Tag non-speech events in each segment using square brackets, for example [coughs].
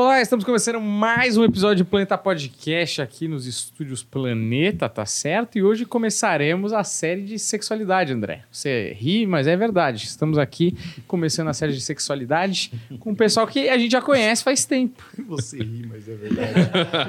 Olá, estamos começando mais um episódio do Planeta Podcast aqui nos estúdios Planeta, tá certo? E hoje começaremos a série de sexualidade, André. Você ri, mas é verdade. Estamos aqui começando a série de sexualidade com um pessoal que a gente já conhece faz tempo. Você ri, mas é verdade.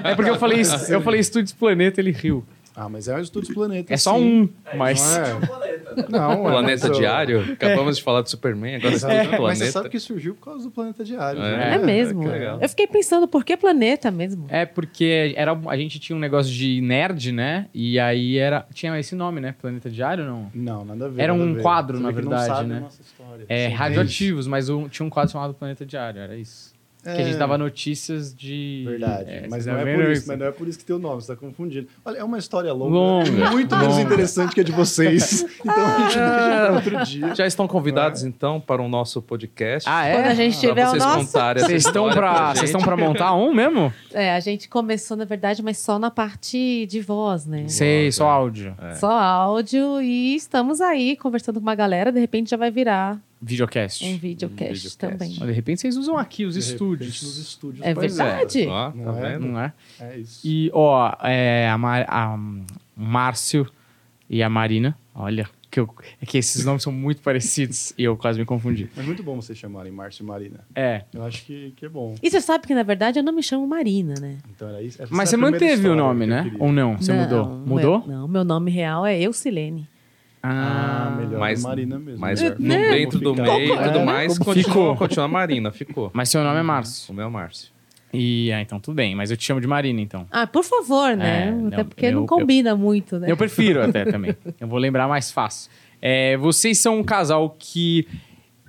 É porque eu falei, eu falei Estúdios Planeta, ele riu. Ah, mas é o Estúdios Planeta. É só sim. um, mas Não é? [laughs] Não, é, Planeta mas, ó, Diário? Acabamos de falar do Superman, agora Exato. é. Planeta. Mas você sabe que surgiu por causa do Planeta Diário. É. né? É mesmo. Eu fiquei pensando, por que planeta mesmo? é porque era, a gente tinha um negócio de nerd, né? E aí era tinha esse nome, né? Planeta Diário, não? Não, nada a ver. Era um ver. quadro, Você na verdade, não sabe né? a nossa história. É, radioativos, mas um- tinha um quadro chamado Planeta Diário, era isso. Que a gente É. dava nocias de. Verdade, É, mas não, é por isso, mas não é por isso que tem o nome, você tá confundindo. Olha, é uma história longa, Longa, muito menos longa. interessante que a de vocês. [laughs] Então a gente deixa outro dia. Já estão convidados, então, para o nosso podcast. Ah, é? Quando a gente tiver o vocês nosso. contarem essa Vocês estão história pra, gente. vocês estão pra montar um mesmo? É, a gente começou, na verdade, mas só na parte de voz, né? Sei, só áudio. É. Só áudio e estamos aí conversando com uma galera, de repente já vai virar Videocast. um videocast, videocast. também. Mas de repente vocês usam aqui os De estúdios. Nos estúdios. É pois verdade. Ó, tá Não é? vendo? Não é? É isso. E, ó, é, a, Mar, a um, Márcio e a Marina, olha, que eu- é que esses nomes são muito parecidos e eu quase me confundi. Mas muito bom vocês chamarem Márcio e Marina. É, Eu acho que, que é bom. E você sabe que, na verdade, eu não me chamo Marina, né? Então era isso. Essa mas é você manteve o nome, né? Ou não? Você Não, mudou? meu- Mudou? não, meu nome real é Eucilene. Ah, melhor Mas- Marina mesmo. Mas melhor. no- Né? dentro do meio e tudo É, mais, como continua, ficou? continua Marina, ficou. Mas seu nome é Márcio. O meu é Márcio. E, ah, então tudo bem, mas eu te chamo de Marina, então. Ah, por favor, né? É, Até não, porque eu- não combina muito, né? Eu prefiro até também. Eu vou lembrar mais fácil. É, vocês são um casal que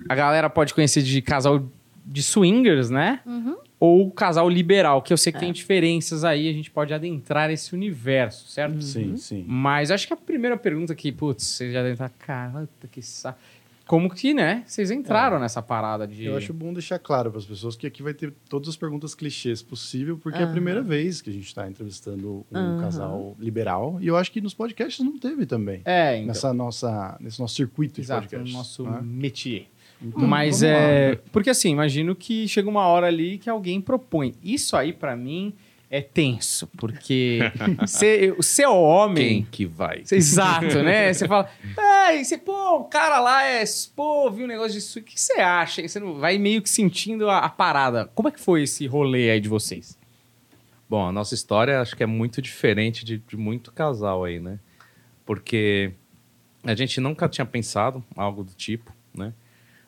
a galera pode conhecer de casal de swingers, né? Uhum. Ou casal liberal, que eu sei que É. tem diferenças aí, a gente pode adentrar esse universo, certo? Sim, sim. Mas acho que a primeira pergunta que, putz, vocês já devem estar, cara, que saco. Como que, né? Vocês entraram nessa parada de. Eu acho bom deixar claro para as pessoas que aqui vai ter todas as perguntas clichês possível, porque é a primeira vez que a gente está entrevistando um Aham. casal liberal. E eu acho que nos podcasts não teve também. É, então. Nessa nossa, nesse nosso circuito de Exato, no podcasts. nosso né? métier. Então, Mas vamos lá, é. né? Porque assim, imagino que chega uma hora ali que alguém propõe. Isso aí, pra mim, é tenso. Porque [laughs] ser, ser homem. Quem que vai? Exato, né? Você fala, é, você, pô, o cara lá é, pô, viu um negócio disso, o que você acha? Você vai meio que sentindo a, a parada. Como é que foi esse rolê aí de vocês? Bom, a nossa história acho que é muito diferente de, de muito casal aí, né? Porque a gente nunca tinha pensado algo do tipo, né?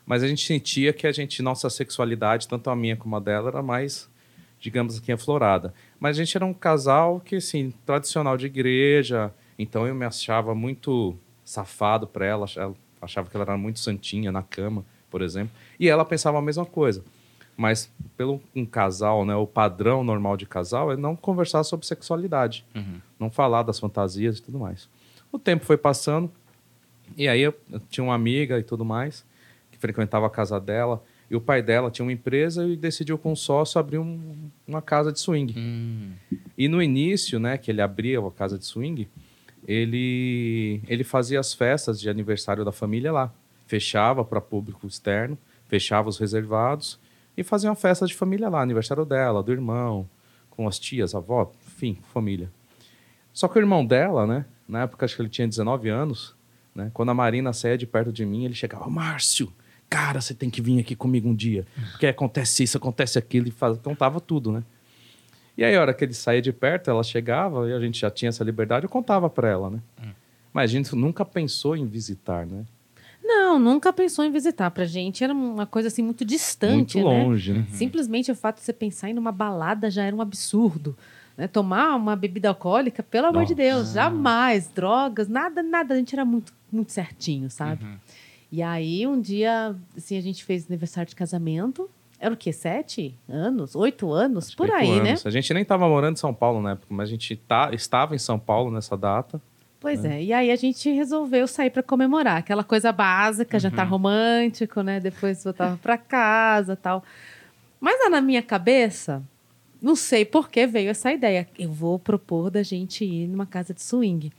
Mas a gente sentia que a gente, nossa sexualidade, tanto a minha como a dela, era mais, digamos aqui, aflorada. Mas a gente era um casal que, assim, tradicional de igreja, então eu me achava muito safado para ela, achava, que ela era muito santinha na cama, por exemplo. E ela pensava a mesma coisa. Mas pelo um casal, né, o padrão normal de casal é não conversar sobre sexualidade, não falar das fantasias e tudo mais. O tempo foi passando e aí eu, eu tinha uma amiga e tudo mais frequentava a casa dela e o pai dela tinha uma empresa e decidiu com o sócio abrir um- uma casa de swing. E no início, né, que ele abria a casa de swing, ele ele fazia as festas de aniversário da família lá, fechava para público externo, fechava os reservados e fazia uma festa de família lá, aniversário dela, do irmão, com as tias, avó, enfim, família. Só que o irmão dela, né, na época acho que ele tinha 19 anos, né, quando a Marina saía de perto de mim, ele chegava, Márcio, cara, você tem que vir aqui comigo um dia, porque acontece isso, acontece aquilo, e faz... contava tudo, né. E aí, a hora que ele saía de perto, ela chegava e a gente já tinha essa liberdade, eu contava para ela, né. Mas a gente nunca pensou em visitar, né? Não, nunca pensou em visitar. Pra gente era uma coisa assim muito distante, Muito né? longe, né? Simplesmente o fato de você pensar em uma balada já era um absurdo. Né? Tomar uma bebida alcoólica, pelo amor de Deus, jamais. Drogas, nada, nada. A gente era muito, muito certinho, sabe? E aí, um dia, assim, a gente fez aniversário de casamento. Era o quê? Sete anos? Oito anos? Por Oito aí, né? anos. A gente nem estava morando em São Paulo na época, mas a gente tá, estava em São Paulo nessa data. Pois é. E aí a gente resolveu sair para comemorar. Aquela coisa básica, jantar romântico, né? Depois voltava para casa tal. Mas lá na minha cabeça, não sei por que veio essa ideia. Eu vou propor da gente ir numa casa de swing.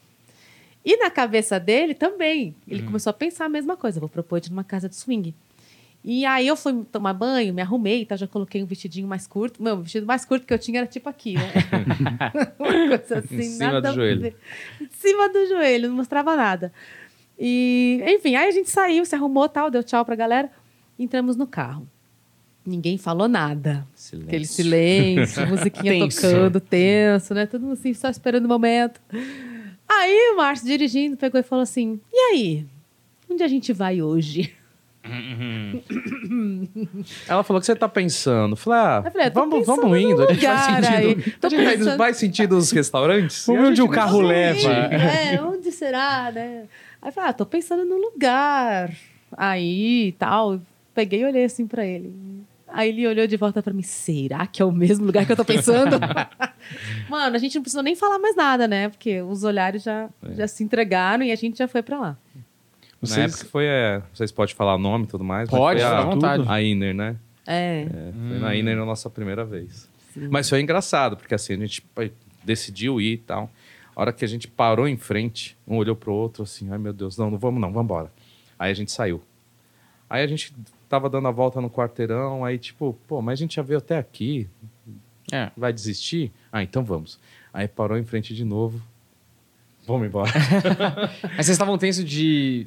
E na cabeça dele também, ele começou a pensar a mesma coisa. Vou propor de ir numa casa de swing. E aí eu fui tomar banho, me arrumei, tá? já coloquei um vestidinho mais curto. Meu, o vestido mais curto que eu tinha era tipo aqui, né? [laughs] [laughs] Uma coisa assim, Em cima nada do joelho. Em cima do joelho, não mostrava nada. E, enfim, aí a gente saiu, se arrumou tal, deu tchau pra galera. Entramos no carro. Ninguém falou nada. Silêncio. Aquele silêncio, [laughs] musiquinha Tenso. tocando, tenso, né? Todo mundo assim, só esperando o momento. Aí o Márcio dirigindo pegou e falou assim: E aí? Onde a gente vai hoje? [coughs] Ela falou que você tá pensando. Falei, ah, falei, vamos, pensando vamos indo. A gente vai aí. Tô a gente pensando- vai sentindo os restaurantes. Vamos onde gente o carro vai- leva. É, onde será, né? Aí eu falei, ah, tô pensando no lugar. Aí tal. Peguei e olhei assim pra ele. Aí ele olhou de volta pra mim, será que é o mesmo lugar que eu tô pensando? [laughs] Mano, a gente não precisou nem falar mais nada, né? Porque os olhares já, É. já se entregaram e a gente já foi pra lá. Na Vocês- época foi. é, vocês podem falar o nome e tudo mais. mas Pode, à a, vontade. a Iner, né? É. É, Foi na Iner na nossa primeira vez. Mas foi engraçado, porque assim, a gente decidiu ir e tal. A hora que a gente parou em frente, um olhou pro outro assim, ai meu Deus, não, não vamos não, vamos embora. Aí a gente saiu. Aí a gente tava dando a volta no quarteirão, aí tipo, pô, mas a gente já veio até aqui, É. vai desistir? Ah, então vamos. Aí parou em frente de novo, vamos embora. [laughs] Mas vocês estavam tenso de,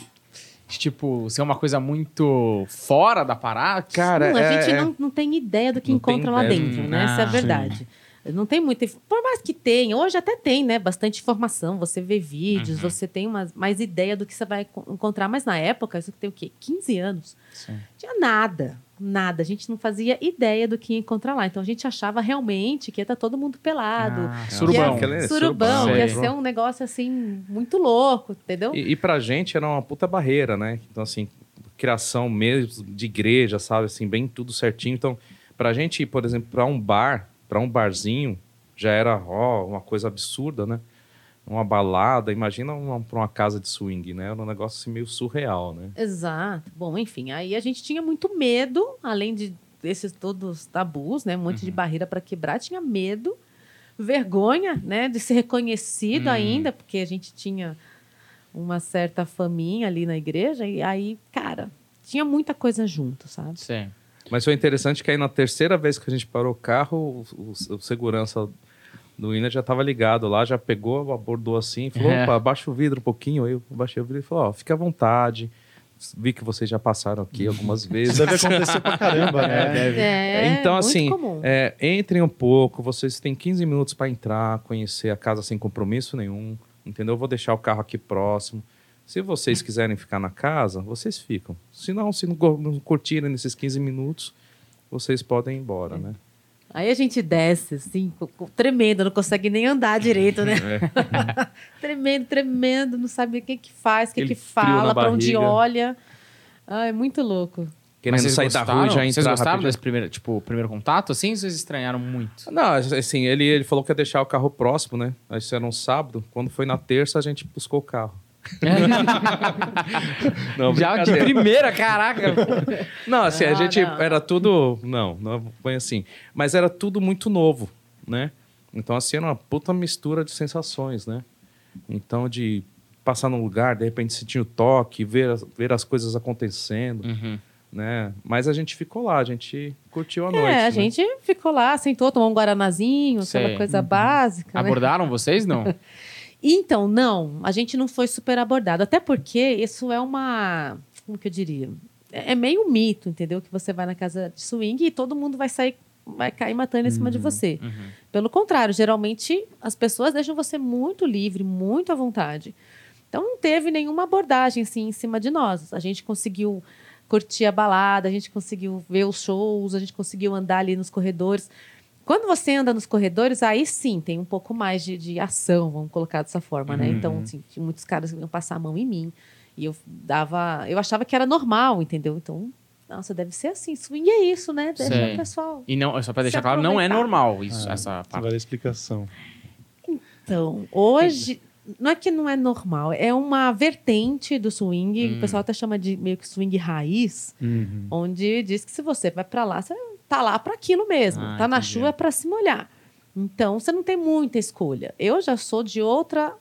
de, tipo, ser uma coisa muito fora da parada? Cara, não, a é- gente é- não, não tem ideia do que encontra lá ideia. dentro, né? Essa é a Ah, verdade. Não tem muita. Por mais que tenha, hoje até tem, né? Bastante informação. Você vê vídeos, Uhum. você tem uma, mais ideia do que você vai co- encontrar. Mas na época, isso tem o quê? 15 anos. Sim. Tinha nada. Nada. A gente não fazia ideia do que ia encontrar lá. Então a gente achava realmente que ia estar todo mundo pelado. Ah, que surubão. ia- surubão, ia ser um negócio assim, muito louco, entendeu? E, e pra gente era uma puta barreira, né? Então, assim, criação mesmo de igreja, sabe? Assim, bem tudo certinho. Então, pra gente ir, por exemplo, pra um bar, pra um barzinho, já era, ó, uma coisa absurda, né? Uma balada, imagina uma, pra uma casa de swing, né? Era um negócio assim, meio surreal, né? Exato. Bom, enfim, aí a gente tinha muito medo, além de desses todos os tabus, né? Um monte de barreira para quebrar, tinha medo, vergonha, né, de ser reconhecido Hum. ainda, porque a gente tinha uma certa faminha ali na igreja e aí, cara, tinha muita coisa junto, sabe? Sim. Mas foi interessante que aí na terceira vez que a gente parou o carro, o, o- o segurança do Ina já tava ligado lá, já pegou, abordou assim, falou, É. opa, abaixa o vidro um pouquinho. Aí eu baixei o vidro e falou, ó, fique à vontade. Vi que vocês já passaram aqui algumas [laughs] vezes. deve acontecer pra caramba, né? É, então, muito assim, comum. é, entrem um pouco, vocês têm 15 minutos para entrar, conhecer a casa sem compromisso nenhum, entendeu? Eu vou deixar o carro aqui próximo. Se vocês quiserem ficar na casa, vocês ficam. Se não, se não, curtirem nesses 15 minutos, vocês podem ir embora, né? Aí a gente desce, assim, tremendo, não consegue nem andar direito, né? É. [laughs] tremendo, tremendo, não sabe o que que faz, o que Aquele que fala, para onde olha. Ah, é muito louco. Querendo vocês sair da gostaram? rua e já Vocês entrar gostaram rapidinho. desse primeiro, tipo, primeiro contato, assim? ou Vocês estranharam muito? Não, assim, ele, ele falou que ia deixar o carro próximo, né? Isso era um sábado. Quando foi na terça, a gente buscou o carro. [laughs] Não, Já de primeira, caraca. Não, assim, a Ah, gente não. era tudo. Não, não foi assim. Mas era tudo muito novo, né? Então, assim, era uma puta mistura de sensações, né? Então, de passar num lugar, de repente sentir o toque, ver, as- ver as coisas acontecendo, Uhum. né? Mas a gente ficou lá, a gente curtiu a noite. é, a né? gente ficou lá, sentou, tomou um guaranazinho, Sei. aquela coisa básica. né? Abordaram vocês, não? [laughs] Então, não, a gente não foi super abordado. Até porque isso é uma. Como que eu diria? É é meio um mito, entendeu? Que você vai na casa de swing e todo mundo vai sair, vai cair matando em cima de você. Uhum. Pelo contrário, geralmente as pessoas deixam você muito livre, muito à vontade. Então não teve nenhuma abordagem assim em cima de nós. A gente conseguiu curtir a balada, a gente conseguiu ver os shows, a gente conseguiu andar ali nos corredores. Quando você anda nos corredores, aí sim tem um pouco mais de, de ação, vamos colocar dessa forma, né? Então, assim, tinha muitos caras iam passar a mão em mim. E eu dava. Eu achava que era normal, entendeu? Então, nossa, deve ser assim. Swing é isso, né? Deixa Sei. o pessoal. E não, só pra Se deixar claro, não é normal isso, Ah, essa parte. Agora a explicação. Então, hoje. Não é que não é normal, é uma vertente do swing, o pessoal até chama de meio que swing raiz, Uhum. onde diz que se você vai pra lá, você tá lá pra aquilo mesmo. Ah, tá na entendi. chuva é pra se molhar. Então, você não tem muita escolha. Eu já sou de outra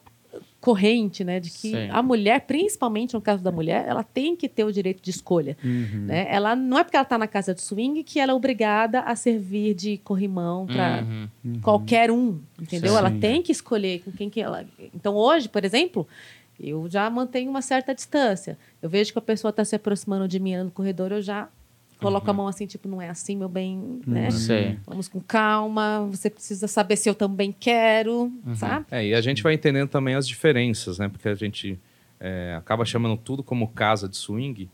corrente, né? De que Sim. a mulher, principalmente no caso da mulher, ela tem que ter o direito de escolha. Uhum. Né? Ela não é porque ela está na casa de swing que ela é obrigada a servir de corrimão para Uhum. qualquer um, entendeu? Sim. Ela tem que escolher com quem que ela. Então hoje, por exemplo, eu já mantenho uma certa distância. Eu vejo que a pessoa está se aproximando de mim no corredor, eu já coloco a mão assim, tipo, não é assim, meu bem, né? Sei. Vamos com calma. Você precisa saber se eu também quero, sabe? É, e a gente vai entendendo também as diferenças, né? Porque a gente é, acaba chamando tudo como casa de swing,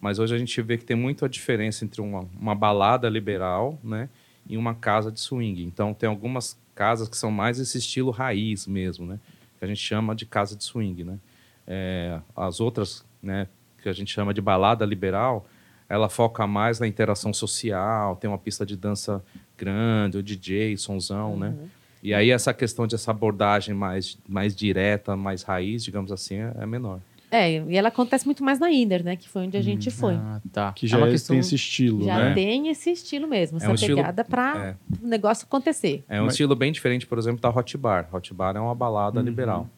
mas hoje a gente vê que tem muito a diferença entre uma, uma balada liberal, né? E uma casa de swing. Então, tem algumas casas que são mais esse estilo raiz mesmo, né? Que a gente chama de casa de swing, né? É, as outras, né? Que a gente chama de balada liberal, ela foca mais na interação social, tem uma pista de dança grande, o DJ, sonzão, né? E aí essa questão dessa abordagem mais, mais direta, mais raiz, digamos assim, é, é menor. É, e ela acontece muito mais na Inner, né? Que foi onde a gente foi. Ah, tá. Que É já é- questão- tem esse estilo, Já né? tem esse estilo mesmo, essa um pegada para É, o negócio acontecer. é um Mas- estilo bem diferente, por exemplo, da Hot Bar. Hot Bar é uma balada liberal.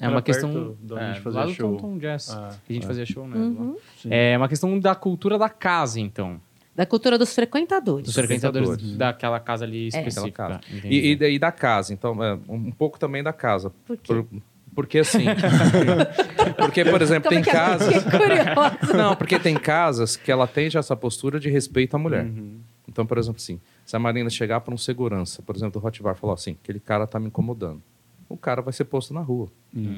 É uma questão. gente é, fazia lá do show. Tom Tom Jazz. Ah, que a gente fazia show, né? Uhum. É uma questão da cultura da casa, então. Da cultura dos frequentadores. Dos frequentadores frequentadores. daquela casa ali Aquela específica. casa. Entendi. E, e, da- e da casa, então, é, um, pouco também da casa. Por quê? Por- porque assim. [laughs] porque, por exemplo, Como tem é que é? casas. Curiosa. Não, porque tem casas que ela tem já essa postura de respeito à mulher. Então, por exemplo, assim, se a Marina chegar para um segurança, por exemplo, do Hot Bar, falar assim, aquele cara tá me incomodando. O cara vai ser posto na rua,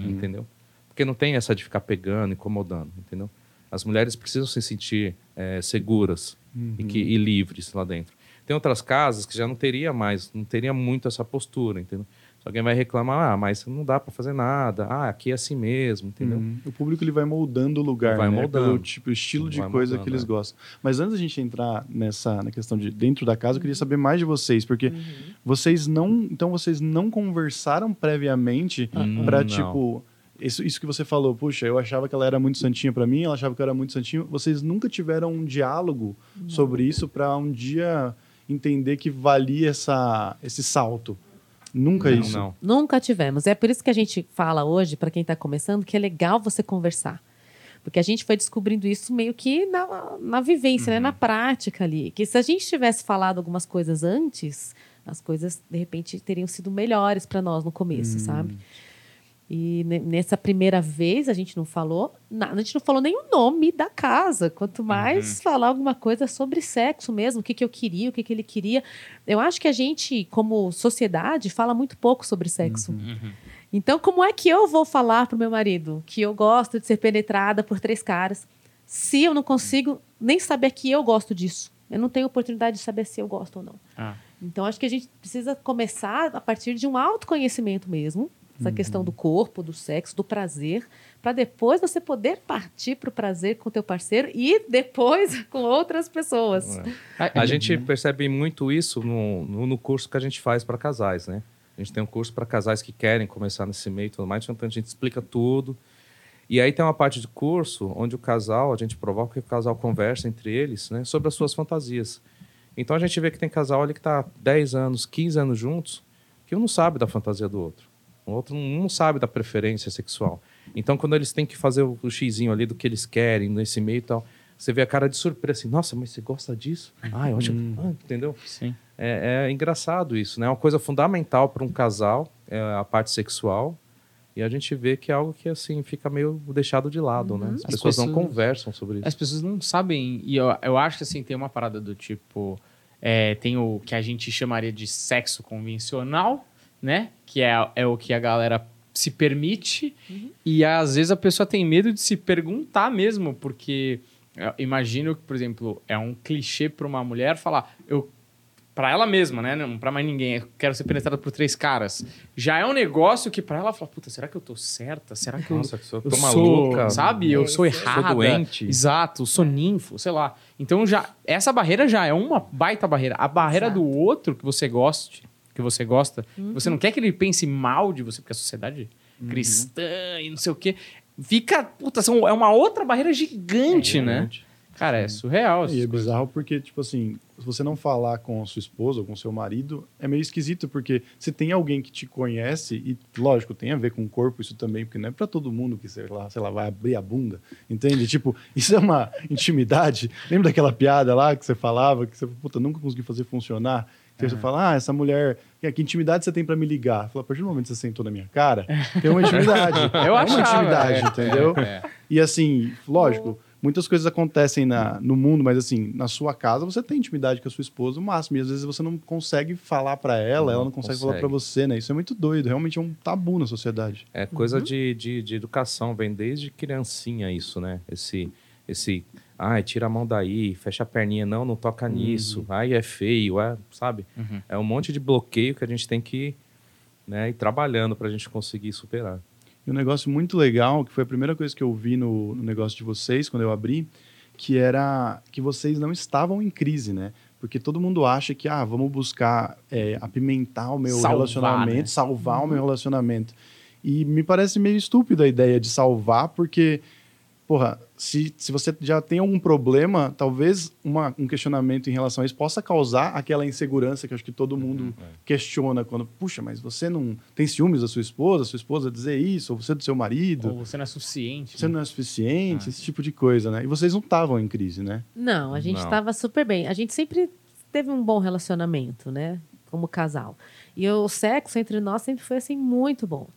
entendeu? Porque não tem essa de ficar pegando, incomodando, entendeu? As mulheres precisam se sentir eh, seguras e, que, e livres lá dentro. Tem outras casas que já não teria mais, não teria muito essa postura, entendeu? Alguém vai reclamar, ah, mas não dá para fazer nada, ah, aqui é assim mesmo, entendeu? Uhum. O público ele vai moldando o lugar, Vai né? moldando. Pelo tipo, estilo de Vai coisa moldando, que eles é. gostam. Mas antes da gente entrar nessa na questão de dentro da casa, eu queria saber mais de vocês, porque vocês não, então vocês não conversaram previamente Hum, pra não. tipo isso, isso que você falou, puxa, eu achava que ela era muito santinha pra mim, ela achava que eu era muito santinho. Vocês nunca tiveram um diálogo sobre isso pra um dia entender que valia essa, esse salto. Nunca Não, isso. não. Nunca tivemos. É por isso que a gente fala hoje, para quem está começando, que é legal você conversar. Porque a gente foi descobrindo isso meio que na, na vivência, né? na prática ali. Que se a gente tivesse falado algumas coisas antes, as coisas, de repente, teriam sido melhores para nós no começo, sabe? E ne- nessa primeira vez a gente não falou, na- a gente não falou nem o nome da casa, quanto mais falar alguma coisa sobre sexo mesmo, o que, que eu queria, o que, que ele queria. Eu acho que a gente, como sociedade, fala muito pouco sobre sexo. Então, como é que eu vou falar pro meu marido que eu gosto de ser penetrada por três caras se eu não consigo nem saber que eu gosto disso? Eu não tenho oportunidade de saber se eu gosto ou não. Ah. Então, acho que a gente precisa começar a partir de um autoconhecimento mesmo, essa questão do corpo, do sexo, do prazer, para depois você poder partir para o prazer com o teu parceiro e depois [laughs] com outras pessoas. A gente percebe muito isso no, no, no curso que a gente faz para casais, né? A gente tem um curso para casais que querem começar nesse meio e tudo mais, então a gente explica tudo. E aí tem uma parte do curso onde o casal, a gente provoca que o casal conversa entre eles né, sobre as suas fantasias. Então a gente vê que tem casal ali que está 10 anos, 15 anos juntos, que um não sabe da fantasia do outro. O outro não sabe da preferência sexual. Então quando eles têm que fazer o, xizinho ali do que eles querem nesse meio e tal, você vê a cara de surpresa assim, nossa, mas você gosta disso? Ah, eu acho... Ah, entendeu? Sim. É, é engraçado isso, né? É uma coisa fundamental para um casal, é a parte sexual. E a gente vê que é algo que, assim, fica meio deixado de lado, né? As, As pessoas não pessoas- conversam sobre isso. As pessoas não sabem, e eu, eu acho que assim, tem uma parada do tipo. é, tem o que a gente chamaria de sexo convencional, né? Que é, é o que a galera se permite. E às vezes a pessoa tem medo de se perguntar mesmo, porque eu imagino que, por exemplo, é um clichê para uma mulher falar, eu Pra ela mesma, né? Não pra mais ninguém. Eu quero ser penetrada por três caras. Já é um negócio que pra ela fala, puta, será que eu tô certa? Será que eu, Nossa, que eu eu tô sou, maluca. sabe? Eu É, sou errada. Sou doente. Exato, sou ninfo, sei lá. Então já essa barreira já é uma baita barreira. A barreira Exato. do outro que você goste, que você gosta, você não quer que ele pense mal de você porque a sociedade cristã e não sei o quê. Fica, puta, são, é uma outra barreira gigante, né? Cara, é surreal. E é coisas. bizarro porque, tipo assim, se você não falar com a sua esposa ou com o seu marido, é meio esquisito, porque se tem alguém que te conhece, e lógico, tem a ver com o corpo isso também, porque não é pra todo mundo que, sei lá, sei lá, vai abrir a bunda, entende? Tipo, [laughs] isso é uma intimidade. Lembra daquela piada lá que você falava, que você, puta, nunca consegui fazer funcionar? Que você fala, ah, essa mulher, que, intimidade você tem pra me ligar? Fala, a partir do momento que você sentou na minha cara, tem uma intimidade. [laughs] Eu é achava, uma intimidade, é, entendeu? é, é. E assim, lógico, muitas coisas acontecem na, no mundo, mas assim, na sua casa você tem intimidade com a sua esposa o máximo. E às vezes você não consegue falar pra ela, Não ela não consegue, falar consegue. pra você, né? Isso é muito doido. Realmente é um tabu na sociedade. É coisa de, de, de educação, vem desde criancinha isso, né? Esse, esse, ai, tira a mão daí, fecha a perninha, não, não toca nisso, ai, é feio, é, sabe? Uhum. É um monte de bloqueio que a gente tem que né, ir trabalhando pra gente conseguir superar. E um negócio muito legal, que foi a primeira coisa que eu vi no, no negócio de vocês, quando eu abri, que era que vocês não estavam em crise, né? Porque todo mundo acha que, ah, vamos buscar é, apimentar o meu Salvar, relacionamento, né? salvar o meu relacionamento. E me parece meio estúpida a ideia de salvar, porque, porra, se, se você já tem algum problema, talvez uma, um questionamento em relação a isso possa causar aquela insegurança que acho que todo mundo questiona quando, puxa, mas você não tem ciúmes da sua esposa, sua esposa dizer isso, ou você do seu marido, Ou você não é suficiente. você né? não é suficiente, Ah. esse tipo de coisa, né? E vocês não estavam em crise, né? Não, a gente estava super bem. A gente sempre teve um bom relacionamento, né? Como casal. E o sexo entre nós sempre foi assim muito bom.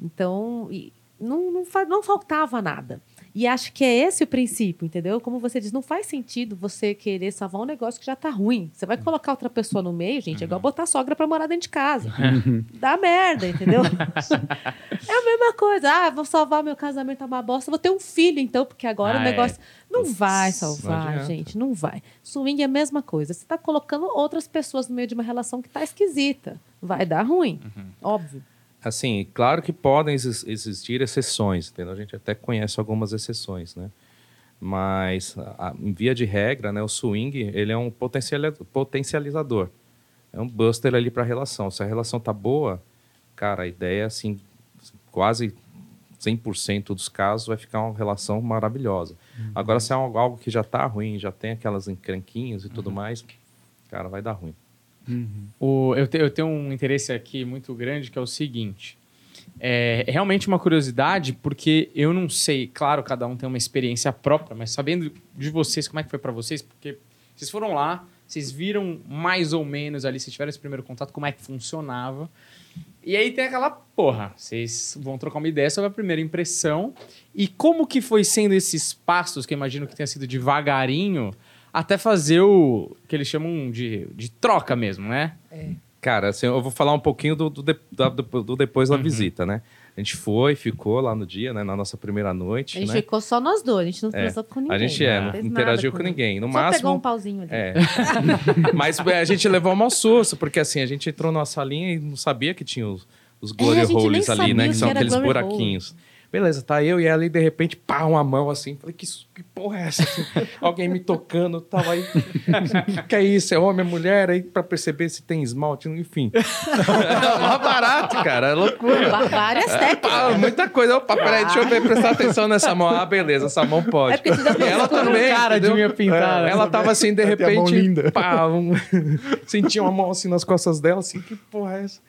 Então, e não, não, não faltava nada. E acho que é esse o princípio, entendeu? Como você diz, não faz sentido você querer salvar um negócio que já tá ruim. Você vai colocar outra pessoa no meio, gente, é igual botar a sogra pra morar dentro de casa. [laughs] Dá merda, entendeu? [laughs] é a mesma coisa. Ah, vou salvar meu casamento, é uma bosta. Vou ter um filho, então, porque agora Ah, o é. negócio. Não vai Não salvar, adianta. gente, não vai. Swing é a mesma coisa. Você tá colocando outras pessoas no meio de uma relação que tá esquisita. Vai dar ruim, óbvio. Assim, claro que podem exis- existir exceções, entendeu? A gente até conhece algumas exceções, né? Mas, a- em via de regra, né, o swing, ele é um potenciali- potencializador. É um buster ali para a relação. Se a relação tá boa, cara, a ideia assim, quase 100% dos casos vai ficar uma relação maravilhosa. Agora, se é algo que já tá ruim, já tem aquelas encrenquinhas e tudo mais, cara, vai dar ruim. O- eu, te- eu tenho um interesse aqui muito grande que é o seguinte. É, é realmente uma curiosidade, porque eu não sei, claro, cada um tem uma experiência própria, mas sabendo de vocês, como é que foi pra vocês, porque vocês foram lá, vocês viram mais ou menos ali, vocês tiveram esse primeiro contato, como é que funcionava. E aí tem aquela porra, vocês vão trocar uma ideia sobre a primeira impressão e como que foi sendo esses passos, que eu imagino que tenha sido devagarinho, até fazer o que eles chamam de, de troca mesmo, né? Cara, assim, eu vou falar um pouquinho do, do, de- da- do- do depois da visita, né? A gente foi, ficou lá no dia, né? Na nossa primeira noite, A gente né? ficou só nós dois, a gente não É. transou com ninguém. A gente é, não não fez interagiu com ninguém. No Só pegou um máximo. pauzinho ali. É. [laughs] Mas é, a gente levou uma susto, porque assim, a gente entrou numa salinha e não sabia que tinha os, os glory É, gente nem holes ali, né? Que que são aqueles glory hole. Beleza, tá eu e ela e de repente, pá, uma mão assim. Falei, que, que porra é essa? Assim, [laughs] alguém me tocando, tava aí. [laughs] Que é isso? É homem, é mulher? Aí pra perceber se tem esmalte, enfim. [laughs] É mó barato, cara. É loucura. Várias técnicas. Pá, muita coisa. Opa, peraí, deixa eu ver, prestar atenção nessa mão. Ah, beleza, essa mão pode. É já E ela também. cara de unha pintada. É, ela tava assim, de repente. linda. Pá, um... sentia uma mão assim nas costas dela, assim, que porra é essa?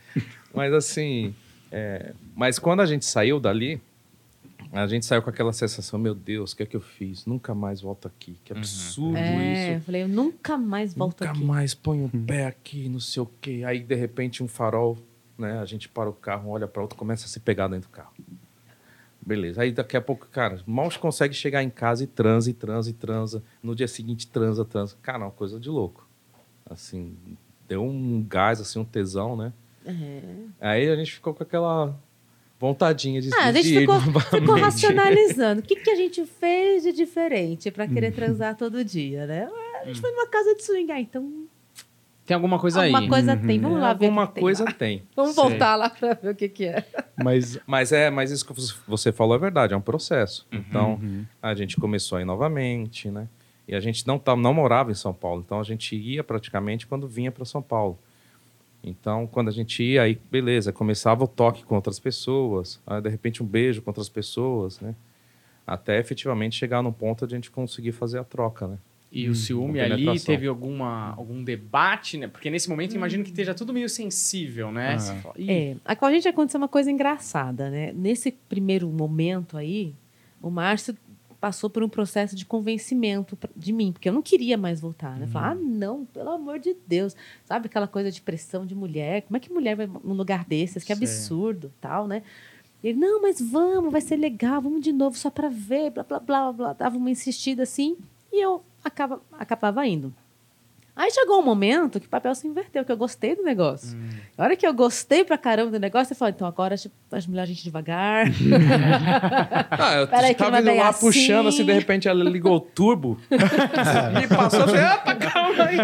Mas assim. é, Mas quando a gente saiu dali, a gente saiu com aquela sensação, meu Deus, o que é que eu fiz? Nunca mais volto aqui. Que absurdo É, isso. eu falei, eu nunca mais volto Nunca aqui. mais ponho um pé aqui, não sei o quê. Aí, de repente, um farol, né? A gente para o carro, olha para outro, começa a se pegar dentro do carro. Beleza. Aí, daqui a pouco, cara, mal consegue chegar em casa e transa, e transa, e transa. No dia seguinte, transa, transa. Cara, uma coisa de louco. Assim, deu um gás, assim, um tesão, né? É. Aí a gente ficou com aquela vontadinha de, Ah, a gente ficou, ficou racionalizando. O que, que a gente fez de diferente pra querer Uhum. transar todo dia, né? A gente foi numa casa de swing, ah, então Tem alguma coisa aí. alguma coisa tem. Vamos lá ver Alguma tem coisa lá. tem. Vamos Sei. voltar lá pra ver o que, que é. Mas Mas é, mas isso que você falou é verdade, é um processo. Então, Uhum. a gente começou a ir novamente, né? E a gente não, tá, não morava em São Paulo, então a gente ia praticamente quando vinha para São Paulo. Então, quando a gente ia, aí, beleza, começava o toque com outras pessoas, aí, de repente um beijo com outras pessoas, né? Até efetivamente chegar no ponto de a gente conseguir fazer a troca, né? E o ciúme ali teve alguma, algum debate, né? Porque nesse momento imagino que esteja tudo meio sensível, né? Ah. Você fala, "Ih, É, a- com a gente aconteceu uma coisa engraçada, né? Nesse primeiro momento aí, o Márcio passou por um processo de convencimento de mim, porque eu não queria mais voltar, né? Falar, ah, não, pelo amor de Deus. Sabe aquela coisa de pressão de mulher? Como é que mulher vai num lugar desses? Que absurdo, tal, né? Ele, não, mas vamos, vai ser legal, vamos de novo só para ver, blá, blá, blá, blá. Dava uma insistida assim, e eu acaba, acabava indo. Aí chegou um momento que o papel se inverteu, que eu gostei do negócio. A hora que eu gostei pra caramba do negócio, eu falei, então agora tipo, as mulheres a gente devagar. [laughs] Ah, eu Peraí tava não indo lá assim. puxando, assim, de repente ela ligou o turbo. [laughs] e passou assim, opa, calma aí.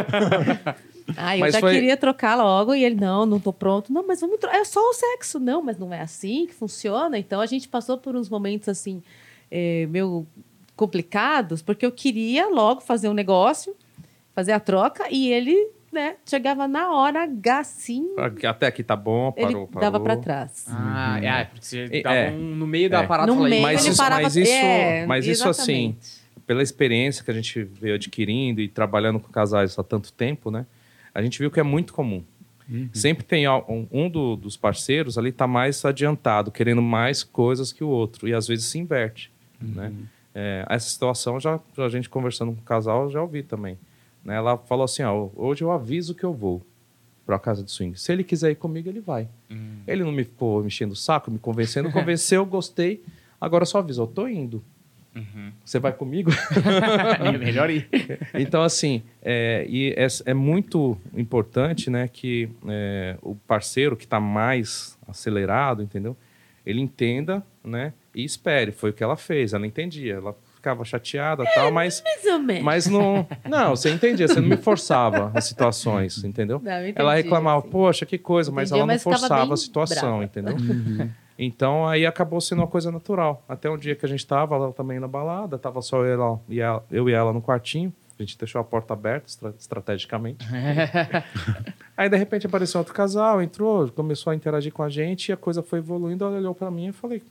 Aí [laughs] eu Mas já foi- queria trocar logo e ele, não, não tô pronto. Não, mas vamos trocar. É só o sexo. Não, mas não é assim que funciona. Então a gente passou por uns momentos assim, eh, meio complicados, porque eu queria logo fazer um negócio, fazer a troca, e ele, né, chegava na hora H, assim, Até aqui tá bom, ele parou, parou. dava pra trás. Ah, é, porque você É, tava é. um- no meio da É. parada No fala, "Ih, meio mas ele isso- parava... mas isso- é, mas isso, assim. Pela experiência que a gente veio adquirindo e trabalhando com casais há tanto tempo, né? A gente viu que é muito comum. Sempre tem um, um do- dos parceiros ali tá mais adiantado, querendo mais coisas que o outro. E às vezes se inverte, né? É, essa situação, já, já a gente conversando com o casal, eu já ouvi também. Né? Ela falou assim, ó, hoje eu aviso que eu vou para a casa de swing. Se ele quiser ir comigo, ele vai. Ele não me ficou me enchendo o saco, me convencendo. Convenceu, [laughs] gostei. Agora só aviso, eu tô indo. Você vai comigo? [laughs] é melhor ir. [laughs] Então, assim, é, e é, é muito importante né, que é, o parceiro que está mais acelerado, entendeu? Ele entenda né, e espere. Foi o que ela fez, ela entendia. Ela ficava chateada e tal, mas, Mais ou menos. mas não... Não, você entendia, você não me forçava as situações, entendeu? Não, entendi, ela reclamava, assim. poxa, que coisa, mas Entendi, ela não mas forçava a situação, brava. entendeu? Então aí acabou sendo uma coisa natural. Até um dia que a gente tava ela também na balada, tava só eu, ela, e ela- eu e ela no quartinho. A gente deixou a porta aberta estra- estrategicamente. [laughs] aí de repente apareceu outro casal, entrou, começou a interagir com a gente e a coisa foi evoluindo. Ela olhou pra mim e falei: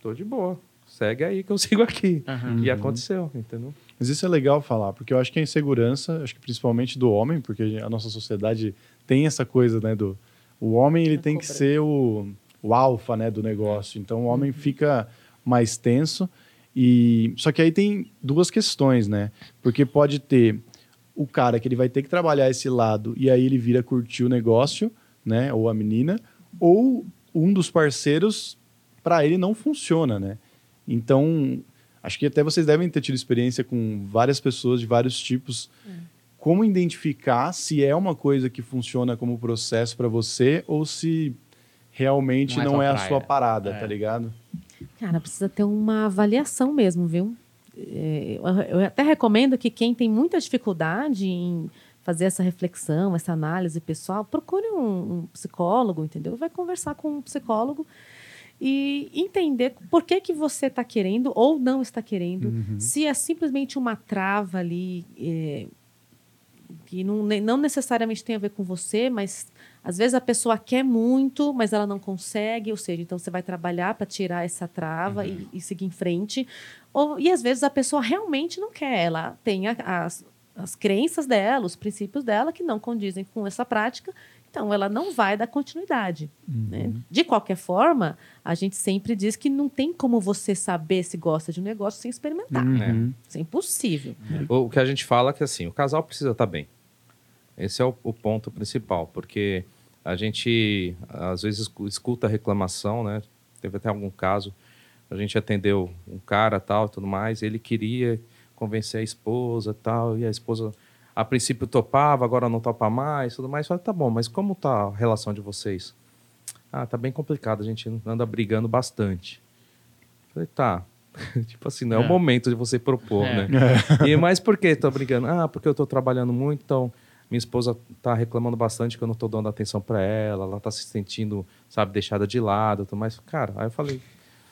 tô de boa, segue aí que eu [laughs] sigo aqui. E aconteceu, entendeu? Mas isso é legal falar, porque eu acho que a insegurança, acho que principalmente do homem, porque a nossa sociedade tem essa coisa, né, do o homem ele tem que ser o, o alfa, né, do negócio. Então o homem fica mais tenso e só que aí tem duas questões, né? Porque pode ter o cara que ele vai ter que trabalhar esse lado e aí ele vira curtir o negócio, né, ou a menina, ou um dos parceiros para ele não funciona, né? Então, acho que até vocês devem ter tido experiência com várias pessoas de vários tipos. Como identificar se é uma coisa que funciona como processo para você ou se realmente Não é não, é, a praia. sua parada, É. tá ligado? Cara, precisa ter uma avaliação mesmo, viu? É, eu- Eu até recomendo que quem tem muita dificuldade em fazer essa reflexão, essa análise pessoal, procure um, um psicólogo, entendeu? Vai conversar com um psicólogo e entender por que, que você está querendo ou não está querendo. Se é simplesmente uma trava ali, é, que não, não necessariamente tem a ver com você, mas às vezes a pessoa quer muito, mas ela não consegue, ou seja, então você vai trabalhar para tirar essa trava e, e seguir em frente. Ou, e às vezes a pessoa realmente não quer, ela tem a- as, as crenças dela, os princípios dela que não condizem com essa prática, então ela não vai dar continuidade. né? De qualquer forma, a gente sempre diz que não tem como você saber se gosta de um negócio sem experimentar. Uhum. Isso é impossível. O, o que a gente fala é que assim, o casal precisa estar bem. Esse é o, o ponto principal, porque a gente às vezes escu- escuta reclamação, né? Teve até algum caso, a gente atendeu um cara tal, e tudo mais, ele queria convencer a esposa tal, e a esposa a princípio topava, agora não topa mais, tudo mais. Falei, tá bom, mas como tá a relação de vocês? Ah, tá bem complicado, a gente anda brigando bastante. Falei, tá. [laughs] tipo assim, não é, É. o momento de você propor, É. né? E mas por que tô brigando? Ah, porque eu tô trabalhando muito, então minha esposa tá reclamando bastante que eu não tô dando atenção para ela, ela tá se sentindo, sabe, deixada de lado, tudo mais. Cara, aí eu falei,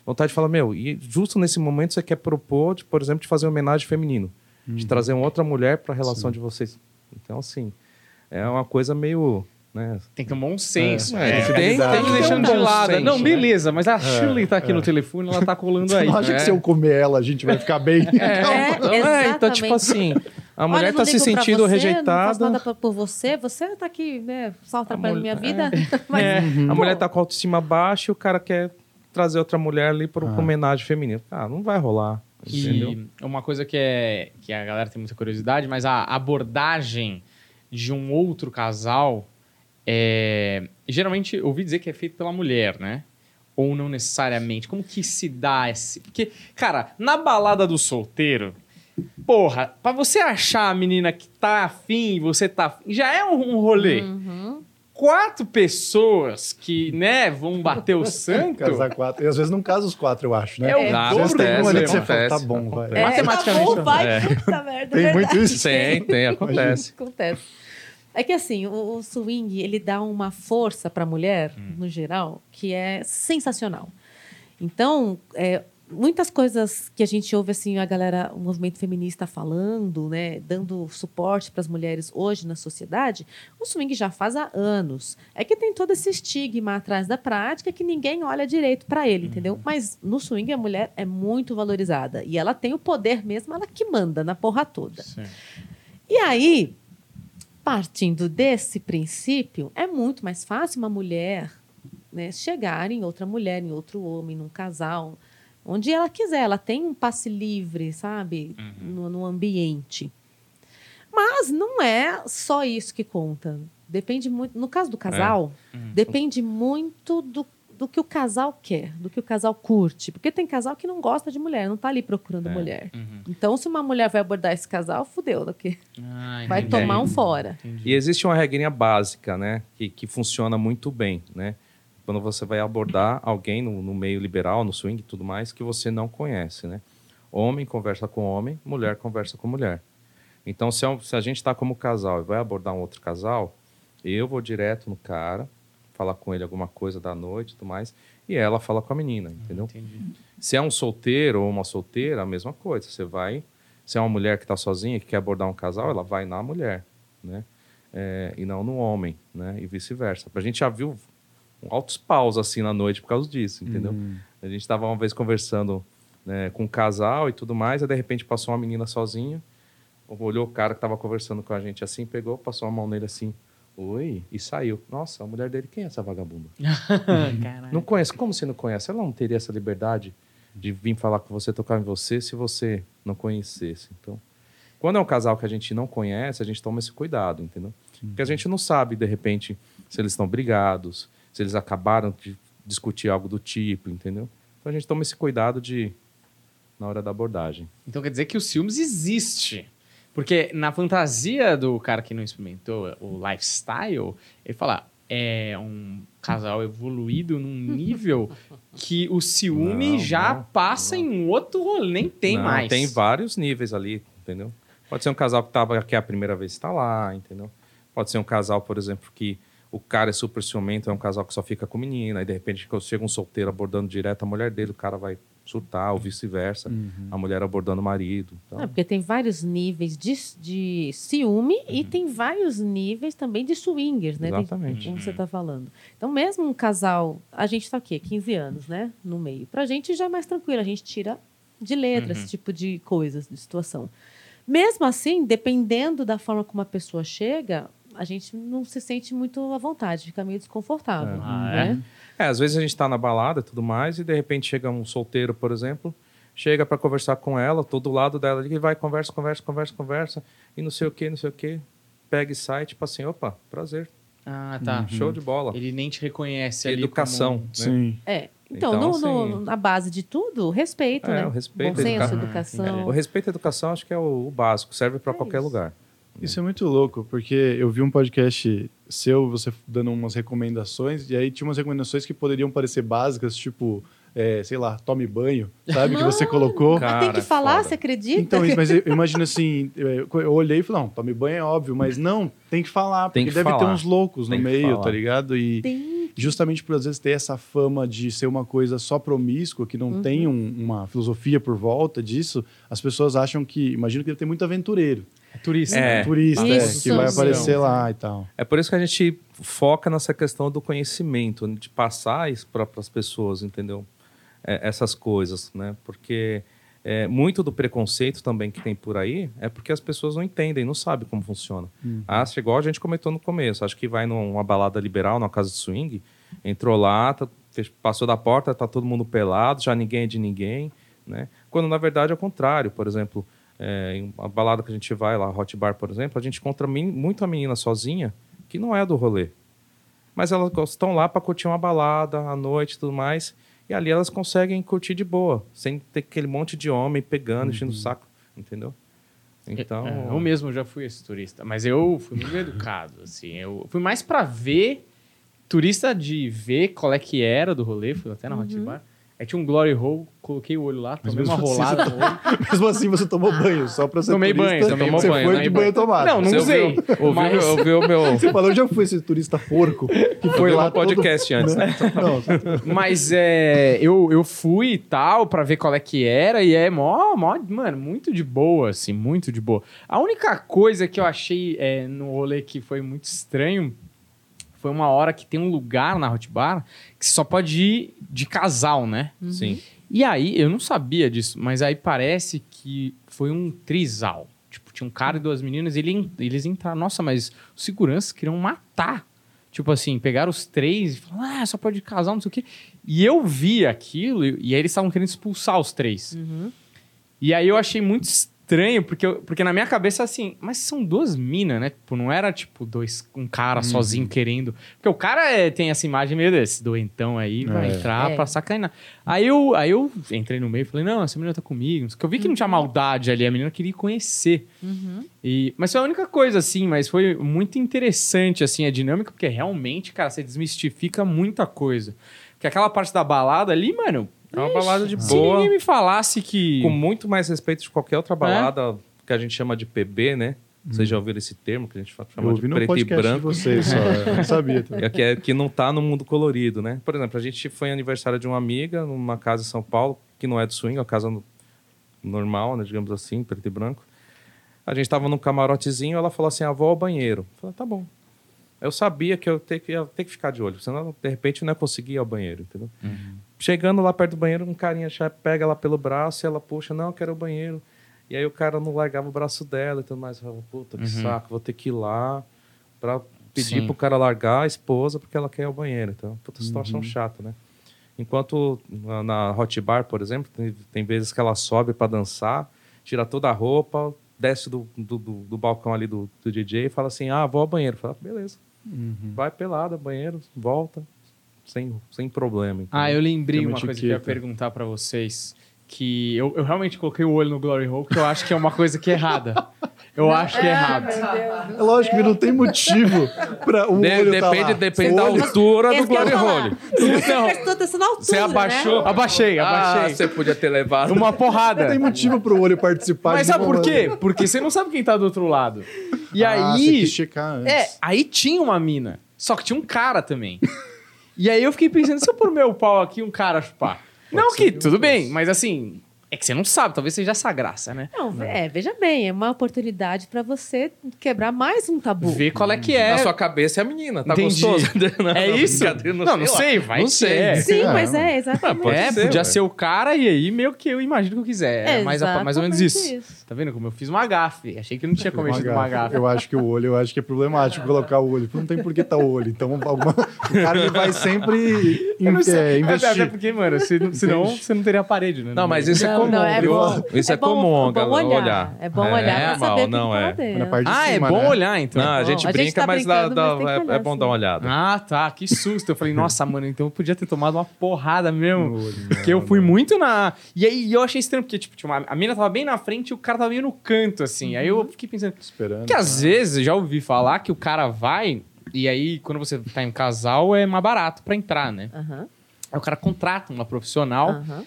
vontade de falar, meu, e justo nesse momento você quer propor, de, por exemplo, de fazer uma homenagem feminino, de trazer uma outra mulher para a relação de vocês. Então, assim, é uma coisa meio né? Tem que ter um bom senso. É, É, tem- tem, tem que que deixando ter um de bom lado. senso, não, né? beleza, mas a Shirley tá aqui no telefone, ela tá colando Você aí. não acha É. que se eu comer ela, a gente vai ficar bem? É, [laughs] Então, é, então, tipo assim, a mulher Olha, não tá se sentindo você, Não faço rejeitada. nada pra- por você, você tá aqui, né, só atrapalhando minha mulher- vida. [laughs] Mas, É, Uhum. A mulher tá com a autoestima baixa e o cara quer trazer outra mulher ali para uma homenagem feminina. Ah, não vai rolar. Entendeu? E uma coisa que, é, que a galera tem muita curiosidade, mas a abordagem de um outro casal é. Geralmente, eu ouvi dizer que é feito pela mulher, né? Ou não necessariamente. Como que se dá esse. Porque, cara, na balada do solteiro. Porra, pra você achar a menina que tá afim e você tá afim, já é um, um rolê. Uhum. Quatro pessoas que, né, vão bater o [laughs] santo. Casar quatro. E às vezes não casa os quatro, eu acho, né? É o Às vezes tem um ali que você acontece, fala, tá bom, vai. acontece. É, Matematicamente, tá bom, vai, é. puta merda. Tem muito isso? Tem, tem, acontece. Acontece. É que assim, o, o swing, ele dá uma força para a mulher, no geral, que é sensacional. Então, é, muitas coisas que a gente ouve assim, a galera, o movimento feminista falando, né, dando suporte para as mulheres hoje na sociedade, o swing já faz há anos. É que tem todo esse estigma atrás da prática que ninguém olha direito para ele, entendeu? Mas no swing a mulher é muito valorizada e ela tem o poder mesmo, ela que manda na porra toda. Sim. E aí, partindo desse princípio, é muito mais fácil uma mulher né, chegar em outra mulher, em outro homem, num casal, onde ela quiser. Ela tem um passe livre, sabe, no, no ambiente. Mas não é só isso que conta. Depende muito. No caso do casal, depende muito do, do que o casal quer, do que o casal curte. Porque tem casal que não gosta de mulher, não tá ali procurando mulher. Uhum. Então, se uma mulher vai abordar esse casal, fudeu, daqui. Ah, Vai entendi. tomar um fora. E existe uma regrinha básica, né? Que, que funciona muito bem, né? Quando você vai abordar alguém no, no meio liberal, no swing e tudo mais, que você não conhece, né? Homem conversa com homem, mulher conversa com mulher. Então, se, é a gente está como casal e vai abordar um outro casal, eu vou direto no cara, falar com ele alguma coisa da noite e tudo mais, e ela fala com a menina, entendeu? Entendi. Se é um solteiro ou uma solteira, a mesma coisa. Você vai. Se é uma mulher que está sozinha, que quer abordar um casal, ela vai na mulher, né? É, e não no homem, né? E vice-versa. A gente já viu altos paus assim na noite por causa disso, entendeu? A gente estava uma vez conversando né, com um casal e tudo mais, e de repente passou uma menina sozinha, olhou o cara que estava conversando com a gente assim, pegou, passou a mão nele assim, oi, e saiu. Nossa, a mulher dele, quem é essa vagabunda? [laughs] Não conhece. Como você não conhece? Ela não teria essa liberdade de vir falar com você, tocar em você, se você não conhecesse. Então, quando é um casal que a gente não conhece, a gente toma esse cuidado, entendeu? Porque a gente não sabe, de repente, se eles estão brigados, se eles acabaram de discutir algo do tipo, entendeu? Então a gente toma esse cuidado de na hora da abordagem. Então quer dizer que o ciúmes existe. Porque na fantasia do cara que não experimentou o lifestyle, ele fala, é um casal evoluído num [laughs] nível que o ciúme Não, já não, passa em um outro rolê, nem tem Não, mais. Tem vários níveis ali, entendeu? Pode ser um casal que tava aqui a primeira vez está lá, entendeu? Pode ser um casal, por exemplo, que o cara é super ciumento, é um casal que só fica com menina, e de repente quando chega um solteiro abordando direto a mulher dele, o cara vai surtar, ou vice-versa, a mulher abordando o marido. Então, É, porque tem vários níveis de, de ciúme e tem vários níveis também de swingers, né? Tem- Exatamente. como você está falando. Então, mesmo um casal, a gente está o quê? 15 anos, né? No meio. Pra gente já é mais tranquilo, a gente tira de letra esse tipo de coisas, de situação. Mesmo assim, dependendo da forma como a pessoa chega, a gente não se sente muito à vontade, fica meio desconfortável. Ah, né? É, às vezes a gente tá na balada e tudo mais, e de repente chega um solteiro, por exemplo, chega para conversar com ela, todo do lado dela, ele vai, conversa, conversa, conversa, conversa, e não sei o que, não sei o que, pega e sai, tipo assim, opa, prazer, Ah, tá. show de bola. Ele nem te reconhece ali Educação, como- né? Sim. É. Então, Então, no- no- assim- na base de tudo, respeito, É, né? o respeito, Bom senso, educa- educação. O respeito à educação acho que é o, o básico, serve para É qualquer isso. lugar. Isso é muito louco, porque eu vi um podcast seu, você dando umas recomendações, e aí tinha umas recomendações que poderiam parecer básicas, tipo, é, sei lá, tome banho, sabe? que você [laughs] colocou. Cara, Ah, tem que falar, foda. você acredita? Então, mas imagino assim, eu eu olhei e falei, não, tome banho é óbvio, mas não, tem que falar, porque Tem que deve ter falar. uns loucos no Tem que meio, falar. tá ligado? E Tem. justamente por às vezes ter essa fama de ser uma coisa só promíscua, que não tem um- uma filosofia por volta disso, as pessoas acham que, imagino que deve ter muito aventureiro. É turista. É. Turista, é, Isso, que vai aparecer lá e tal. É por isso que a gente foca nessa questão do conhecimento, de passar isso para as pessoas, entendeu? É, essas coisas, né? Porque é, muito do preconceito também que tem por aí é porque as pessoas não entendem, não sabem como funciona. Acha igual a gente comentou no começo, acho que vai numa balada liberal, numa casa de swing, entrou lá, tá- passou da porta, tá todo mundo pelado, já ninguém é de ninguém, né? Quando na verdade é o contrário, por exemplo, é, em uma balada que a gente vai lá, Hot Bar, por exemplo, a gente encontra men- muita menina sozinha que não é do rolê. Mas elas estão lá para curtir uma balada à noite e tudo mais. E ali elas conseguem curtir de boa, sem ter aquele monte de homem pegando, enchendo o saco, entendeu? Então. É, eu mesmo já fui esse turista, mas eu fui muito educado, assim. Eu fui mais pra ver, turista de ver qual é que era do rolê, fui até na Hot Bar. Aí tinha um Glory Hole, coloquei o olho lá, tomei mesmo uma assim, rolada você no olho. [laughs] Mesmo assim, você tomou banho, só pra ser Tomei turista, banho, você tomou você banho, foi né? de banho tomado. Não, não usei. ouviu, mas- meu. [laughs] Você falou, eu já fui esse turista porco que foi lá no podcast todo... [laughs] antes. Né? Não, Mas é, eu, eu fui e tal, pra ver qual é que era, e é mó, mó, mano, muito de boa, assim, muito de boa. A única coisa que eu achei é, no rolê que foi muito estranho foi uma hora que tem um lugar na Hot Bar que só pode ir de casal, né? Sim. E aí, eu não sabia disso, mas aí parece que foi um trisal. Tipo, tinha um cara e duas meninas, e ele, eles entraram. Nossa, mas os seguranças queriam matar. Tipo assim, pegaram os três e falaram, ah, só pode casar, não sei o quê. E eu vi aquilo, e, e aí eles estavam querendo expulsar os três. Uhum. E aí eu achei muito estranho, porque, eu- porque na minha cabeça, assim, mas são duas minas, né? Tipo, não era, tipo, dois, um cara sozinho querendo. Porque o cara é, tem essa imagem meio desse doentão aí, vai É. entrar É. pra sacanear. Aí eu, aí eu entrei no meio e falei, não, essa menina tá comigo. Porque eu vi que não tinha maldade ali, a menina queria conhecer. Uhum. E, mas foi a única coisa, assim, mas foi muito interessante, assim, a dinâmica, porque realmente, cara, você desmistifica muita coisa. Porque aquela parte da balada ali, mano, É uma balada de se boa, ninguém me falasse que... com muito mais respeito de qualquer É? outra balada que a gente chama de PB, né? Vocês já ouviram esse termo que a gente eu chama de ouvi no preto e podcast de branco? vocês só, eu não sabia. também. [laughs] É que, é, que não tá no mundo colorido, né? Por exemplo, a gente foi aniversário de uma amiga numa casa em São Paulo, que não é de swing, é uma casa no- normal, né, digamos assim, preto e branco. A gente tava num camarotezinho, ela falou assim, vou ao banheiro. Eu falei, tá bom. Eu sabia que eu ter que, ia ter que ficar de olho, senão, de repente, eu não ia conseguir ir ao banheiro, entendeu? Chegando lá perto do banheiro, um carinha pega ela pelo braço e ela puxa, não, eu quero ao banheiro. E aí o cara não largava o braço dela e tudo mais. Eu falava, puta, que saco, vou ter que ir lá pra pedir Sim. pro cara largar a esposa porque ela quer ir ao banheiro. Então, puta situação chata, né? Enquanto na, na Hot Bar, por exemplo, tem, tem vezes que ela sobe pra dançar, tira toda a roupa, desce do, do, do- do balcão ali do, do DJ e fala assim, ah, vou ao banheiro. Fala, beleza. Vai pelada, banheiro, volta, sem, sem problema. entendeu? Ah, eu lembrei uma coisa que eu ia perguntar pra vocês. Que eu, eu realmente coloquei o olho no Glory Hole, que eu acho que é uma coisa que é errada. Eu acho que é errado. É lógico que não tem motivo pra o De- olho tá depende lá. depende O da olho- altura Esse do Glory. Hole. Você prestou atenção na altura, Você abaixou? Né? Abaixei, Ah, abaixei. você podia ter levado. Uma porrada. Não tem motivo pro olho participar Mas sabe por quê? maneira. Porque você não sabe quem tá do outro lado. E Ah, você aí. quis checar antes. É, aí tinha uma mina. Só que tinha um cara também. E aí eu fiquei pensando, se eu pôr meu pau aqui, um cara chupar. Não que, tudo bem, mas assim, é que você não sabe, talvez seja essa graça, né? Não, é, veja bem, é uma oportunidade pra você quebrar mais um tabu. Ver qual é que é. Na sua cabeça é a menina, tá Entendi. gostoso? [laughs] Não, É não, isso? Não, não lá. sei, vai Não sei. é. Sim, Ah, mas não. é, exatamente. pode é, ser, podia ué. ser o cara e aí meio que eu imagino que eu quiser. É, mais, a- mais ou menos isso. exatamente Tá vendo como eu fiz uma gafe? Achei que não tinha cometido uma gafe. Eu acho que o olho, eu acho que é problemático colocar o olho. Não tem por que tá o olho. Então, alguma... o cara vai sempre Eu não in- sei. é, Até- Até investir. porque, mano, se, senão você não teria parede, né? Não, mas isso é Não, comum. não, é bom. Isso é, bom- comum, é bom galera, olhar. olhar. É bom olhar É, pra saber não tá é. dentro. Na parte de Ah, é cima, bom né? olhar, então. Não, a gente A gente brinca, tá mas, dá, brincando, dá- mas é, olhar, é bom dar uma olhada. Ah, tá. Que susto. Eu falei, nossa, mano, então eu podia ter tomado uma porrada mesmo. Olho, Porque eu fui muito na. E aí eu achei estranho, porque, tipo, tinha uma- a mina tava bem na frente e o cara tava meio no canto, assim. Aí eu fiquei pensando. Esperando. Que às vezes eu já ouvi falar que o cara vai. E aí, quando você tá em casal, é mais barato pra entrar, né? Aham, Aí o cara contrata uma profissional aham.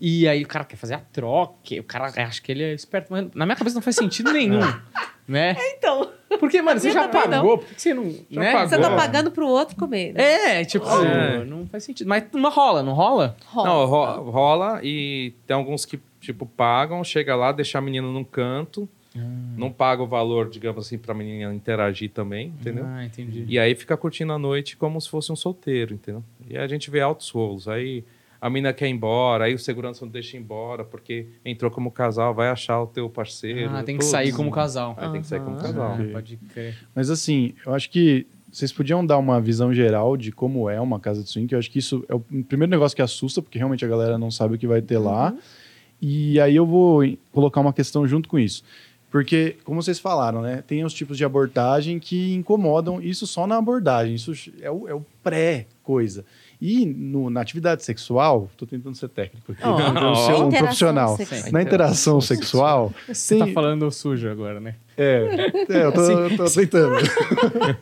E aí o cara quer fazer a troca. O cara acha que ele é esperto, mas na minha cabeça não faz sentido nenhum, né? Então, Porque, mano, você já pagou, por que você não. Já né? pagou. você tá pagando pro outro comer. né? É, tipo, É. não faz sentido. Mas não rola, não rola? Rola. Não, ro- rola e tem alguns que, tipo, pagam, chega lá, deixa a menina num canto Não paga o valor, digamos assim, pra menina interagir também, entendeu? Ah, entendi. E aí fica curtindo a noite como se fosse um solteiro, entendeu? E a gente vê altos rolos. Aí a mina quer ir embora, aí o segurança não deixa ir embora, porque entrou como casal, vai achar o teu parceiro. Ah, tem que Putz. sair como casal. Aí tem que sair como casal. Ah, pode crer. Mas assim, eu acho que vocês podiam dar uma visão geral de como é uma casa de swing, que eu acho que isso é o primeiro negócio que assusta, porque realmente a galera não sabe o que vai ter lá. E aí eu vou colocar uma questão junto com isso. Porque, como vocês falaram, né? Tem os tipos de abordagem que incomodam isso só na abordagem. Isso é o, é o pré-coisa. E no- na atividade sexual, tô tentando ser técnico aqui, tentando ser um profissional. sexual. Na interação sexual, Você tem- tá falando sujo agora, né? é, é, eu tô, eu tô tentando. [laughs]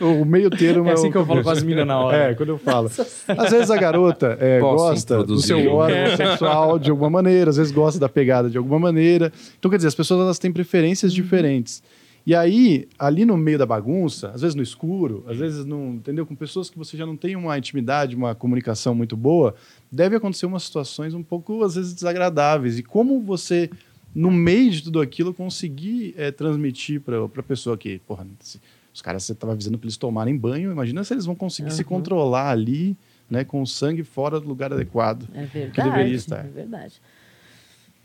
o meio termo É assim o que eu falo com as minas na hora. É, quando eu falo. Às vezes a garota é, gosta do introduzir? seu órgão sexual de alguma maneira, às vezes gosta da pegada de alguma maneira. Então, quer dizer, as pessoas elas têm preferências diferentes. E aí, ali no meio da bagunça, às vezes no escuro, às vezes não, entendeu? Com pessoas que você já não tem uma intimidade, uma comunicação muito boa, deve acontecer umas situações um pouco, às vezes, desagradáveis. E como você, no meio de tudo aquilo, conseguir eh, transmitir para a pessoa que, porra, se- os caras você estava avisando para eles tomarem banho, imagina se eles vão conseguir se Aham. controlar ali, né, com o sangue fora do lugar adequado. É verdade. Que deveria estar. É verdade.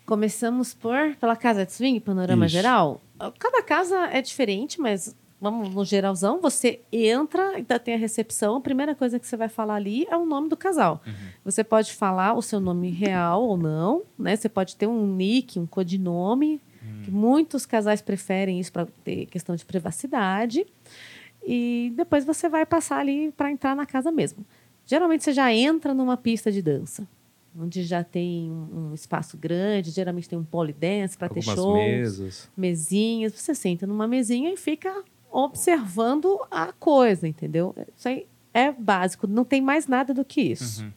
Começamos por pela casa de swing, panorama Isso. geral. Cada casa é diferente, mas vamos no geralzão. Você entra, ainda tem a recepção. A primeira coisa que você vai falar ali é o nome do casal. Você pode falar o seu nome real ou não, né? Você pode ter um nick, um codinome. que muitos casais preferem isso para ter questão de privacidade. E depois você vai passar ali para entrar na casa mesmo. Geralmente você já entra numa pista de dança, onde já tem um um espaço grande, geralmente tem um polidense para ter shows, mesas. mesinhas. Você senta numa mesinha e fica observando a coisa, entendeu? Isso aí é básico, não tem mais nada do que isso. Uhum.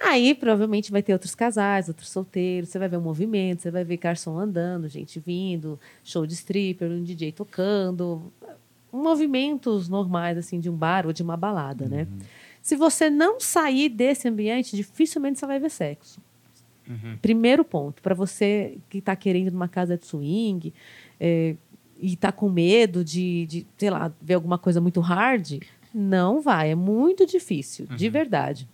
Aí provavelmente vai ter outros casais, outros solteiros, você vai ver o movimento, você vai ver garçom andando, gente vindo, show de stripper, um DJ tocando, movimentos normais assim de um bar ou de uma balada, né? Se você não sair desse ambiente, dificilmente você vai ver sexo. Primeiro ponto, para você que está querendo ir numa casa de swing é, e está com medo de, de, sei lá, ver alguma coisa muito hard, não vai, é muito difícil, de verdade.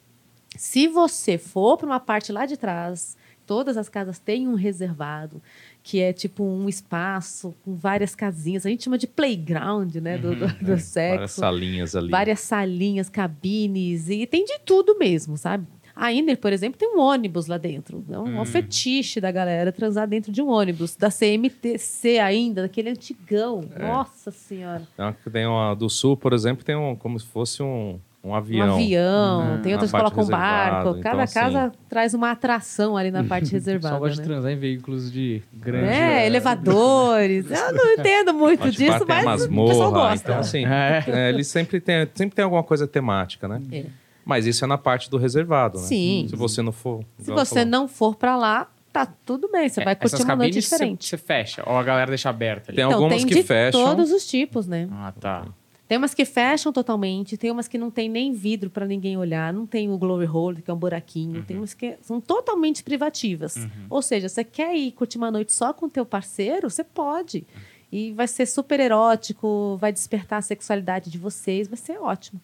Se você for para uma parte lá de trás, todas as casas têm um reservado, que é tipo um espaço com várias casinhas. A gente chama de playground, né? Do, do, do Várias sexo. salinhas ali. Várias salinhas, cabines, e tem de tudo mesmo, sabe? A Iner, por exemplo, tem um ônibus lá dentro. É um, um fetiche da galera transar dentro de um ônibus. Da CMTC ainda, daquele antigão. Nossa Senhora. Tem uma do sul, por exemplo, tem um como se fosse um, um avião. Um avião, Hum, tem outras que colocam um barco. reservada, Cada então, assim- casa traz uma atração ali na parte [laughs] Só reservada. gosta de né? transar em veículos de grande. É, elevadores. Eu não entendo muito Pode disso, mas o masmorra, pessoal gosta. Então, assim, [laughs] É. é, eles sempre tem, sempre tem alguma coisa temática, né? É. Mas isso é na parte do reservado, né? Sim. Se você não for. Se você falou. não for pra lá, tá tudo bem. Você É, vai curtir essas uma noite diferente. Você fecha, ou a galera deixa aberta ali. Tem Então, algumas tem que de fecham. todos os tipos, né? Ah, tá. Tem umas que fecham totalmente, tem umas que não tem nem vidro para ninguém olhar, não tem o glory hole, que é um buraquinho, tem umas que são totalmente privativas. Ou seja, você quer ir curtir uma noite só com o teu parceiro, você pode. E vai ser super erótico, vai despertar a sexualidade de vocês, vai ser ótimo.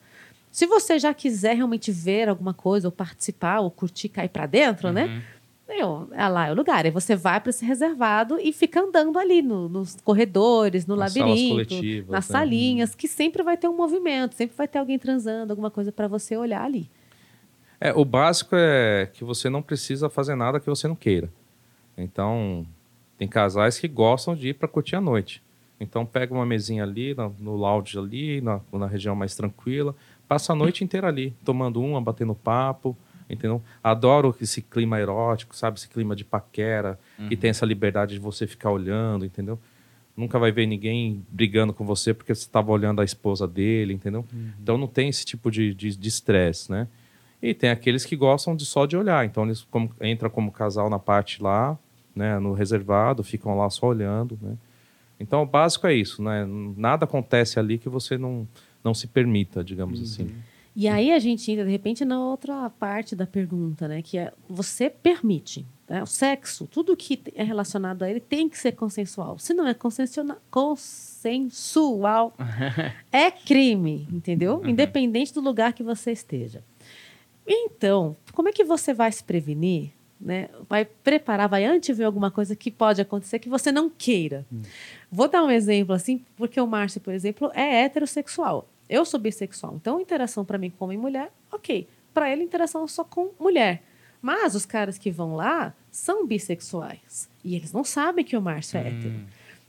Se você já quiser realmente ver alguma coisa, ou participar, ou curtir, cair para dentro, né? Meu, é lá é o lugar. Aí você vai para esse reservado e fica andando ali no- nos corredores, no Nas labirinto, nas né? salinhas, que sempre vai ter um movimento, sempre vai ter alguém transando, alguma coisa para você olhar ali. É, o básico é que você não precisa fazer nada que você não queira. Então, tem casais que gostam de ir para curtir a noite. Então, pega uma mesinha ali, no, no lounge ali, na, na região mais tranquila, passa a noite inteira ali, tomando uma, batendo papo, entendeu? Adoro esse clima erótico, sabe? Esse clima de paquera, que tem essa liberdade de você ficar olhando, entendeu? Nunca vai ver ninguém brigando com você porque você estava olhando a esposa dele, entendeu? Então não tem esse tipo de estresse, de, estresse, né? E tem aqueles que gostam de só de olhar. Então eles como, entram como casal na parte lá, né, no reservado, ficam lá só olhando, né? Então o básico é isso, né? Nada acontece ali que você não, não se permita, digamos assim. E aí a gente entra, de repente, na outra parte da pergunta, né? Que é, você permite. Né? O sexo, tudo que é relacionado a ele tem que ser consensual. Se não é consensual, consensual [laughs] é crime, entendeu? Independente do lugar que você esteja. Então, como é que você vai se prevenir? Né? Vai preparar, vai antever alguma coisa que pode acontecer que você não queira. Vou dar um exemplo assim, porque o Márcio, por exemplo, é heterossexual. Eu sou bissexual, então interação para mim com homem e mulher, ok. Para ele, interação só com mulher. Mas os caras que vão lá são bissexuais. E eles não sabem que o Márcio é hétero.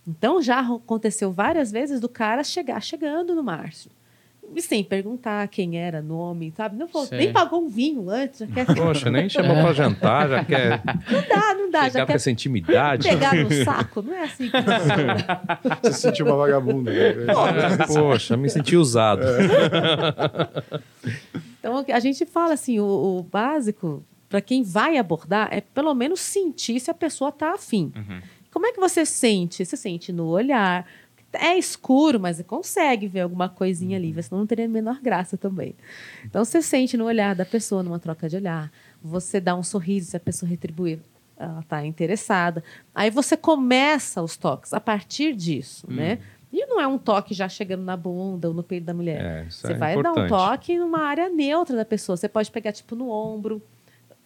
Então já aconteceu várias vezes do cara chegar chegando no Márcio. E sem perguntar quem era, nome, sabe? Não falou, nem pagou um vinho antes, já quer. [laughs] Poxa, nem chamou pra jantar, já quer Não dá, não dá, chegar já quer essa intimidade. pegar no saco. Não é assim que funciona. [laughs] Você se sentiu uma vagabunda. né? Poxa, me senti usado. Então, a gente fala assim, o, o básico, para quem vai abordar, é pelo menos sentir se a pessoa está afim. Como é que você sente? Você sente no olhar. É escuro, mas você consegue ver alguma coisinha ali, senão não teria a menor graça também. Então, você sente no olhar da pessoa, numa troca de olhar. Você dá um sorriso, se a pessoa retribuir, ela está interessada. Aí você começa os toques a partir disso, né? E não é um toque já chegando na bunda ou no peito da mulher. É, isso Você é vai dar um importante. toque numa área neutra da pessoa. Você pode pegar, tipo, no ombro,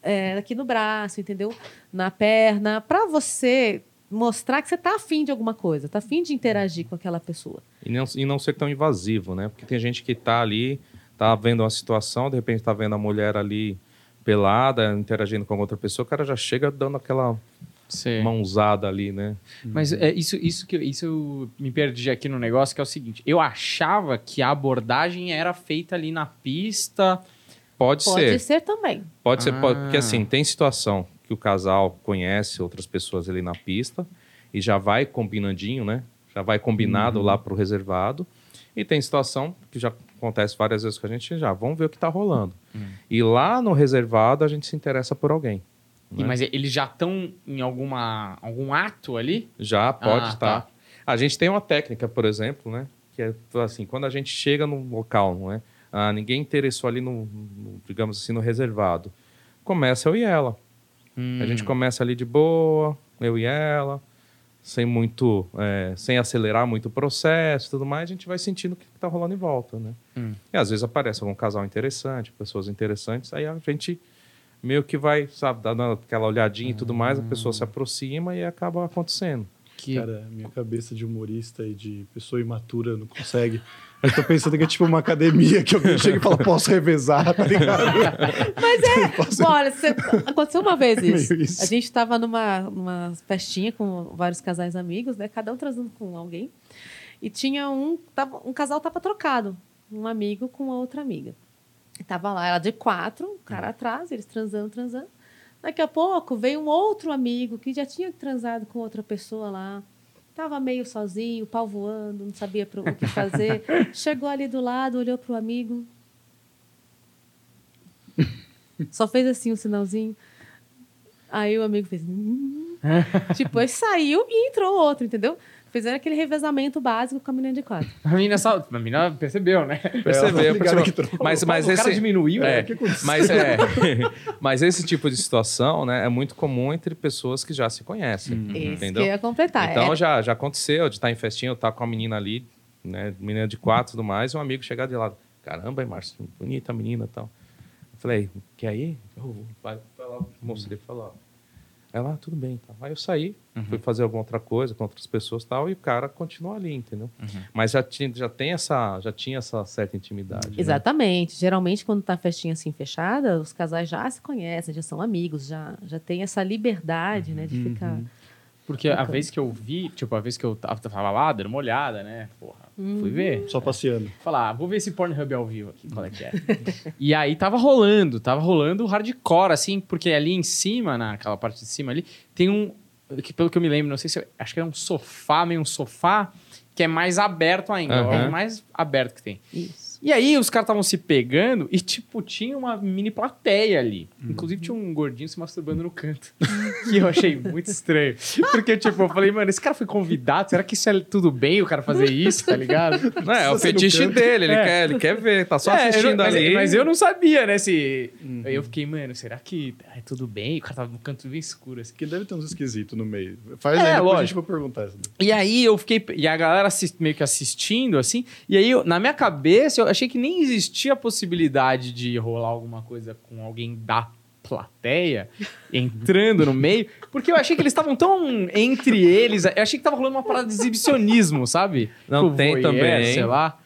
é, aqui no braço, entendeu? Na perna, para você mostrar que você tá afim de alguma coisa, tá afim de interagir com aquela pessoa. E não, e não ser tão invasivo, né? Porque tem gente que tá ali, tá vendo uma situação, de repente tá vendo a mulher ali pelada, interagindo com outra pessoa, o cara já chega dando aquela Sei. mãozada ali, né? Mas é isso, isso que eu- isso eu me perdi aqui no negócio, que é o seguinte: eu achava que a abordagem era feita ali na pista. Pode, Pode ser. ser também. Pode ser, pode- Ah. porque assim, tem situação que o casal conhece outras pessoas ali na pista e já vai combinandinho, né? Já vai combinado lá pro reservado. E tem situação que já acontece várias vezes com a gente, já vamos ver o que tá rolando. E lá no reservado a gente se interessa por alguém. E, né? mas eles já estão em alguma, algum ato ali? Já pode Ah, estar. tá. A gente tem uma técnica, por exemplo, né? Que é assim, quando a gente chega num local, não é? Ah, ninguém interessou ali no, no, digamos assim, no reservado. Começa eu e ela. Hum. A gente começa ali de boa, eu e ela, sem muito, é, sem acelerar muito o processo e tudo mais, a gente vai sentindo o que está rolando em volta, né? Hum. E às vezes aparece algum casal interessante, pessoas interessantes, aí a gente meio que vai, sabe, dando aquela olhadinha e tudo mais, a pessoa se aproxima e acaba acontecendo. Que... Cara, minha cabeça de humorista e de pessoa imatura não consegue. [laughs] Eu tô pensando que é tipo uma academia que alguém chega e fala, posso revezar, tá ligado? Mas é. Bom, olha, você- aconteceu uma vez isso. Isso. A gente estava numa, numa festinha com vários casais amigos, né? Cada um transando com alguém. E tinha um. Tava, um casal tava trocado. Um amigo com a outra amiga. E tava lá, ela de quatro, o cara atrás, eles transando, transando. Daqui a pouco veio um outro amigo que já tinha transado com outra pessoa lá. Tava meio sozinho, pau voando, não sabia pro- o que fazer. [laughs] Chegou ali do lado, olhou pro amigo. Só fez assim um sinalzinho. Aí o amigo fez. "Hum". [laughs] tipo, aí saiu e entrou outro, entendeu? Fizeram aquele revezamento básico com a menina de quatro. A menina, só... a menina percebeu, né? Percebeu, percebeu. que trocou. Mas, mas o esse... cara diminuiu, é, né? O que aconteceu? mas, é, [laughs] mas esse tipo de situação né, é muito comum entre pessoas que já se conhecem. Esse que Entendeu? eu ia completar. Então é, já, já aconteceu de estar em festinha, eu estar com a menina ali, né? Menina de quatro e tudo mais, e um amigo chegar de lado. Caramba, hein, Márcio, bonita a menina e tal. Eu falei, quer ir? Eu, vai, vai lá, o moço dele falou, ó. Ela, ah, tudo bem. Tá. Aí eu saí, fui fazer alguma outra coisa com outras pessoas e tal, e o cara continuou ali, entendeu? Mas já tinha, já tem essa, já tinha essa certa intimidade. né? Exatamente. Geralmente, quando tá festinha assim fechada, os casais já se conhecem, já são amigos, já, já tem essa liberdade, né, de ficar. Porque a vez que eu vi, tipo, a vez que eu tava, tava lá, dando uma olhada, né? Porra, fui ver. Só passeando. Falar, ah, vou ver esse Pornhub ao vivo aqui, qual é que é. [laughs] e aí tava rolando, tava rolando hardcore, assim, porque ali em cima, naquela parte de cima ali, tem um, que pelo que eu me lembro, não sei se, eu- acho que é um sofá, meio um sofá, que é mais aberto ainda, é Aham. o mais aberto que tem. Isso. Isso. E aí os caras estavam se pegando e, tipo, tinha uma mini plateia ali. Inclusive tinha um gordinho se masturbando no canto. [laughs] que eu achei muito estranho. Porque, tipo, eu falei, mano, esse cara foi convidado, será que isso é tudo bem o cara fazer isso, tá ligado? [laughs] Não, é o Você no fetiche dele, ele, É. quer, ele quer ver, tá só É, assistindo não- mas, ali. mas eu não sabia, né? Se... Aí eu fiquei, mano, será que é tudo bem? O cara tava no canto bem escuro, assim. Porque deve ter uns esquisitos no meio. Faz É, aí, depois a gente lógico. vai perguntar. E aí eu fiquei. E a galera assis- meio que assistindo, assim. E aí, eu- na minha cabeça, eu achei que nem existia a possibilidade de rolar alguma coisa com alguém da plateia [laughs] entrando no meio. Porque eu achei que eles estavam tão entre eles. Eu achei que tava rolando uma parada de exibicionismo, sabe? Não, Tipo, tem voyeur, também. Sei lá.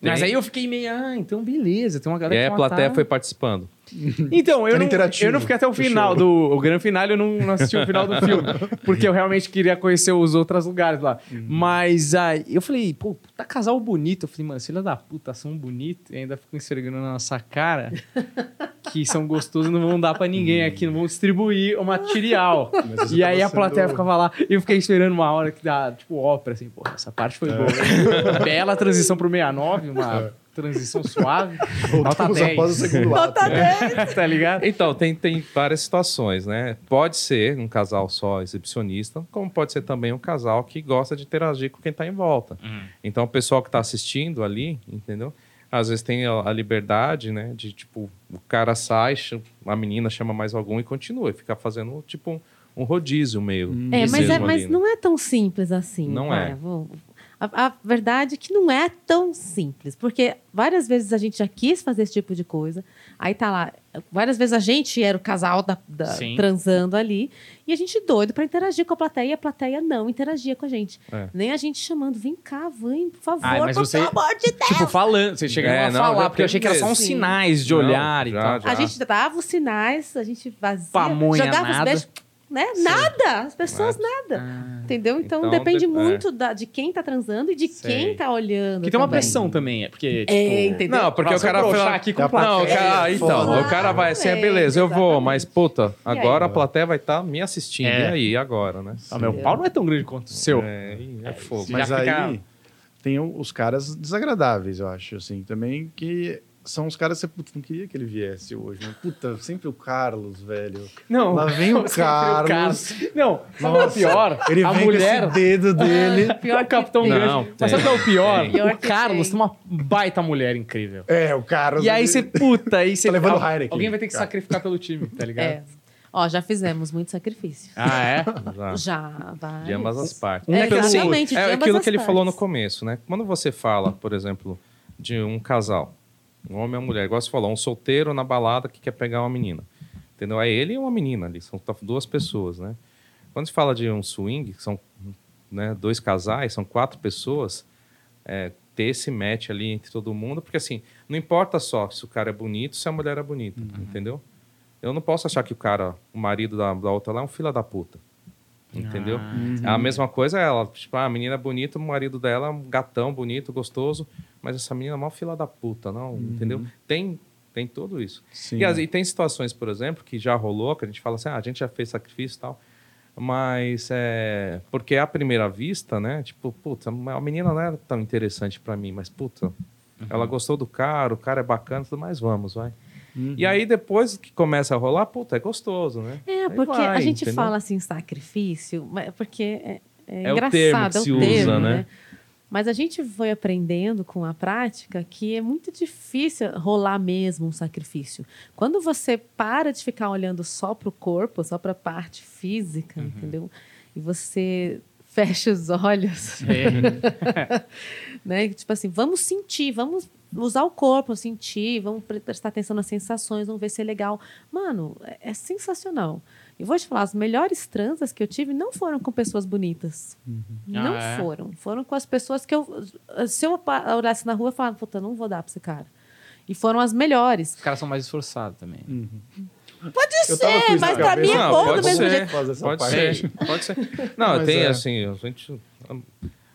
Mas Tem. aí eu fiquei meio, ah, então beleza, tem uma galera aí que a uma plateia tá- foi participando. [laughs] Então, eu não, eu não fiquei até o final show. do o grande final, eu não, não assisti o final do [laughs] filme, porque eu realmente queria conhecer os outros lugares lá. Uhum. Mas aí eu falei, pô, tá casal bonito. Eu falei, mano, filha da puta, são bonitos e ainda ficam esfregando na nossa cara [laughs] que são gostosos e não vão dar pra ninguém aqui, não vão distribuir o material. E aí a plateia sendo- ficava lá e eu fiquei esperando uma hora que dá, tipo, ópera, assim, pô, essa parte foi boa. Bela transição pro 69, uma transição suave. [laughs] Nota Voltamos 10. após o segundo ato. né? [laughs] tá ligado? Então, tem, tem várias situações, né? Pode ser um casal só exibicionista, como pode ser também um casal que gosta de interagir com quem está em volta. Então, o pessoal que está assistindo ali, entendeu? Às vezes tem a, a liberdade, né? De, tipo, o cara sai, a menina chama mais algum e continua. E fica fazendo, tipo, um, rodízio meio. É, mas, é, ali, mas né? não é tão simples assim. Não vai, é. vou- A, a verdade é que não é tão simples, porque várias vezes a gente já quis fazer esse tipo de coisa, aí tá lá, várias vezes a gente era o casal da, da- transando ali, e a gente doido para interagir com a plateia, e a plateia não interagia com a gente. É. Nem a gente chamando, vem cá, vem, por favor, Ai, mas por você- pelo amor de Deus. Tipo, falando, você chegando É, a não, falar, já porque eu achei que era só uns Sim. sinais de Não, olhar e já, tal. já. A gente dava os sinais, a gente vazia, Pamonha jogava nada. os beijos, né? Nada, as pessoas nada. Ah. Entendeu? Então, Então, depende de- muito da- de quem tá transando e de Sei. quem tá olhando. Que tem uma também. pressão também, é porque, tipo... É, entendeu? Não, porque Pra o cara broxar aqui com a Não, o plateia, cara, é então, o cara vai assim, é, beleza, eu vou, mas puta, agora a plateia vai estar me assistindo. É. E aí, agora, né? Ah, meu pau não é tão grande quanto o seu. É, é fogo. sim. Mas aí tem os caras desagradáveis, eu acho, assim, também, que são os caras que você putz, não queria que ele viesse hoje, né? Puta, sempre o Carlos, velho. Não, Lá vem o [laughs] sempre Carlos. Não, sabe o é o pior? Ele a vem mulher... com esse dedo [laughs] dele. Pior o Capitão que. Grande. Não, Mas sabe o que é o pior? Pior o Carlos tem. tem uma baita mulher incrível. É, o Carlos. E aí você, puta, aí você... Tá levando al- Heineken, Alguém vai ter que cara. sacrificar pelo time, tá [laughs] ligado? É. Ó, já fizemos muito sacrifício. Ah, é? Já. Já, vai. De ambas as partes. É, pelo outro. exatamente, de É ambas aquilo as que ele falou no partes. começo, né? Quando você fala, por exemplo, de um casal, um homem e uma mulher, igual você falou, um solteiro na balada que quer pegar uma menina. Entendeu? É ele e uma menina ali, são duas pessoas, né? Quando se fala de um swing, que são né, dois casais, são quatro pessoas, é, ter esse match ali entre todo mundo, porque assim, não importa só se o cara é bonito, se a mulher é bonita, entendeu? Eu não posso achar que o cara, o marido da, da outra lá é um fila da puta. Entendeu? Ah. A mesma coisa é ela, tipo, ah, a menina é bonita, o marido dela é um gatão bonito, gostoso, mas essa menina é mó fila da puta, não, entendeu? Tem, tem tudo isso. Sim. E, as- e tem situações, por exemplo, que já rolou, que a gente fala assim, ah, a gente já fez sacrifício e tal, mas é. Porque à primeira vista, né? Tipo, puta, a menina não era tão interessante pra mim, mas puta, ela gostou do cara, o cara é bacana, tudo mais, vamos, vai. Uhum. E aí depois que começa a rolar, puta, é gostoso, né? É, Aí porque vai, a gente entendeu? fala assim, sacrifício, mas- porque é, é É o engraçado, termo que é o se usa, termo, né? né? Mas a gente foi aprendendo com a prática que é muito difícil rolar mesmo um sacrifício. Quando você para de ficar olhando só para o corpo, só para a parte física, Uhum. entendeu? E você fecha os olhos, É. [laughs] né? Tipo assim, vamos sentir, vamos usar o corpo, sentir, vamos pre- prestar atenção nas sensações, vamos ver se é legal. Mano, é, é sensacional. E vou te falar, as melhores transas que eu tive não foram com pessoas bonitas. Não Ah, é? foram. Foram com as pessoas que eu. Se eu olhasse na rua, eu falava, puta, não vou dar pra esse cara. E foram as melhores. Os caras são mais esforçados também. Pode ser, mas pra mim é bom do pode mesmo ser. jeito. Pode ser, pode ser. Não, Mas tem é. assim, a gente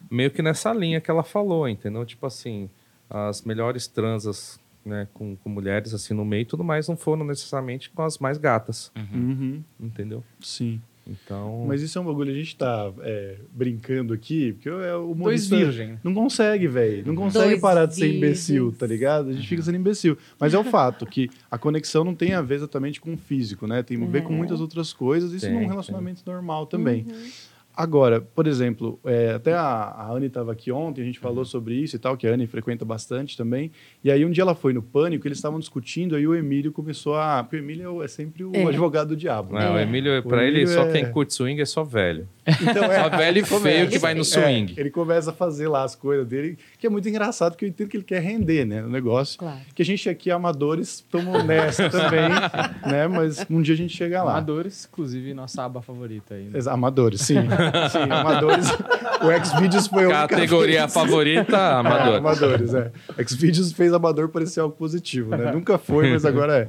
meio que nessa linha que ela falou, entendeu? Tipo assim, as melhores transas né, com, com mulheres assim no meio e tudo mais não foram necessariamente com as mais gatas, Uhum. entendeu? Sim. Então, Mas isso é um bagulho, a gente tá é, brincando aqui, porque é o Dois humorista virgem. não consegue, velho. Não consegue Dois parar de ser imbecil, tá ligado? A gente fica sendo imbecil. Mas é o fato que a conexão não tem a ver exatamente com o físico, né? Tem a ver com É. muitas outras coisas, isso Tem, num tem. relacionamento normal também. Uhum. Agora, por exemplo, é, até a, a Anne estava aqui ontem, a gente falou sobre isso e tal, que a Anne frequenta bastante também. E aí um dia ela foi no pânico, eles estavam discutindo, aí o Emílio começou a. Porque o Emílio é o- é sempre o É. advogado do diabo. né, o É. Emílio, O pra ele, Emílio só é- quem curte swing é só velho. Então, é, Só velho e feio que vai no É, swing. ele começa a fazer lá as coisas dele, que é muito engraçado, porque eu entendo que ele quer render, né, o negócio. Claro. Que a gente aqui, amadores, estamos nessa também, [laughs] né, mas um dia a gente chega lá. Amadores, inclusive, nossa aba favorita aí. né? Amadores, sim. [laughs] sim, amadores. O Xvideos foi Categoria vez- favorita, [laughs] É, amador. amadores, é. Xvideos fez amador parecer algo positivo, né? Nunca foi, mas [laughs] agora é.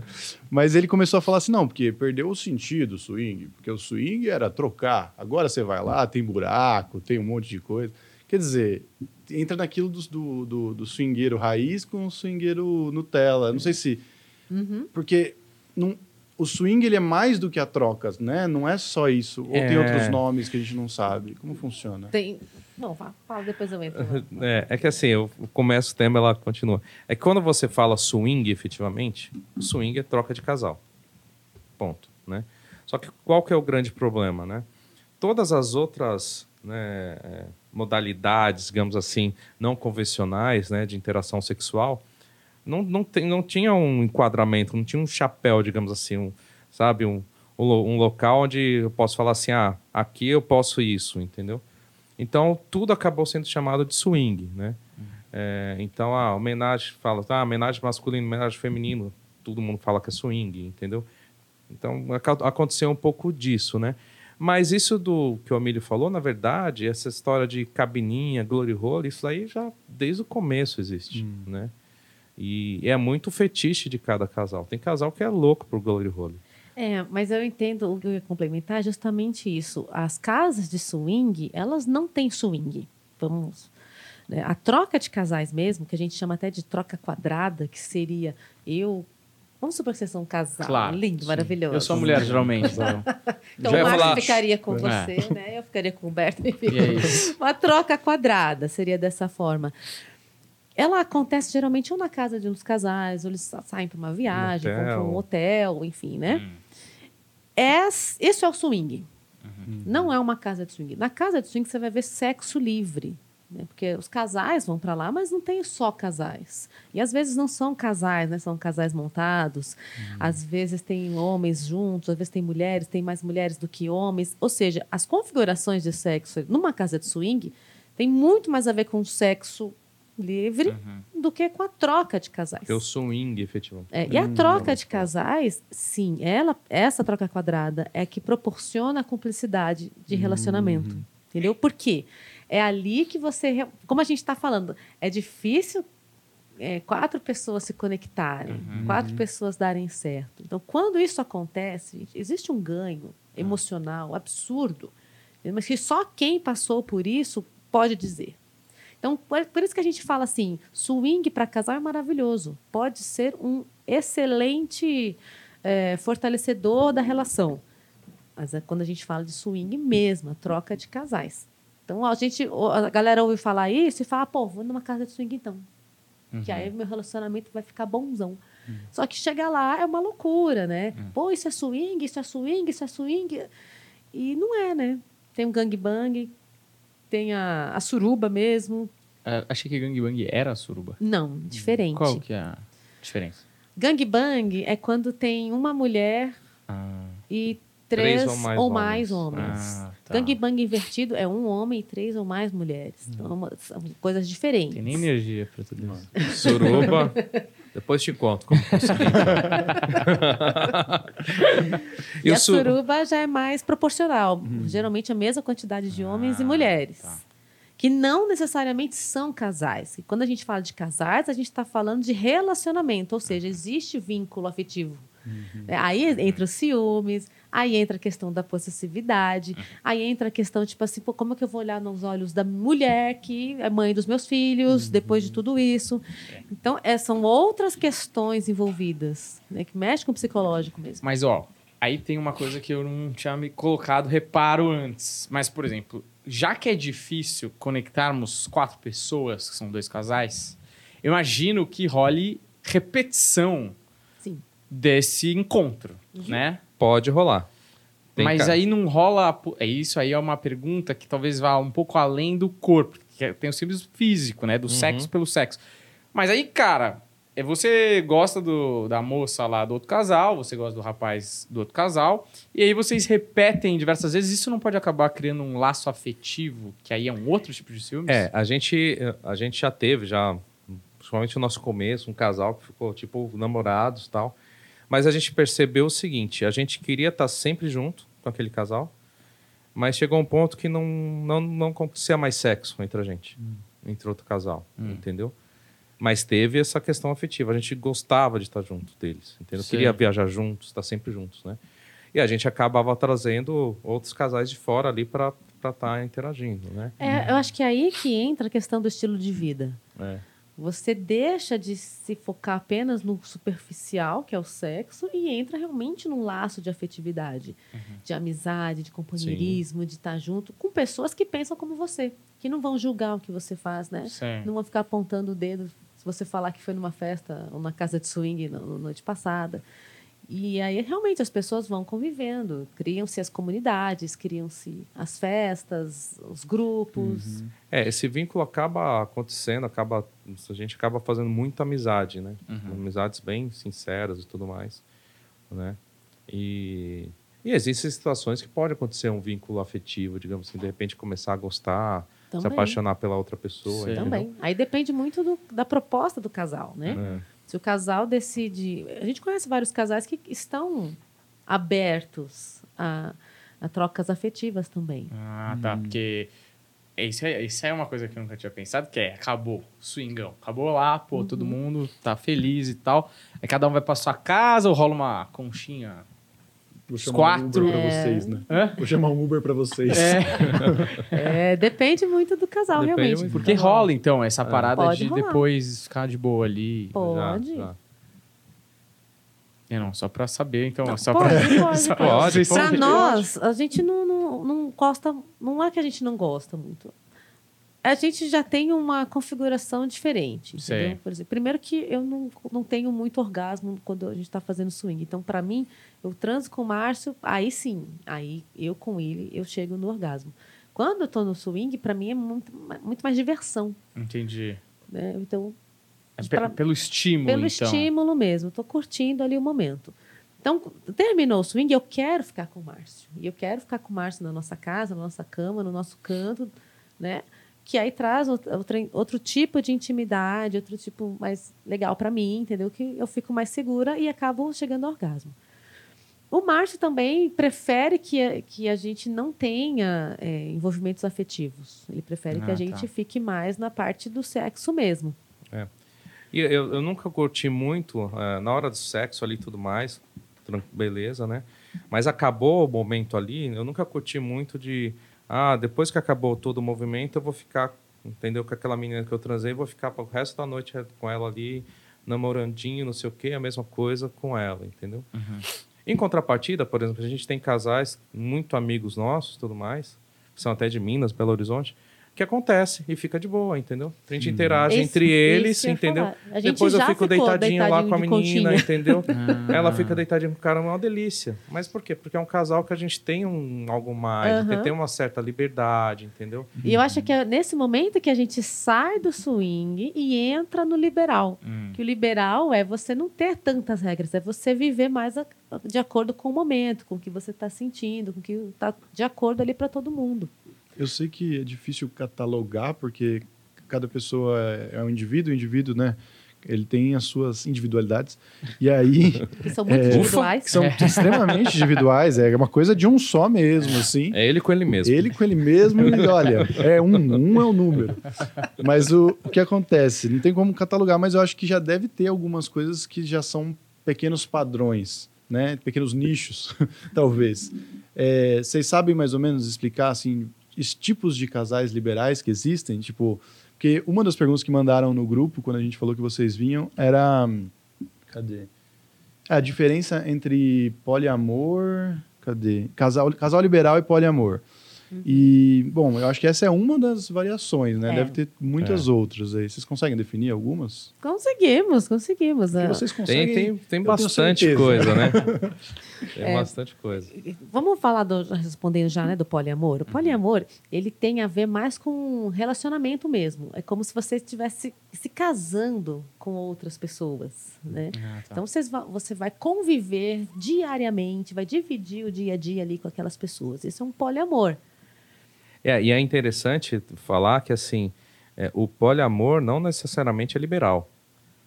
Mas ele começou a falar assim, não, porque perdeu o sentido o swing, porque o swing era trocar. Agora você vai lá, tem buraco, tem um monte de coisa. Quer dizer, entra naquilo do, do, do, do swingueiro raiz com o swingueiro Nutella. Não sei se... Uhum. Porque não, o swing ele é mais do que a troca, né? Não é só isso. Ou tem É. outros nomes que a gente não sabe. Como funciona? Tem. Não, fa- fala, depois eu entro. [laughs] É, é que assim, eu começo o tema ela continua. É que quando você fala swing, efetivamente, o swing é troca de casal. Ponto, né? Só que qual que é o grande problema, né? Todas as outras né, é, modalidades, digamos assim, não convencionais, né, de interação sexual, não, não, tem, não tinha um enquadramento, não tinha um chapéu, digamos assim, um, sabe, um, um, um local onde eu posso falar assim, ah, aqui eu posso isso, entendeu? Então, tudo acabou sendo chamado de swing, né? É, então, a homenagem, fala, ah, homenagem masculina, homenagem feminino, todo mundo fala que é swing, entendeu? Então, aconteceu um pouco disso, né? Mas isso do que o Emílio falou, na verdade, essa história de cabininha, glory hole, isso aí já desde o começo existe, né? E é muito fetiche de cada casal. Tem casal que é louco por glory hole. É, mas eu entendo o que eu ia complementar é justamente isso. As casas de swing, elas não têm swing. Vamos. né? A troca de casais mesmo, que a gente chama até de troca quadrada, que seria eu. Vamos supor que vocês são um casal Claro. lindo, sim. maravilhoso. Eu sou a mulher, geralmente. então. [laughs] Então o Márcio falar- ficaria com É. você, né? Eu ficaria com o Humberto. Enfim. [laughs] E é isso. Uma troca quadrada seria dessa forma. Ela acontece geralmente ou na casa de um dos casais, ou eles sa- saem para uma viagem, vão para um hotel, enfim, né? Es- Esse é o swing. Não é uma casa de swing. Na casa de swing você vai ver sexo livre. Né? Porque os casais vão para lá, mas não tem só casais. E às vezes não são casais, né? São casais montados. Às vezes tem homens juntos, às vezes tem mulheres, tem mais mulheres do que homens. Ou seja, as configurações de sexo numa casa de swing tem muito mais a ver com o sexo livre do que com a troca de casais. Que é o swing, efetivamente. É, e a troca de casais, sim, ela, essa troca quadrada é que proporciona a cumplicidade de relacionamento. Entendeu? Por quê? É ali que você. Como a gente está falando, é difícil é, quatro pessoas se conectarem, quatro pessoas darem certo. Então, quando isso acontece, existe um ganho emocional absurdo, mas que só quem passou por isso pode dizer. Então, por, isso que a gente fala assim, swing para casal é maravilhoso. Pode ser um excelente é, fortalecedor da relação. Mas é quando a gente fala de swing mesmo, a troca de casais. Então, a gente, a galera ouve falar isso e fala, pô, vou numa casa de swing então. Que aí meu relacionamento vai ficar bonzão. Só que chegar lá é uma loucura, né? Pô, isso é swing, isso é swing, isso é swing. E não é, né? Tem um gangbang, tem a, a suruba mesmo. É, achei que gangbang era a suruba. Não, diferente. Qual que é a diferença? Gangbang é quando tem uma mulher Ah, e Três três, ou mais ou mais homens. homens. Ah, tá. Gangbang invertido é um homem e três ou mais mulheres. Então, é são coisas diferentes. tem nem energia pra tudo isso. Suruba. [laughs] Depois te conto como conseguir. [laughs] E, o a su- suruba já é mais proporcional. Geralmente a mesma quantidade de homens e mulheres. Que não necessariamente são casais. E quando a gente fala de casais, a gente está falando de relacionamento, ou seja, existe vínculo afetivo. É, Aí entra os ciúmes, aí entra a questão da possessividade, aí entra a questão, tipo assim, pô, como é que eu vou olhar nos olhos da mulher que é mãe dos meus filhos, depois de tudo isso? Então, é, são outras questões envolvidas, né, que mexem com o psicológico mesmo. Mas, ó, aí tem uma coisa que eu não tinha me colocado reparo antes. Mas, por exemplo, já que é difícil conectarmos quatro pessoas, que são dois casais, eu imagino que role repetição. Desse encontro, né? Pode rolar. Tem Mas ca- aí não rola. É isso aí é uma pergunta que talvez vá um pouco além do corpo, que é- tem o simples físico, né? Do sexo pelo sexo. Mas aí, cara, é você gosta do, da moça lá do outro casal, você gosta do rapaz do outro casal, e aí vocês repetem diversas vezes. Isso não pode acabar criando um laço afetivo, que aí é um outro tipo de ciúmes? É, a gente, a gente já teve, já, principalmente no nosso começo, um casal que ficou, tipo, namorados e tal. Mas a gente percebeu o seguinte, a gente queria estar sempre junto com aquele casal, mas chegou um ponto que não, não, não acontecia mais sexo entre a gente, entre outro casal, entendeu? Mas teve essa questão afetiva, a gente gostava de estar junto deles, entendeu? Sim. Queria viajar juntos, estar sempre juntos, né? E a gente acabava trazendo outros casais de fora ali para estar interagindo, né? É, eu acho que é aí que entra a questão do estilo de vida. É. Você deixa de se focar apenas no superficial, que é o sexo, e entra realmente num laço de afetividade, de amizade, de companheirismo, de estar junto com pessoas que pensam como você, que não vão julgar o que você faz, né? Sim. Não vão ficar apontando o dedo se você falar que foi numa festa ou na casa de swing na na noite passada. E aí, realmente, as pessoas vão convivendo. Criam-se as comunidades, criam-se as festas, os grupos. É, esse vínculo acaba acontecendo, acaba a gente acaba fazendo muita amizade, né? Amizades bem sinceras e tudo mais, né? E, e existem situações que pode acontecer um vínculo afetivo, digamos assim, de repente começar a gostar, se Também. apaixonar pela outra pessoa? Também. Aí depende muito do- da proposta do casal, né? É. Se o casal decide. A gente conhece vários casais que estão abertos a, a trocas afetivas também. Ah, tá. Porque isso é, isso é uma coisa que eu nunca tinha pensado, que é, acabou, swingão. Acabou lá, pô, todo mundo tá feliz e tal. Aí cada um vai pra sua casa ou rola uma conchinha? Vou Os chamar quatro. um Uber pra É. vocês, né? Hã? Vou chamar um Uber pra vocês. É, [laughs] depende muito do casal, Depende realmente. muito. Porque rola, então, essa parada Pode de rolar. depois ficar de boa ali. Pode. Já, já. É, não, só pra saber, então. Não, só pode, pra... pode, [laughs] só- pode, vocês Pra nós, a gente não, não, não gosta. Não é que a gente não gosta muito. A gente já tem uma configuração diferente. Entendeu? Por exemplo, primeiro que eu não, não tenho muito orgasmo quando a gente está fazendo swing. Então, para mim, eu transo com o Márcio, aí sim. Aí eu com ele, eu chego no orgasmo. Quando eu tô no swing, para mim é muito, muito mais diversão. Entendi. Né? Então, É Pra- pelo estímulo, pelo então. estímulo mesmo. Estou curtindo ali o momento. Então, terminou o swing, eu quero ficar com o Márcio. E eu quero ficar com o Márcio na nossa casa, na nossa cama, no nosso canto, né? Que aí traz outra- outro tipo de intimidade, outro tipo mais legal para mim, entendeu? Que eu fico mais segura e acabo chegando ao orgasmo. O Márcio também prefere que, a- que a gente não tenha é, envolvimentos afetivos. Ele prefere que Ah, a gente tá. fique mais na parte do sexo mesmo. E eu, eu nunca curti muito, eh, na hora do sexo ali e tudo mais, beleza, né? Mas acabou o momento ali, eu nunca curti muito de, ah, depois que acabou todo o movimento, eu vou ficar, entendeu? Com aquela menina que eu transei, vou ficar pro resto da noite com ela ali, namorandinho, não sei o quê, a mesma coisa com ela, entendeu? Em contrapartida, por exemplo, a gente tem casais muito amigos nossos, tudo mais, que são até de Minas, Belo Horizonte, que acontece e fica de boa, entendeu? A gente interage Esse- entre eles, entendeu? Depois eu fico deitadinho lá com a menina, conchinha. entendeu? Ah. [laughs] Ela fica deitadinha com o cara, é uma delícia. Mas por quê? Porque é um casal que a gente tem um algo mais, que Aham. tem uma certa liberdade, entendeu? E eu acho que é nesse momento que a gente sai do swing e entra no liberal. Hum. Que o liberal é você não ter tantas regras, é você viver mais a- de acordo com o momento, com o que você está sentindo, com o que está de acordo ali para todo mundo. Eu sei que é difícil catalogar, porque cada pessoa é é um indivíduo, o indivíduo, né? Ele tem as suas individualidades. E aí, [laughs] Que são muito É, individuais. que são extremamente individuais. É uma coisa de um só mesmo, assim. É ele com ele mesmo. Ele com ele mesmo, e olha, é um, um é o número. Mas o, o que acontece? Não tem como catalogar, mas eu acho que já deve ter algumas coisas que já são pequenos padrões, né? Pequenos nichos, [laughs] talvez. É, vocês sabem mais ou menos explicar, assim, tipos de casais liberais que existem? Tipo, porque uma das perguntas que mandaram no grupo, quando a gente falou que vocês vinham, era... Cadê? É, a diferença entre poliamor. Cadê? Casal, casal liberal e poliamor. E, bom, eu acho que essa é uma das variações, né? É. Deve ter muitas outras aí. Vocês conseguem definir algumas? Conseguimos, conseguimos. Né? vocês Tem, conseguem. tem, tem tenho bastante coisa, né? [laughs] Tem É. bastante coisa. Vamos falar, do, respondendo já, né, do poliamor. Uhum. O poliamor, ele tem a ver mais com relacionamento mesmo. É como se você estivesse se casando com outras pessoas, né? Ah, tá. Então, vocês você vai conviver diariamente, vai dividir o dia a dia ali com aquelas pessoas. Isso é um poliamor. É, e é interessante falar que, assim, é, o poliamor não necessariamente é liberal.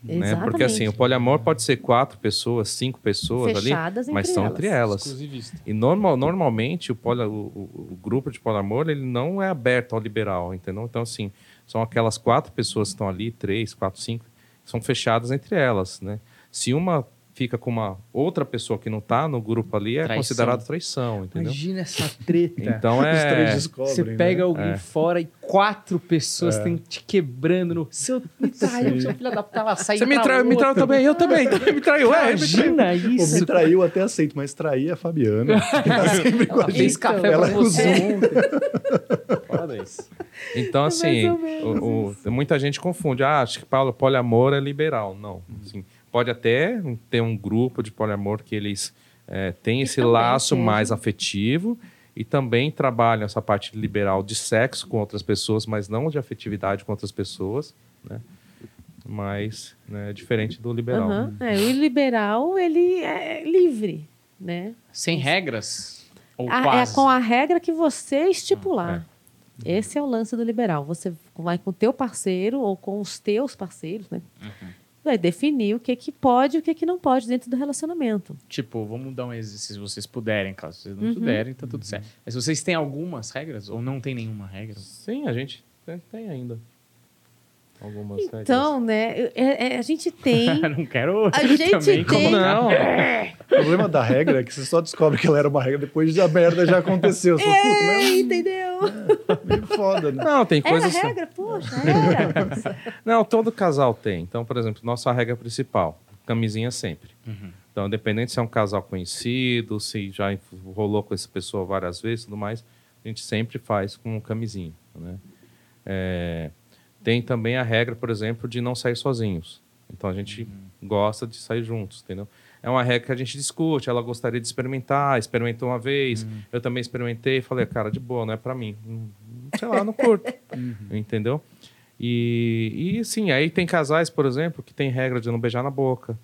Né? Porque, Exatamente. assim, o poliamor pode ser quatro pessoas, cinco pessoas Fechadas ali, mas são elas. entre elas. E normal, normalmente o, poli, o, o- o grupo de poliamor ele não é aberto ao liberal, entendeu? Então, assim, são aquelas quatro pessoas que estão ali, três, quatro, cinco, são fechadas entre elas, né? Se uma fica com uma outra pessoa que não está no grupo ali, é Traição. considerado traição, entendeu? Imagina essa treta. Então é. Você pega né? alguém É. fora e quatro pessoas têm te quebrando no. Seu me traiu, seu filho da puta, ela sai Você me traiu, me traiu também, eu também, também me traiu, é, me traiu. Imagina isso. me traiu até aceito, mas trair é a Fabiana. [laughs] que tá sempre com a gente. fez café Ela pra você ontem. Isso. Então, assim, ou menos o- o- muita gente confunde. Ah, acho que Paulo, poliamor é liberal. Não. Assim, pode até ter um grupo de poliamor que eles é, têm esse laço seja. mais afetivo e também trabalham essa parte liberal de sexo com outras pessoas, mas não de afetividade com outras pessoas, né? Mas né, é diferente do liberal. Aham. É, o liberal, ele é livre, né? Sem regras? Ou A- é quase? com a regra que você estipular. Esse é o lance do liberal. Você vai com o teu parceiro ou com os teus parceiros, né? Vai definir o que, que pode e o que, que não pode dentro do relacionamento. Tipo, vamos dar um exercício, se vocês puderem, caso vocês não Uhum. puderem, tá tudo certo. Mas vocês têm algumas regras ou não tem nenhuma regra? Sim, a gente tem, tem ainda algumas regras. Então, né? é- é- a gente tem. [laughs] não quero A gente também tem- colocar- Não, O problema da regra é que você só descobre que ela era uma regra depois da merda já aconteceu. Você É, entendeu? é meio foda, né? não, tem Era coisas. regra, poxa, era. [laughs] Não, todo casal tem. Então, por exemplo, nossa regra principal, camisinha sempre. Uhum. Então, independente se é um casal conhecido, se já rolou com essa pessoa várias vezes e tudo mais, a gente sempre faz com camisinha. Né? É, tem também a regra, por exemplo, de não sair sozinhos. Então, a gente gosta de sair juntos, entendeu? É uma regra que a gente discute, ela gostaria de experimentar, experimentou uma vez, eu também experimentei, falei, cara, de boa, não é pra mim. Hum, Sei lá, não curto. [laughs] Entendeu? E, e sim, aí tem casais, por exemplo, que tem regra de não beijar na boca.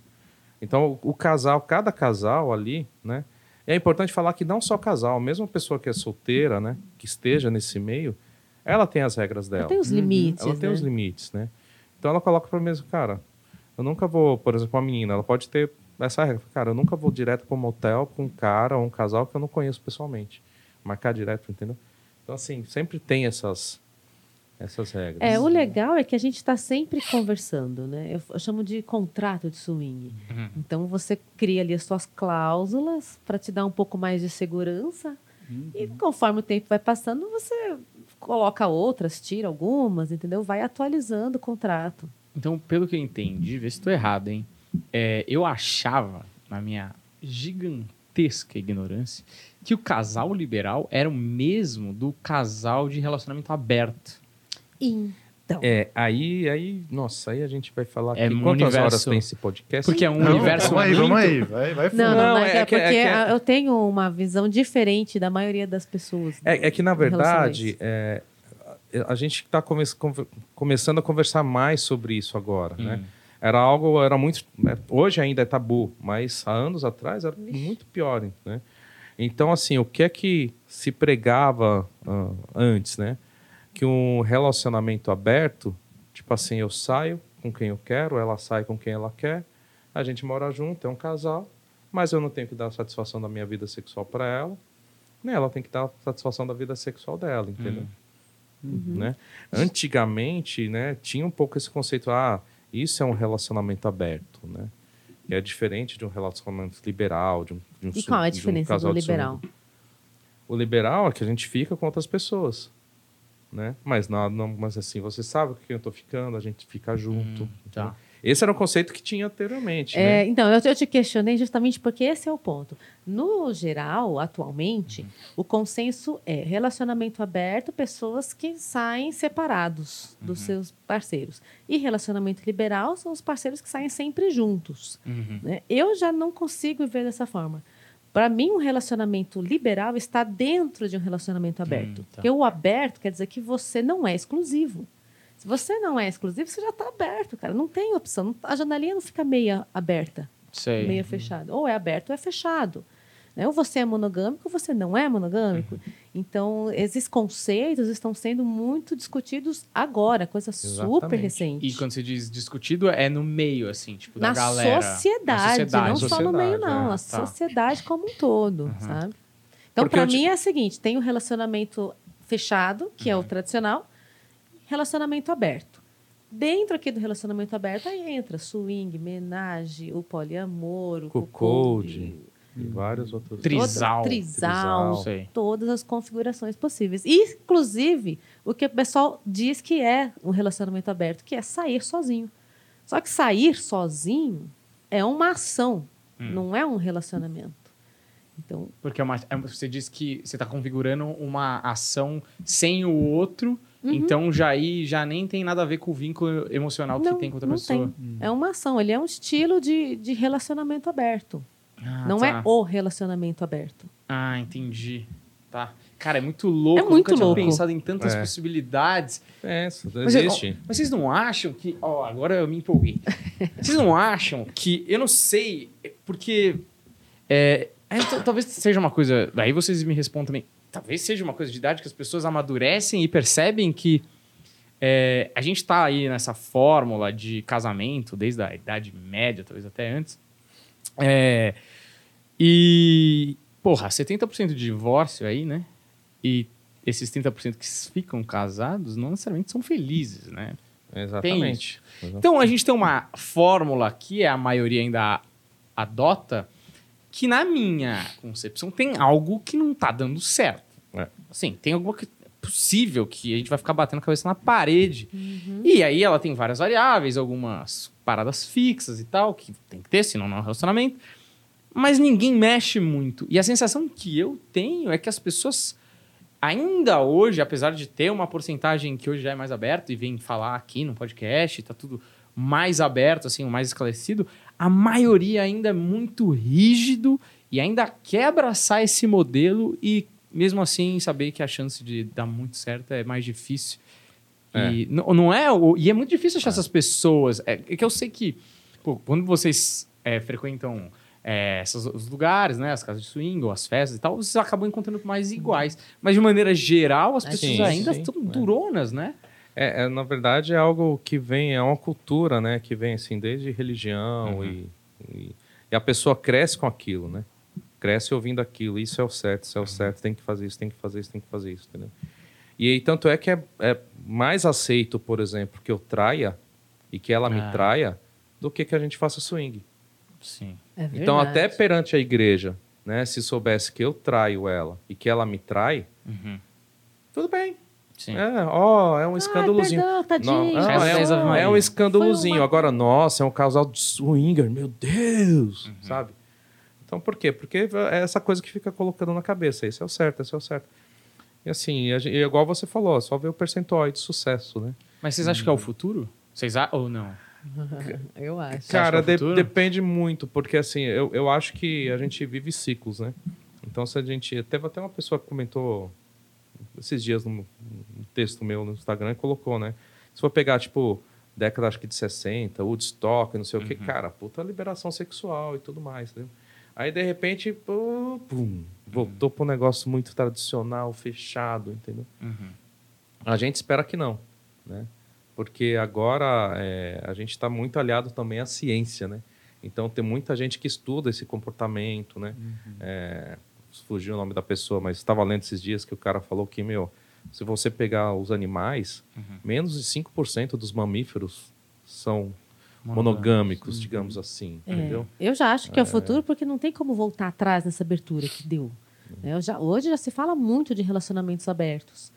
Então, o, o casal, cada casal ali, né? É importante falar que não só casal, mesmo a pessoa que é solteira, né? Que esteja nesse meio, ela tem as regras dela. Tem os limites. Ela tem né? os limites, né? Então ela coloca pra mesa, cara, eu nunca vou, por exemplo, uma menina, ela pode ter essa regra. Cara, eu nunca vou direto para um motel com um cara ou um casal que eu não conheço pessoalmente. Marcar direto, entendeu? Então, assim, sempre tem essas, essas regras. É, o legal é que a gente está sempre conversando, né? Eu, eu chamo de contrato de swing. Uhum. Então você cria ali as suas cláusulas para te dar um pouco mais de segurança. E conforme o tempo vai passando, você coloca outras, tira algumas, entendeu? Vai atualizando o contrato. Então, pelo que eu entendi, vê se estou errado, hein? É, eu achava, na minha gigantesca ignorância, que o casal liberal era o mesmo do casal de relacionamento aberto. Então, É, aí, aí, nossa, aí a gente vai falar É aqui. um Quantas universo- horas tem esse podcast? Porque é um Não, universo vamos aí, vamos aí. Vai, vai fundo. não, não, é é, que- é porque que- a- eu tenho uma visão diferente da maioria das pessoas. É, é que, na verdade, é, a gente está começando a conversar mais sobre isso agora, né? Hum. Era algo, era muito... é, Hoje ainda é tabu, mas há anos atrás era muito pior, né? Então, assim, o que é que se pregava ah, antes, né? Que um relacionamento aberto, tipo assim, eu saio com quem eu quero, ela sai com quem ela quer, a gente mora junto, é um casal, mas eu não tenho que dar satisfação da minha vida sexual para ela, nem ela tem que dar satisfação da vida sexual dela, entendeu? Né? Antigamente, né, tinha um pouco esse conceito, ah, isso é um relacionamento aberto, né? É diferente de um relacionamento liberal, de um, de um E qual é a de um diferença do liberal? O liberal é que a gente fica com outras pessoas, né? Mas não, não mas assim, você sabe com quem eu tô ficando, a gente fica junto. Hum, tá. Esse era o conceito que tinha anteriormente, É, né? então, eu, eu te questionei justamente porque esse é o ponto. No geral, atualmente, o consenso é relacionamento aberto, pessoas que saem separados dos seus parceiros. E relacionamento liberal são os parceiros que saem sempre juntos. Uhum. né? Eu já não consigo ver dessa forma. Para mim, um relacionamento liberal está dentro de um relacionamento aberto. tá. Porque o aberto quer dizer que você não é exclusivo. Se você não é exclusivo, você já está aberto, cara. Não tem opção. Não- A janelinha não fica meia aberta, Sei. meia fechada. Ou é aberto ou é fechado. Né? Ou você é monogâmico ou você não é monogâmico. Então, esses conceitos estão sendo muito discutidos agora, coisa super Exatamente. recente. E quando você diz discutido, é no meio, assim, tipo, da na galera. sociedade, Na não só no sociedade, meio, não. é, tá. sociedade como um todo, sabe? Então, para eu te- mim é o seguinte: tem o relacionamento fechado, que é Uhum. o tradicional, relacionamento aberto. Dentro aqui do relacionamento aberto, aí entra swing, menage, o poliamor, o Cuckold. E vários outros. Trisal. trisal, Sei. todas as configurações possíveis. Inclusive, o que o pessoal diz que é um relacionamento aberto, que é sair sozinho. Só que sair sozinho é uma ação, Hum. não é um relacionamento. Então, Porque é uma- é- você diz que você está configurando uma ação sem o outro, Uhum. então já aí já nem tem nada a ver com o vínculo emocional que não, tem com outra não pessoa. tem. É uma ação, ele é um estilo de, de relacionamento aberto. Ah, não tá. é o relacionamento aberto. Ah, entendi. Tá. Cara, é muito louco. É Eu muito nunca louco. tinha pensado em tantas É. possibilidades. É, isso Mas, existe. ó, mas vocês não acham que. Ó, agora eu me empolguei. [laughs] vocês não acham que. Eu não sei, porque. É, é, talvez seja uma coisa. Aí vocês me respondam também. Talvez seja uma coisa de idade que as pessoas amadurecem e percebem que. é, a gente tá aí nessa fórmula de casamento desde a Idade Média, talvez até antes. É, e. Porra, 70% de divórcio aí, né? E esses 30% que ficam casados não necessariamente são felizes, né? Exatamente. Então a gente tem uma fórmula que a maioria ainda adota, que na minha concepção tem algo que não tá dando certo. É. Assim, tem alguma que possível que a gente vai ficar batendo a cabeça na parede. E aí ela tem várias variáveis, algumas paradas fixas e tal, que tem que ter, senão não é um relacionamento. Mas ninguém mexe muito. E a sensação que eu tenho é que as pessoas ainda hoje, apesar de ter uma porcentagem que hoje já é mais aberta e vem falar aqui no podcast, tá tudo mais aberto, assim, mais esclarecido, a maioria ainda é muito rígido e ainda quer abraçar esse modelo e mesmo assim saber que a chance de dar muito certo é mais difícil. E n- não é, e é muito difícil achar essas pessoas. É, é que eu sei que pô, quando vocês é, frequentam é, esses, os lugares, né, as casas de swing ou as festas e tal, vocês acabam encontrando mais iguais. Mas de maneira geral, as É, pessoas sim, ainda sim, estão é. duronas, né? É, é, na verdade, é algo que vem, é uma cultura, né? Que vem, assim, desde religião Uhum. e, e, e a pessoa cresce com aquilo, né? Cresce ouvindo aquilo. Isso é o certo, isso é o certo. Tem que fazer isso, tem que fazer isso, tem que fazer isso, entendeu? E aí, tanto é que é, é mais aceito, por exemplo, que eu traia e que ela Ah. me traia do que que a gente faça swing. Sim. É Então, até perante a igreja, né? Se soubesse que eu traio ela e que ela me trai, Uhum. tudo bem. Sim. É, ó, é um escândalozinho. Não, não, Faz é, um, é um escândalozinho. Uma- Agora, nossa, é um casal de swinger, meu Deus, Uhum. sabe? Então, por quê? Porque é essa coisa que fica colocando na cabeça. Esse é o certo, esse é o certo. E assim, gente- e igual você falou, só ver o percentual aí de sucesso, né? Mas vocês acham que é o futuro? Vocês a... ou não? [laughs] Eu acho. Cara, que é de- depende muito, porque assim, eu, eu acho que a gente vive ciclos, né? Então, se a gente. Teve até uma pessoa que comentou esses dias num, num texto meu no Instagram e colocou, né? Se for pegar, tipo, década acho que de 60, Woodstock, não sei o que, cara, puta liberação sexual e tudo mais, entendeu? Aí, de repente, pô, pum, voltou para um negócio muito tradicional, fechado, entendeu? Uhum. A gente espera que não, né? Porque agora é, a gente está muito aliado também à ciência, né? Então tem muita gente que estuda esse comportamento, né? É, fugiu o nome da pessoa, mas estava lendo esses dias que o cara falou que, meu, se você pegar os animais, menos de 5% dos mamíferos são monogâmicos, digamos assim, É, entendeu? Eu já acho que é o futuro porque não tem como voltar atrás nessa abertura que deu. né? Eu já, hoje já se fala muito de relacionamentos abertos.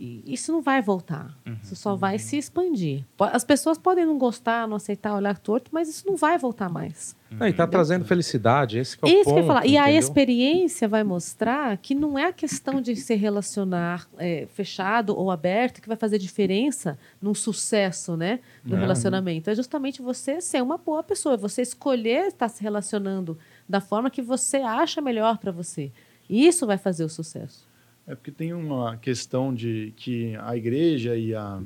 E isso não vai voltar. Isso só vai se expandir. As pessoas podem não gostar, não aceitar, olhar torto, mas isso não vai voltar mais. Não, e tá trazendo felicidade, esse que é o Isso ponto. que eu ia falar. E a entendeu? experiência vai mostrar que não é a questão de se relacionar é, fechado ou aberto que vai fazer diferença num sucesso né, do Não. relacionamento. É justamente você ser uma boa pessoa, você escolher estar se relacionando da forma que você acha melhor para você. Isso vai fazer o sucesso. É porque tem uma questão de que a igreja e a,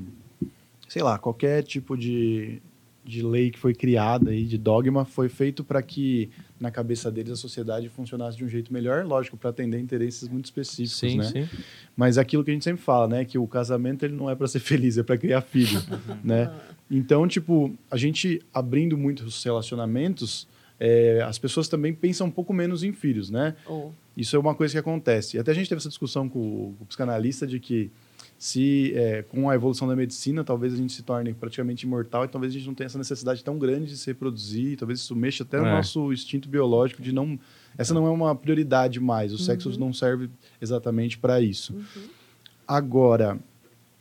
sei lá, qualquer tipo de, de lei que foi criada aí, de dogma, foi feito para que na cabeça deles a sociedade funcionasse de um jeito melhor, lógico, para atender interesses muito específicos, Sim, né? sim. Mas aquilo que a gente sempre fala, né, que o casamento ele não é para ser [laughs] feliz, é para criar filho, [laughs] né? Então, tipo, a gente abrindo muitos relacionamentos, é, as pessoas também pensam um pouco menos em filhos, né? Ou Isso é uma coisa que acontece. E até a gente teve essa discussão com o, com o psicanalista de que se é, com a evolução da medicina, talvez a gente se torne praticamente imortal e talvez a gente não tenha essa necessidade tão grande de se reproduzir, talvez isso mexa até no É. nosso instinto biológico de não... Essa não é uma prioridade mais, o sexo Uhum. não serve exatamente para isso. Agora,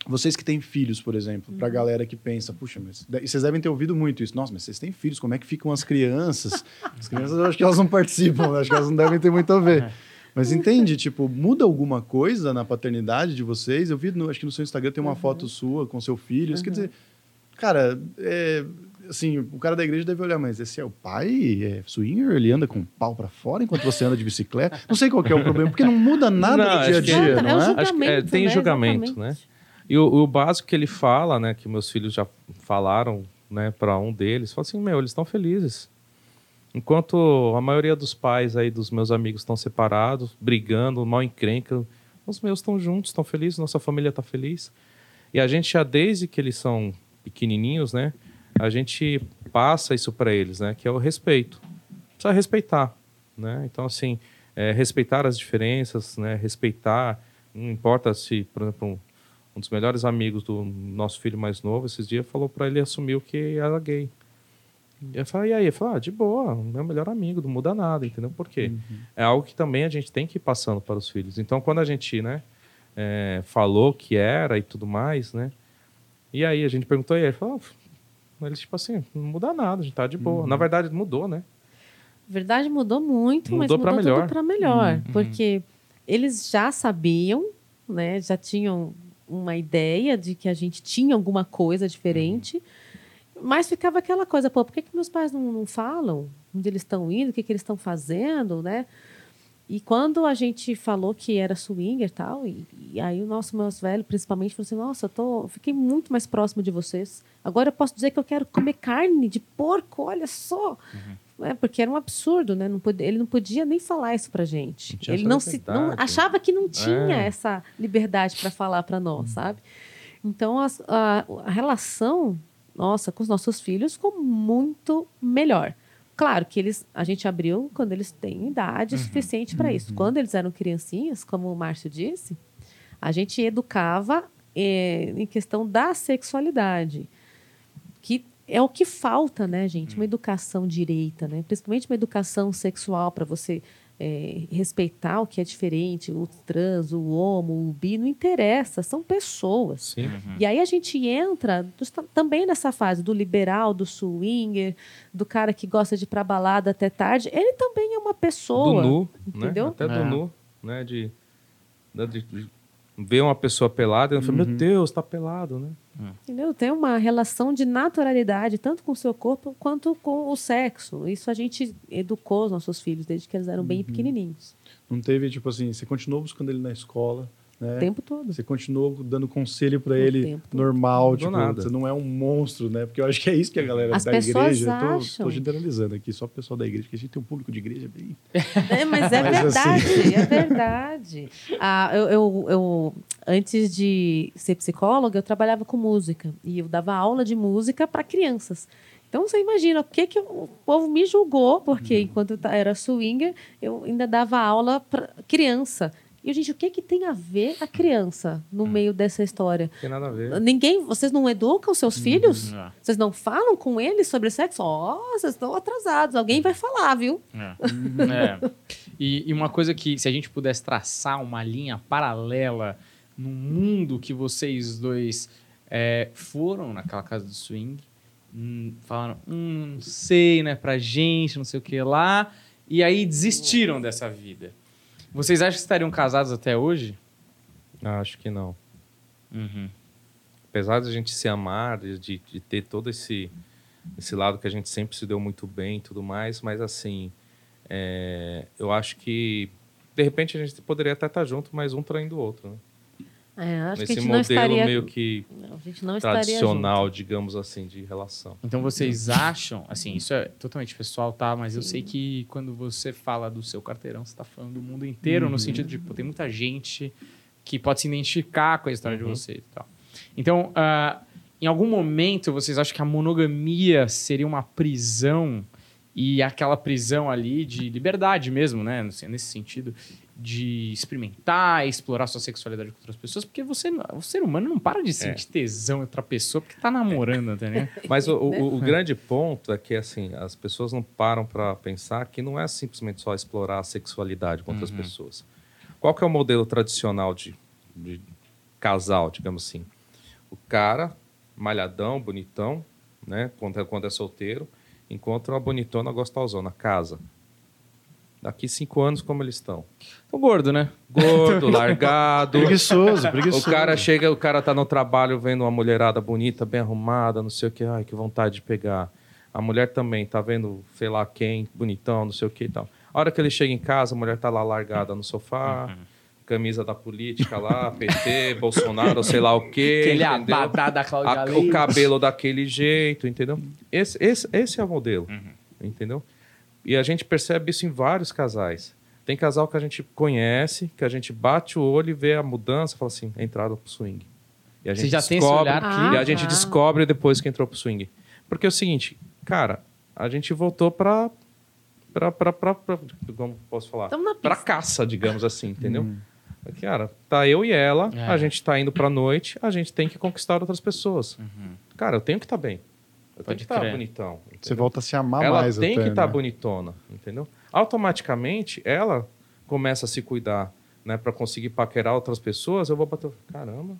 vocês que têm filhos, por exemplo, para a galera que pensa, puxa, mas e vocês devem ter ouvido muito isso. Nossa, mas vocês têm filhos, como é que ficam as crianças? [laughs] As crianças, eu acho que elas não participam, né? acho que elas não devem ter muito a ver. Mas entende, tipo, muda alguma coisa na paternidade de vocês? Eu vi, no, acho que no seu Instagram tem uma foto sua com seu filho. Isso quer dizer, cara, é, assim, o cara da igreja deve olhar, mas esse é o pai? É swinger? Ele anda com o pau para fora enquanto você anda de bicicleta? Não sei qual que é o problema, porque não muda nada Não, no dia a que- dia, Exata- não é o é? julgamento, Acho que, é, tem né? julgamento, Exatamente. né? E o, o básico que ele fala, né, que meus filhos já falaram, né, para um deles, fala assim, meu, eles estão felizes. Enquanto a maioria dos pais aí dos meus amigos estão separados, brigando, mal encrenca, os meus estão juntos, estão felizes, nossa família está feliz. E a gente já desde que eles são pequenininhos, né, a gente passa isso para eles, né, que é o respeito. Precisa respeitar, né? Então assim, é, respeitar as diferenças, né, respeitar não importa se, por exemplo, um, dos melhores amigos do nosso filho mais novo, esses dias, falou para ele assumiu que era gay. E eu falei, e aí? Ele falou, ah, de boa, meu melhor amigo, não muda nada, entendeu? Por quê? É algo que também a gente tem que ir passando para os filhos. Então, quando a gente, né, é, falou que era e tudo mais, né, e aí a gente perguntou, e aí? Ele falou, ah, eles, tipo assim, não muda nada, a gente tá de boa. Na verdade, mudou, né? Verdade mudou muito, mas Mudou pra mudou melhor. tudo para melhor. Porque eles já sabiam, né? Já tinham uma ideia de que a gente tinha alguma coisa diferente. Mas ficava aquela coisa, pô, por que, que meus pais não, não falam onde eles estão indo, o que, que eles estão fazendo, né? E quando a gente falou que era swinger tal, e, e aí o nosso mais velho, principalmente, falou assim: Nossa, eu tô, fiquei muito mais próximo de vocês. Agora eu posso dizer que eu quero comer carne de porco, olha só. É, porque era um absurdo, né? Não podia- ele não podia nem falar isso pra gente. Não Ele não se não, achava que não tinha É. essa liberdade para falar para nós, sabe? Então as- a, a relação nossa com os nossos filhos ficou muito melhor. Claro que eles a gente abriu quando eles têm idade suficiente para isso. Quando eles eram criancinhas, como o Márcio disse, a gente educava eh, em questão da sexualidade, que é o que falta, né, gente? Uma educação direita, né? Principalmente uma educação sexual para você eh, respeitar o que é diferente, o trans, o homo, o bi, não interessa, são pessoas. Sim. E aí a gente entra dos- também nessa fase do liberal, do swinger, do cara que gosta de ir pra balada até tarde. Ele também é uma pessoa. do nu, entendeu? né? Até do É. nu, né? De, de, de ver uma pessoa pelada e eu falo, Uhum. meu Deus, tá pelado, né? Entendeu? Tem uma relação de naturalidade, tanto com o seu corpo quanto com o sexo. Isso a gente educou os nossos filhos desde que eles eram Uhum. bem pequenininhos. Não teve, tipo assim, você continuou buscando ele na escola, né? O tempo todo. Você continuou dando conselho pra O ele normal, tipo, nada. você não é um monstro, né? Porque eu acho que é isso que a galera As da igreja, eu tô, acham. tô generalizando aqui, só o pessoal da igreja, porque a gente tem um público de igreja bem... É, mas é [laughs] Mas assim- verdade, é verdade. Ah, eu, eu, eu- antes de ser psicóloga, eu trabalhava com música e eu dava aula de música para crianças. Então você imagina o que, que o povo me julgou, porque Uhum. enquanto eu era swinger, eu ainda dava aula para criança. E, eu, gente, o que, que tem a ver a criança no Hum. meio dessa história? Não tem nada a ver. Ninguém, vocês não educam seus Uhum. filhos? É, Vocês não falam com eles sobre sexo? Ó, vocês estão atrasados. Alguém vai falar, viu? é. É. E, e uma coisa que, se a gente pudesse traçar uma linha paralela no mundo que vocês dois é, foram naquela casa do swing, hum, falaram, hum, não sei, né, pra gente, não sei o que lá, e aí desistiram dessa vida. Vocês acham que estariam casados até hoje? Acho que não. Uhum. Apesar de a gente se amar, de, de ter todo esse, esse lado que a gente sempre se deu muito bem e tudo mais, mas assim, é, eu acho que de repente a gente poderia até estar junto, mas um traindo o outro, né? É, acho Nesse que a gente não modelo estaria... meio que Não, a gente não estaria tradicional, digamos assim, de relação. Então vocês acham, assim, isso é totalmente pessoal, tá? Mas eu Sim. sei que quando você fala do seu carteirão, você tá falando do mundo inteiro, no sentido de, pô, tem muita gente que pode se identificar com a história de Uhum. vocês e tal. Então, ah, em algum momento, vocês acham que a monogamia seria uma prisão e aquela prisão ali de liberdade mesmo, né? Nesse sentido, de experimentar, explorar sua sexualidade com outras pessoas, porque você, o ser humano não para de sentir tesão em outra pessoa porque tá namorando, entendeu? [laughs] Mas o, o- o grande ponto é que assim as pessoas não param para pensar que não é simplesmente só explorar a sexualidade com outras pessoas. Qual que é o modelo tradicional de, de casal, digamos assim? O cara malhadão, bonitão, né? Quando é, quando é solteiro, encontra uma bonitona gostosona, casa. Daqui cinco anos, como eles estão? Tô gordo, né? Gordo, [laughs] largado. Preguiçoso, O preguiçoso. cara chega, o cara tá no trabalho vendo uma mulherada bonita, bem arrumada, não sei o que, ai, que vontade de pegar. A mulher também tá vendo, sei lá quem, bonitão, não sei o que e tal. A hora que ele chega em casa, a mulher tá lá largada no sofá, camisa da política lá, [laughs] PT, Bolsonaro, sei lá o quê. Aquele abadá da Cláudia A- o cabelo daquele jeito, entendeu? Esse, esse, esse é o modelo, entendeu? E a gente percebe isso em vários casais. Tem casal que a gente conhece, que a gente bate o olho e vê a mudança, fala assim, é entrada pro swing. E a Você gente já tem esse descobre, olhar aqui? e a gente Ah, tá. descobre depois que entrou pro swing. Porque é o seguinte, cara, a gente voltou pra pra, pra, pra, pra como posso falar? Estamos na Pra pista. caça, digamos assim, entendeu? Cara, tá eu e ela, É. a gente tá indo pra noite, a gente tem que conquistar outras pessoas. Uhum. Cara, eu tenho que estar bem. Eu Pode tenho que estar crer. bonitão. Você entendeu? volta a se amar ela mais tem até, que estar né? bonitona, entendeu? Automaticamente, ela começa a se cuidar, né? Pra conseguir paquerar outras pessoas, eu vou bater... Caramba,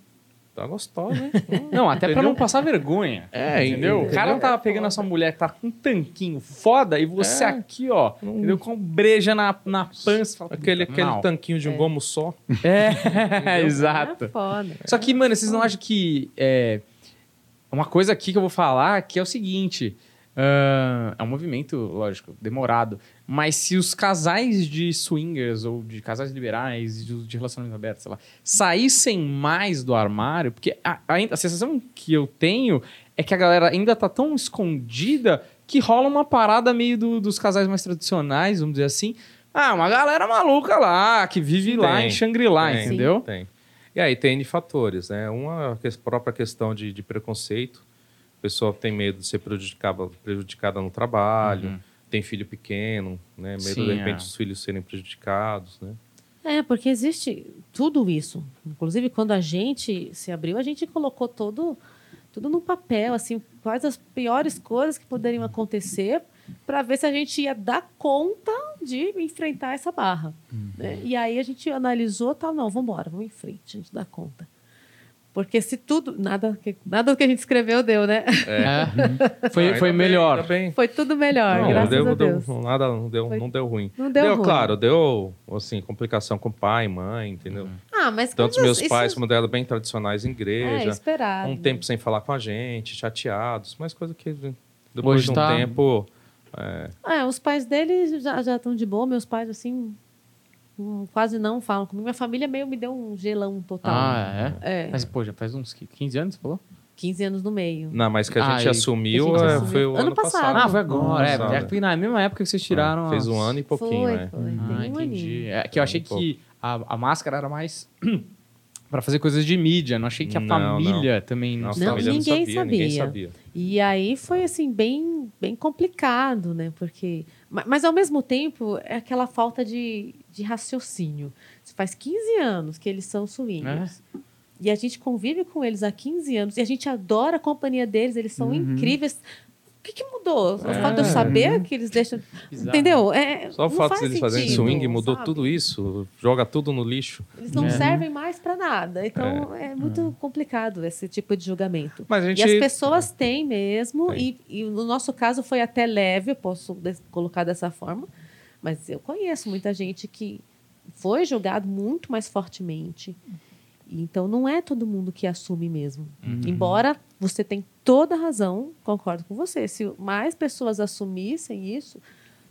tá gostosa, hein? Hum, [laughs] Não, até pra entendeu? não passar vergonha. É, entendeu? O cara tá pegando a sua mulher que tá com um tanquinho foda e você É. aqui, ó, entendeu? Com breja na, na pança. Fala, Aquele, "Puta, aquele não." tanquinho de um gomo só. É, [laughs] exato. É foda. Só que, mano, vocês não acham que. É, uma coisa aqui que eu vou falar que é o seguinte: ah, é um movimento, lógico, demorado. Mas se os casais de swingers ou de casais liberais, de, de relacionamento aberto, sei lá, saíssem mais do armário, porque a, a, a sensação que eu tenho é que a galera ainda tá tão escondida que rola uma parada meio do- dos casais mais tradicionais, vamos dizer assim. Ah, uma galera maluca lá, que vive lá Tem, em Shangri-La, entendeu? Tem. E aí tem N fatores, né? Uma que- própria questão de, de preconceito. A pessoa tem medo de ser prejudicada, prejudicada no trabalho, Uhum. tem filho pequeno, né? Medo, Sim, de repente, é. dos filhos serem prejudicados, né? É, porque existe tudo isso. Inclusive, quando a gente se abriu, a gente colocou todo, tudo no papel, assim, quais as piores coisas que poderiam acontecer para ver se a gente ia dar conta de enfrentar essa barra. né? E aí a gente analisou, tal, não, vamos embora, vamos em frente, a gente dá conta. Porque se tudo, nada, nada do que a gente escreveu deu, né? É. [laughs] Foi, Ah, foi bem, melhor. bem. Foi tudo melhor, Não, graças deu, a deu- Deus. nada, não deu, Foi- não deu ruim. Não deu ruim. claro, deu, assim, complicação com pai, mãe, entendeu? Ah, mas Tanto meus isso- pais como dela bem tradicionais em É, igreja. esperado. um tempo sem falar com a gente, chateados, mas coisa que depois Hoje de um tá- tempo. É, É, os pais dele já já estão de boa, meus pais, assim, hum, quase não falam comigo. Minha família meio me deu um gelão total. Ah, é? É, Mas, pô, já faz uns 15 anos, você falou? 15 anos no meio. não, mas que a Ah, gente e- assumiu que a gente é, assumiu. foi o Ano ano, passado. passado. Ah, foi agora. É, é, foi na mesma época que vocês tiraram. Fez um ano e pouquinho, foi, é. foi. Ah, um entendi. aninho. É que eu achei Um que a, a máscara era mais pra fazer coisas de mídia. Não achei que a Não, família também. Nossa, Não, a família ninguém não sabia, ninguém sabia. sabia. E aí foi, assim, bem, bem complicado, né? Porque... ma- Mas, ao mesmo tempo, é aquela falta de, de raciocínio. Isso faz 15 anos que eles são swingers. E a gente convive com eles há 15 anos. E a gente adora a companhia deles. Eles são incríveis. O que, que mudou? O fato de eu saber que eles deixam. Bizarro. Entendeu? É, Só o fato faz deles fazerem sentido, swing mudou sabe? tudo isso. Joga tudo no lixo. Eles não É. servem mais pra nada. Então é, muito complicado esse tipo de julgamento. Mas a gente. E as pessoas têm mesmo, e, e no nosso caso foi até leve, eu posso colocar dessa forma, mas eu conheço muita gente que foi julgado muito mais fortemente. E Então não é todo mundo que assume mesmo. Embora você tenha toda a razão, concordo com você. Se mais pessoas assumissem isso,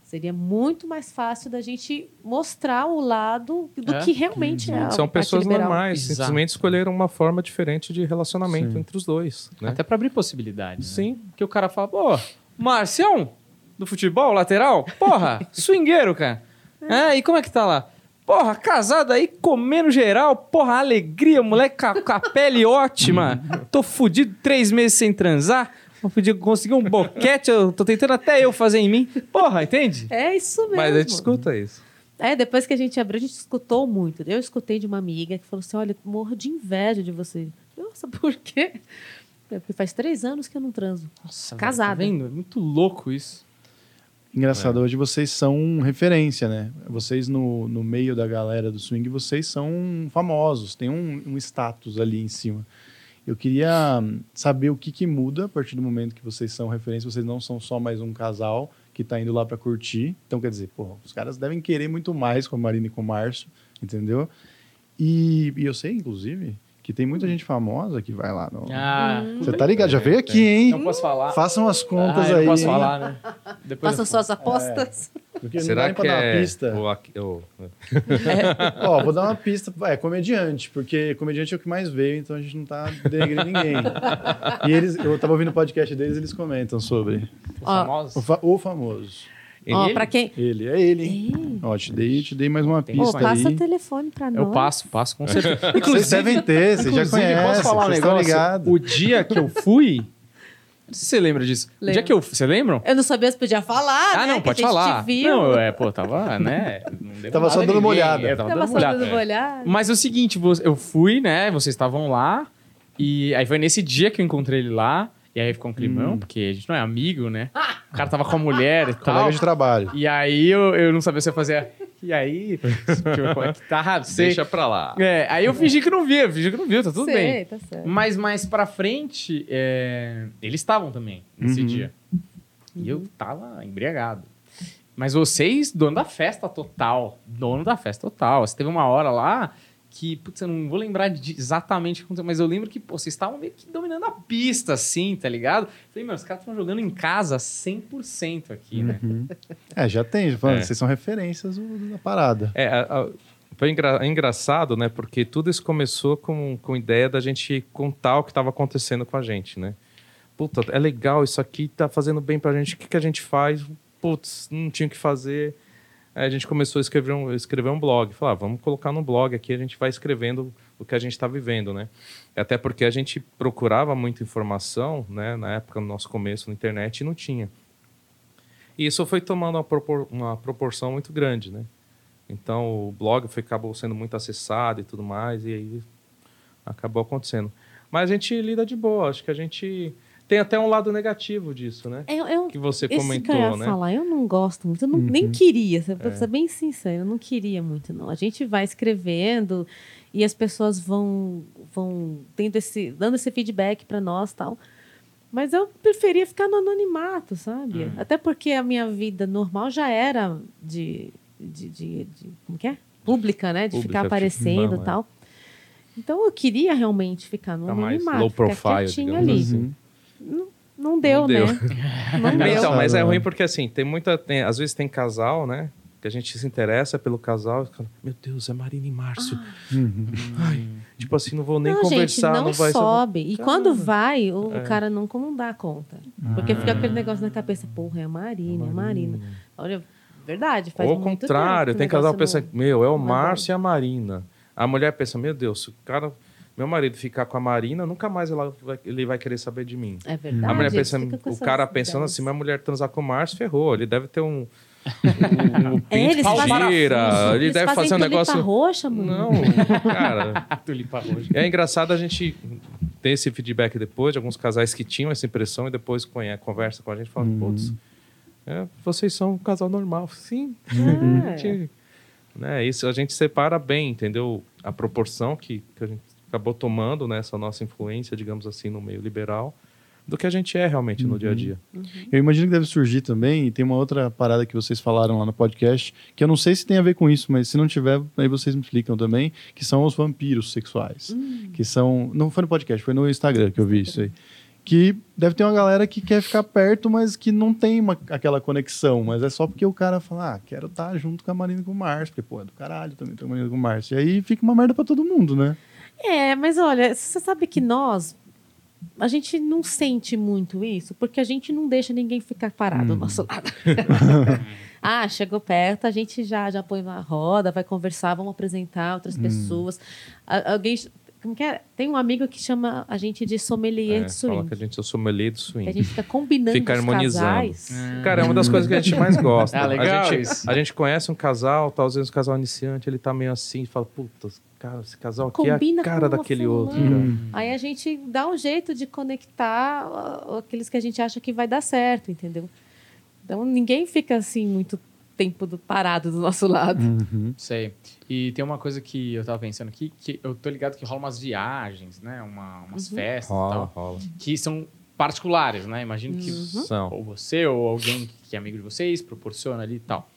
seria muito mais fácil da gente mostrar o lado do É. que realmente é. a São pessoas normais, Exato. simplesmente escolheram uma forma diferente de relacionamento Sim. entre os dois. Né? Até pra abrir possibilidades. né? Sim. Que o cara fala, pô, Marcião, do futebol, lateral, porra, [laughs] swingueiro, cara. É, e como é que tá lá? Porra, casado aí, comendo geral, porra, alegria, moleque com a, com a pele ótima. [laughs] Tô fudido três meses sem transar. Não podia conseguir um boquete, eu tô tentando até eu fazer em mim. Porra, entende? É isso mesmo. Mas a gente escuta isso. É, depois que a gente abriu, a gente escutou muito. Eu escutei de uma amiga que falou assim: olha, morro de inveja de você. Nossa, por quê? É porque faz três anos que eu não transo. Nossa, Casada. Velho, tá vendo? É muito louco isso. Engraçado, hoje vocês são referência, né? Vocês no, no meio da galera do swing, vocês são famosos, tem um, um status ali em cima. Eu queria saber o que, que muda a partir do momento que vocês são referência, vocês não são só mais um casal que tá indo lá para curtir. Então, quer dizer, porra, os caras devem querer muito mais com a Marina e com o Márcio, entendeu? E, e eu sei, inclusive, que tem muita gente famosa que vai lá. No... Ah, Você tá ligado? Já veio aqui, hein? não posso falar. Façam as contas ah, aí. não posso falar, né? Depois Façam eu suas apostas. Dá Será que dar uma é. pista. o o- [laughs] Ó, vou dar uma pista. É comediante, porque comediante é o que mais veio, então a gente não tá denegrindo ninguém. [laughs] E eles, eu tava ouvindo o podcast deles, eles comentam sobre Os Ó, o, famosos. fa- o famoso. Ó, Ele? pra quem. Ele, é ele, hein? Ó, te dei, te dei mais uma Tem Ô, pista passa aí. o telefone pra nós. Eu passo, passo com certeza. [laughs] Vocês devem ter, vocês já Inclusive, conhecem, posso falar um negócio? O dia que eu fui. [laughs] Não sei se você lembra disso. O dia Lembro. que eu. Você lembra? Eu não sabia se podia falar. Ah, né, não, que pode a gente falar. Não, é, pô, tava, né? Tava só dando uma olhada. É, tava, Tava dando só olhada. dando uma olhada. Mas é o seguinte, você- eu fui, né? Vocês estavam lá. E aí foi nesse dia que eu encontrei ele lá. E aí ficou um climão, porque a gente não é amigo, né? O cara tava com a mulher e [laughs] tal. Colega de trabalho. E aí eu, eu não sabia se eu fazia. E aí? Tipo, como é que tá? [laughs] Sei. Deixa pra lá. É, aí eu fingi que não via, eu fingi que não viu, tá tudo Sei, bem. tá certo. Mas mais pra frente, é, eles estavam também nesse Uhum. dia. E eu tava embriagado. Mas vocês, dono da festa total. Dono da festa total. Você teve uma hora lá que, putz, eu não vou lembrar de exatamente o que aconteceu, mas eu lembro que pô, vocês estavam meio que dominando a pista, assim, tá ligado? Falei, meu, os caras estão jogando em casa 100% aqui, né? Uhum. É, já tem, falando, É. vocês são referências da parada. É, a- a- foi engra- é engraçado, né? Porque tudo isso começou com, com a ideia da gente contar o que estava acontecendo com a gente, né? Puta, é legal, isso aqui tá fazendo bem pra gente. O que, que a gente faz? Putz, não tinha o que fazer. A gente começou a escrever um, escrever um blog. Falar, ah, vamos colocar no blog aqui, a gente vai escrevendo o que a gente está vivendo, né? Até porque a gente procurava muita informação, né? Na época, no nosso começo na internet, e não tinha. E isso foi tomando uma, propor- uma proporção muito grande, né? Então o blog foi, acabou sendo muito acessado e tudo mais, e aí acabou acontecendo. Mas a gente lida de boa, acho que a gente tem até um lado negativo disso, né? Eu, eu, Que você esse que comentou, eu ia né? falar, eu não gosto muito, eu não- Uhum. nem queria, pra É. ser bem sincero, eu não queria muito, não. A gente vai escrevendo e as pessoas vão, vão tendo esse, dando esse feedback para nós tal. Mas eu preferia ficar no anonimato, sabe? Uhum. Até porque a minha vida normal já era de. de, de, de- como que é? Pública, né? De Pública, ficar aparecendo não, e é. tal. Então eu queria realmente ficar no mais anonimato. low profile, quietinha digamos ali. assim. Uhum. Não deu, Não deu. né? [laughs] Não deu. Então, mas é ruim porque assim, tem muita. Tem, às vezes tem casal, né? Que a gente se interessa pelo casal e fica, meu Deus, é Marina e Márcio. Uhum. Ai, tipo assim, não vou nem não, conversar, gente, não, não, vai sobe. E quando vai, o, É. cara nunca não dá conta. Porque fica aquele negócio na cabeça, porra, é a Marina, é a Marina. Olha, verdade, faz Ou ao muito contrário, tempo tem casal que pensa, meu, é o não Márcio e a Marina. A mulher pensa, meu Deus, se o cara, meu marido ficar com a Marina, nunca mais ela vai- ele vai querer saber de mim. É verdade. a mulher eles pensa, ficam com o cara pensando ideias. assim, minha mulher transar com o Márcio, ferrou. Ele deve ter um, [laughs] um, um É, eles fazem- gira, ele Eles deve fazer um negócio... roxa, mano. Não, cara... [laughs] Tulipa roxa. É engraçado a gente tem esse feedback depois de alguns casais que tinham essa impressão e depois conhece, conversa com a gente e fala, Uhum. putz, é, vocês são um casal normal. Sim, [laughs] É. gente, né, isso a gente separa bem, entendeu? A proporção que, que a gente acabou tomando nessa nossa influência, digamos assim, no meio liberal, do que a gente é realmente no dia a dia. Eu imagino que deve surgir também, e tem uma outra parada que vocês falaram lá no podcast, que eu não sei se tem a ver com isso, mas se não tiver, aí vocês me explicam também, que são os vampiros sexuais. Que são. Não foi no podcast, foi no Instagram que eu vi isso aí. Que deve ter uma galera que quer ficar perto, mas que não tem uma- aquela conexão. Mas é só porque o cara fala, ah, quero estar junto com a Marina e com o Márcio, porque, pô, é do caralho também ter a Marina e com o Márcio. E aí fica uma merda pra todo mundo, né? É, mas olha, você sabe que nós, a gente não sente muito isso, porque a gente não deixa ninguém ficar parado do nosso lado. [laughs] ah, chegou perto, a gente já, já põe na roda, vai conversar, vamos apresentar outras pessoas. A- alguém. Como que é? Tem um amigo que chama a gente de sommelier É, de fala swing. que a gente é o sommelier Que swing. a gente fica combinando Fica os harmonizando. casais. Cara, é uma das coisas que a gente mais gosta. [laughs] Ah, legal a, gente, isso. a gente conhece um casal, vezes um casal iniciante, ele tá meio assim, fala, puta, cara, esse casal aqui Combina é a cara daquele outro. Cara. Aí a gente dá um jeito de conectar aqueles que a gente acha que vai dar certo, entendeu? Então ninguém fica assim muito tempo do- parado do nosso lado. Sei. E tem uma coisa que eu tava pensando aqui, que eu tô ligado que rola umas viagens, né? Uma, umas festas e Rola, tal, rola. que são particulares, né? Imagino que São. ou você ou alguém que é amigo de vocês proporciona ali e tal.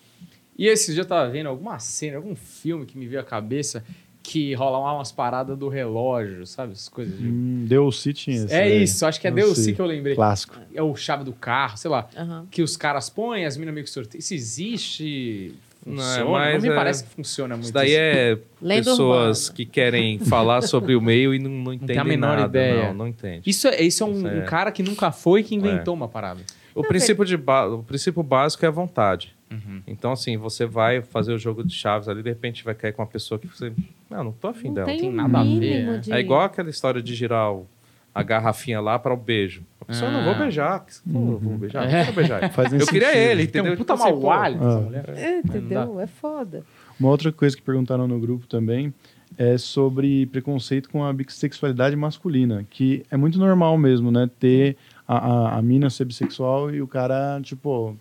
E esses dias eu tava vendo alguma cena, algum filme que me veio à cabeça que rola umas paradas do relógio, sabe? Essas coisas de... Hum, City tinha esse É isso, acho que é sei. que eu lembrei. Clássico. É o chave do carro, sei lá. Que os caras põem, as minas meio que sorteiam. Isso existe? Não, Funciona? Não, mas me é- parece que funciona muito. Isso daí é pessoas urbana. que querem falar sobre o meio e não, não entendem tem a menor nada. ideia. Não, não entende. Isso é, isso é um, Isso é. um cara que nunca foi que inventou uma parada. O princípio, de ba- o princípio básico é a vontade. Uhum. Então, assim, você vai fazer o jogo de chaves ali, de repente vai cair com uma pessoa que você. Não, não tô afim Não dela. tem, tem o nada a ver, né? de... É igual aquela história de girar o- a garrafinha lá para o beijo. A pessoa, Ah. não vou beijar. Pô, eu vou beijar? É. Eu quero beijar. [laughs] Faz Eu queria sentido. ele, Tem entendeu? um puta Tipo assim, mau Ah. mulher. É, entendeu? É foda. Uma outra coisa que perguntaram no grupo também é sobre preconceito com a bissexualidade masculina, que é muito normal mesmo, né? Ter a, a, a mina ser bissexual e o cara, tipo,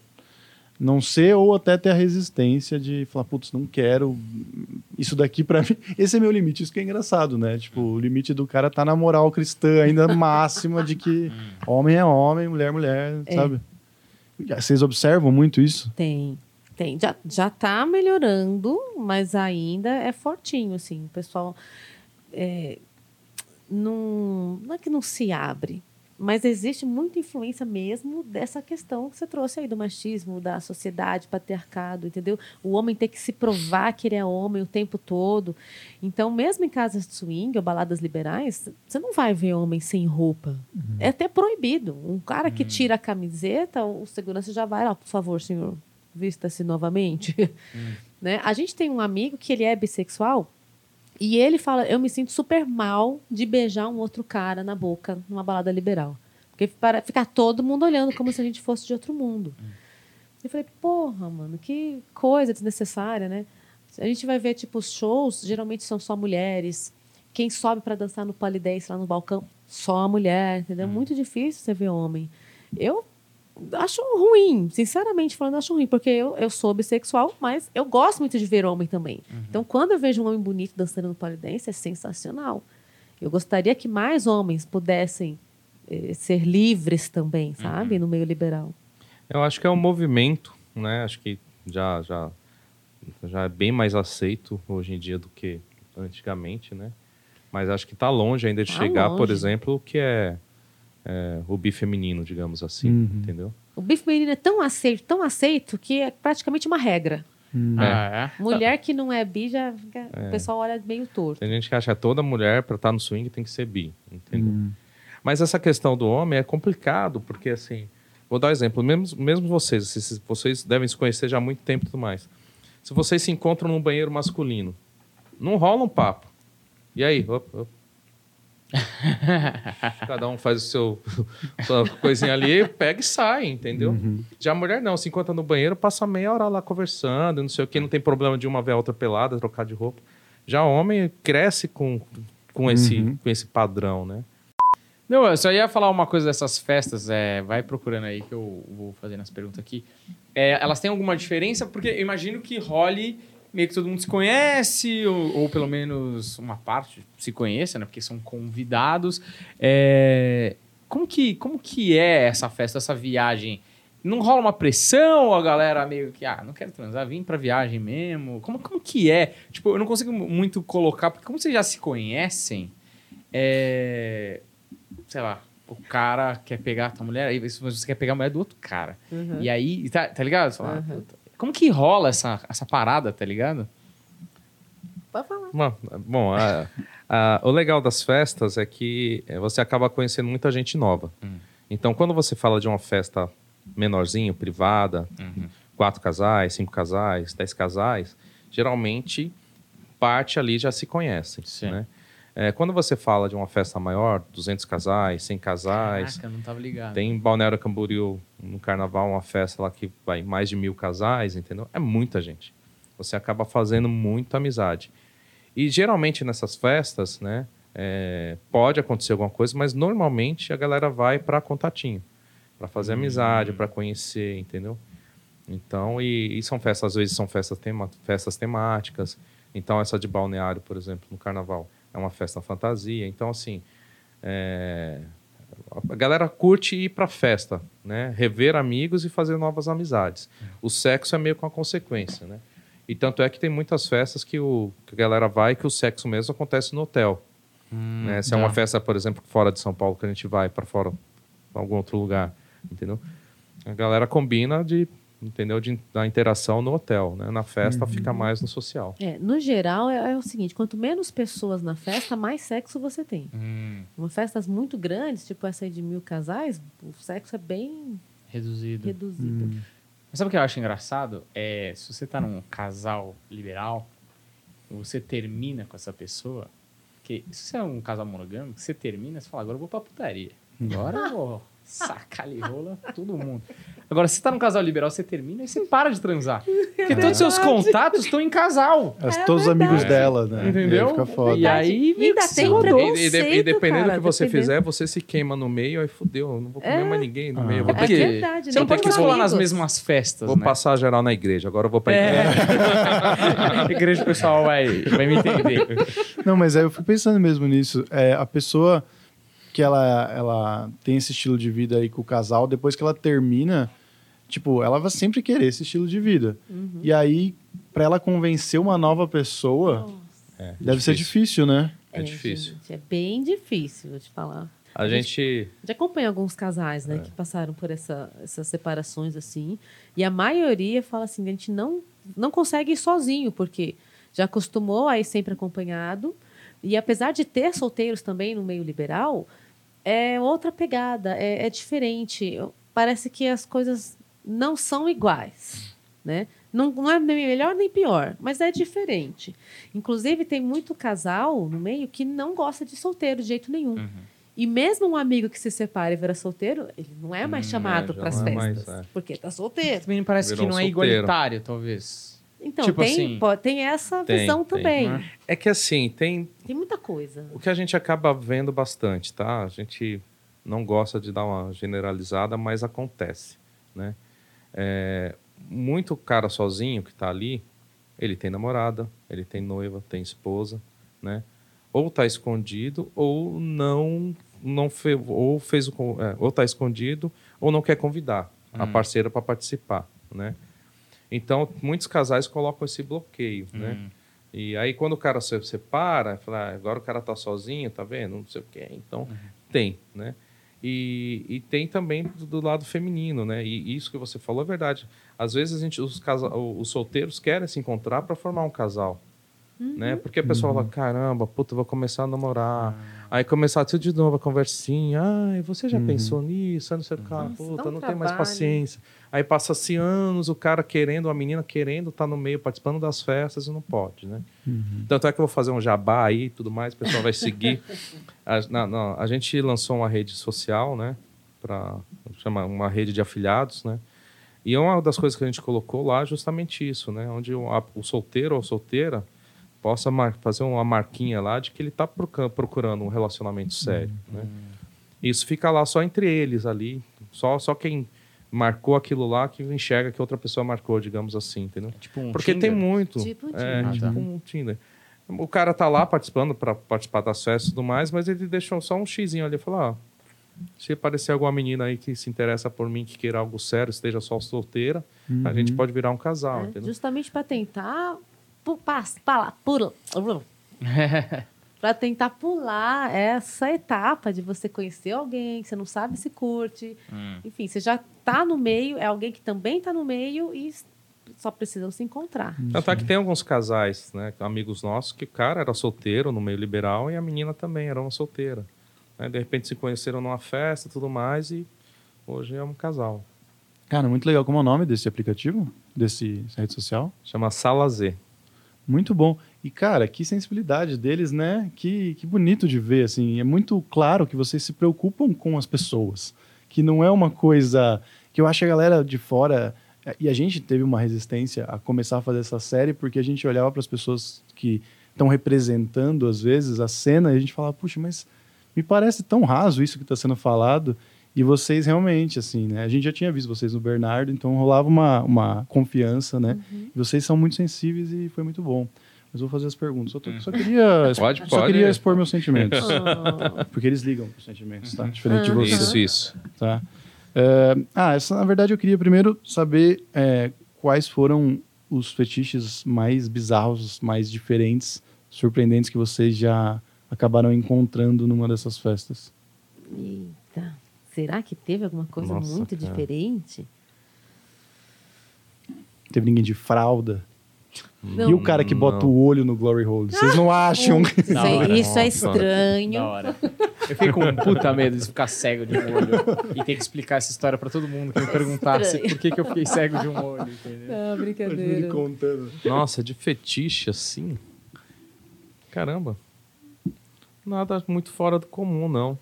não ser ou até ter a resistência de falar, putz, não quero isso daqui pra mim. [laughs] Esse é meu limite, isso que é engraçado, né? Tipo, o limite do cara tá na moral cristã ainda [laughs] máxima de que homem é homem, mulher é mulher, É. sabe? Vocês observam muito isso? Tem, tem. Já, já tá melhorando, mas ainda é fortinho, assim. O pessoal é, não, não é que não se abre, mas existe muita influência mesmo dessa questão que você trouxe aí do machismo, da sociedade, patriarcado, entendeu? O homem ter que se provar que ele é homem o tempo todo. Então, mesmo em casas de swing ou baladas liberais, você não vai ver homem sem roupa. É até proibido. Um cara que tira a camiseta, o segurança já vai lá, por favor, senhor, vista-se novamente. [laughs] né? A gente tem um amigo que ele é bissexual e ele fala: Eu me sinto super mal de beijar um outro cara na boca numa balada liberal. Porque para ficar todo mundo olhando como se a gente fosse de outro mundo. Eu falei: Porra, mano, que coisa desnecessária, né? A gente vai ver, tipo, shows, geralmente são só mulheres. Quem sobe para dançar no Polidense lá no balcão, só a mulher, entendeu? Muito difícil você ver homem. Eu acho ruim, sinceramente falando, acho ruim, porque eu, eu sou bissexual, mas eu gosto muito de ver homem também. Então, quando eu vejo um homem bonito dançando no polidense, é sensacional. Eu gostaria que mais homens pudessem eh, ser livres também, sabe? No meio liberal. Eu acho que é um movimento, né? Acho que já, já, já é bem mais aceito hoje em dia do que antigamente, né? Mas acho que está longe ainda de Tá chegar, por longe. exemplo, o que é, é, o bi feminino, digamos assim, Uhum. entendeu? O bife menino é tão aceito, tão aceito, que é praticamente uma regra. Ah, é? Mulher que não é bi, já fica- o pessoal olha meio torto. Tem gente que acha que toda mulher, para estar no swing, tem que ser bi, entendeu? Hum. Mas essa questão do homem é complicado, porque assim, vou dar um exemplo, mesmo, mesmo vocês, se vocês devem se conhecer já há muito tempo e tudo mais. Se vocês se encontram num banheiro masculino, não rola um papo. E aí? Op, op. [laughs] Cada um faz o seu [laughs] sua coisinha ali, pega e sai, entendeu? Já a mulher não, se encontra no banheiro, passa meia hora lá conversando, não sei o que, não tem problema de uma ver a outra pelada, trocar de roupa. Já o homem cresce com, com, esse, com esse padrão, né? Não, eu só ia falar uma coisa dessas festas, é, vai procurando aí que eu vou fazendo as perguntas aqui. É, elas têm alguma diferença? Porque eu imagino que role meio que todo mundo se conhece, ou, ou pelo menos uma parte se conheça, né? Porque são convidados. É, como, que, como que é essa festa, essa viagem? Não rola uma pressão a galera meio que, ah, não quero transar, vim pra viagem mesmo? Como, como que é? Tipo, eu não consigo muito colocar, porque como vocês já se conhecem, é, sei lá, o cara quer pegar a tua mulher, aí você quer pegar a mulher do outro cara. Uhum. E aí, tá, tá ligado? Você fala, Uhum. "Puta, Como que rola essa, essa parada, tá ligado? Pode falar. Bom, bom, a- a- o legal das festas é que você acaba conhecendo muita gente nova. Hum. Então, quando você fala de uma festa menorzinho, privada, quatro casais, cinco casais, dez casais, geralmente parte ali já se conhece. Sim. Né? Eh, quando você fala de uma festa maior, 200 casais, 100 casais, Caraca, não tava ligado. tem em Balneário Camboriú, no carnaval, uma festa lá que vai mais de mil casais, entendeu? É muita gente. Você acaba fazendo muita amizade. E geralmente nessas festas, né, é, pode acontecer alguma coisa, mas normalmente a galera vai para contatinho, para fazer amizade, para conhecer, entendeu? Então, e, e são festas, às vezes são festas, tema, festas temáticas. Então, essa de Balneário, por exemplo, no carnaval, é uma festa fantasia. Então, assim, é, a galera curte ir pra festa, né? Rever amigos e fazer novas amizades. O sexo é meio com a consequência, né? E tanto é que tem muitas festas que, o, que a galera vai que o sexo mesmo acontece no hotel. né? Se é uma tá. festa, por exemplo, fora de São Paulo, que a gente vai para fora, pra algum outro lugar, entendeu? A galera combina de, entendeu? De, da interação no hotel, né? Na festa fica mais no social. É, no geral, é, é o seguinte: quanto menos pessoas na festa, mais sexo você tem. Hum, Uma festas muito grandes, tipo essa aí de mil casais, o sexo é bem reduzido. reduzido. Mas sabe o que eu acho engraçado? É, se você tá num casal liberal, você termina com essa pessoa, que se você é um casal monogâmico, você termina, você fala, agora eu vou pra putaria. [laughs] Agora eu vou sacar ali rola todo mundo. Agora, se você tá num casal liberal, você termina e você para de transar. [laughs] Porque todos os seus contatos estão em casal. As- É todos os amigos dela, né? Entendeu? E aí fica foda. E aí, E ainda tem. E, e de- e dependendo cara, do que você dependendo. fizer, você se queima no meio, aí fudeu, eu não vou comer É. mais ninguém no Ah. meio. É que verdade, você não pode os rolar nas mesmas festas, Vou né? passar geral na igreja, agora eu vou pra igreja. É. [laughs] A igreja o pessoal vai, vai me entender. Não, mas aí eu fico pensando mesmo nisso. É, a pessoa que ela, ela tem esse estilo de vida aí com o casal, depois que ela termina, tipo, ela vai sempre querer esse estilo de vida. Uhum. E aí, pra ela convencer uma nova pessoa, É, deve ser difícil, né? É difícil. gente, é bem difícil, vou te falar. A gente. A gente acompanha alguns casais, né, que passaram por essa, essas separações assim, e a maioria fala assim, a gente não não consegue ir sozinho, porque já acostumou a ir sempre acompanhado, e apesar de ter solteiros também no meio liberal, é outra pegada, é, é diferente. Parece que as coisas não são iguais, né? Não, não é nem melhor nem pior, mas é diferente. Inclusive, tem muito casal no meio que não gosta de solteiro de jeito nenhum. E mesmo um amigo que se separa e vira solteiro, ele não é mais Hum, chamado é, para as não é festas, mais, é. porque tá solteiro. Também parece Virou que um não é solteiro. igualitário, talvez. Então, Tipo tem, assim- pô, tem essa Tem, visão tem. também. Né? É que assim, tem. Tem muita coisa. O que a gente acaba vendo bastante, tá? A gente não gosta de dar uma generalizada, mas acontece, né? É, muito cara sozinho que tá ali, ele tem namorada, ele tem noiva, tem esposa, né? Ou tá escondido, ou não, não fe, ou fez o, é, ou tá escondido, ou não quer convidar a parceira para participar, né? Então, muitos casais colocam esse bloqueio, né? E aí, quando o cara se separa, fala, ah, agora o cara tá sozinho, tá vendo? Não sei o quê. Então, tem, né? E, e tem também do, do lado feminino, né? E isso que você falou é verdade. Às vezes, a gente, os, casa, os solteiros querem se encontrar para formar um casal, né? Porque a pessoa fala, caramba, puta, vou começar a namorar. Aí começar tudo de novo a conversinha. Ai, você já pensou nisso? Eu não sei o que. Puta, um não tenho mais paciência. Aí passa-se anos, o cara querendo, a menina querendo estar no meio, participando das festas e não pode, né? Tanto é que eu vou fazer um jabá aí e tudo mais, o pessoal vai seguir. [laughs] A, na- na- a gente lançou uma rede social, né? Pra, chama uma rede de afiliados, né? E uma das coisas que a gente colocou lá é justamente isso, né? Onde o, a- o solteiro ou solteira possa fazer uma marquinha lá de que ele está procurando um relacionamento sério, né? Isso fica lá só entre eles ali. Só, só quem marcou aquilo lá que enxerga que outra pessoa marcou, digamos assim, entendeu? Tipo um Porque Tinder? tem muito. Tipo um é, Tinder. tipo Ah, tá. um Tinder. O cara tá lá participando para participar das festas e tudo mais, mas ele deixou só um xizinho ali. Falou, ó, se aparecer alguma menina aí que se interessa por mim, que queira algo sério, esteja só solteira, a gente pode virar um casal, É, entendeu? justamente para tentar para [laughs] tentar pular essa etapa de você conhecer alguém que você não sabe se curte. Hum. Enfim, você já tá no meio, é alguém que também tá no meio e só precisam se encontrar. Tanto é que tem alguns casais, né, amigos nossos, que o cara era solteiro no meio liberal e a menina também era uma solteira. né? De repente se conheceram numa festa e tudo mais e hoje é um casal. Cara, muito legal. Como é o nome desse aplicativo? Desse rede social? Chama Sala Z. Muito bom. E, cara, que sensibilidade deles, né? Que, que bonito de ver, assim. É muito claro que vocês se preocupam com as pessoas. Que não é uma coisa... Que eu acho que a galera de fora... E a gente teve uma resistência a começar a fazer essa série porque a gente olhava para as pessoas que estão representando, às vezes, a cena e a gente falava, puxa, mas me parece tão raso isso que está sendo falado. E vocês realmente, assim, né? A gente já tinha visto vocês no Bernardo, então rolava uma, uma confiança, né? Uhum. Vocês são muito sensíveis e foi muito bom. Mas vou fazer as perguntas. Só, tô- [laughs] só queria, Pode, só pode. queria expor meus sentimentos. Ah, [laughs] porque eles ligam pros sentimentos, tá? Diferente de você. Isso, isso. Tá? É, ah, essa, na verdade eu queria primeiro saber é, quais foram os fetiches mais bizarros, mais diferentes, surpreendentes que vocês já acabaram encontrando numa dessas festas. eita, será que teve alguma coisa Nossa, muito cara. diferente? Teve ninguém de fralda. Não. E o cara que bota o olho no Glory Hole? Vocês não acham? Putz, [laughs] Da hora. isso é estranho. Eu fiquei com um puta medo de ficar cego de um olho e ter que explicar essa história pra todo mundo que me perguntasse estranho. por que, que eu fiquei cego de um olho, entendeu? Não, brincadeira. contando. Nossa, de fetiche assim. Caramba. Nada muito fora do comum, não.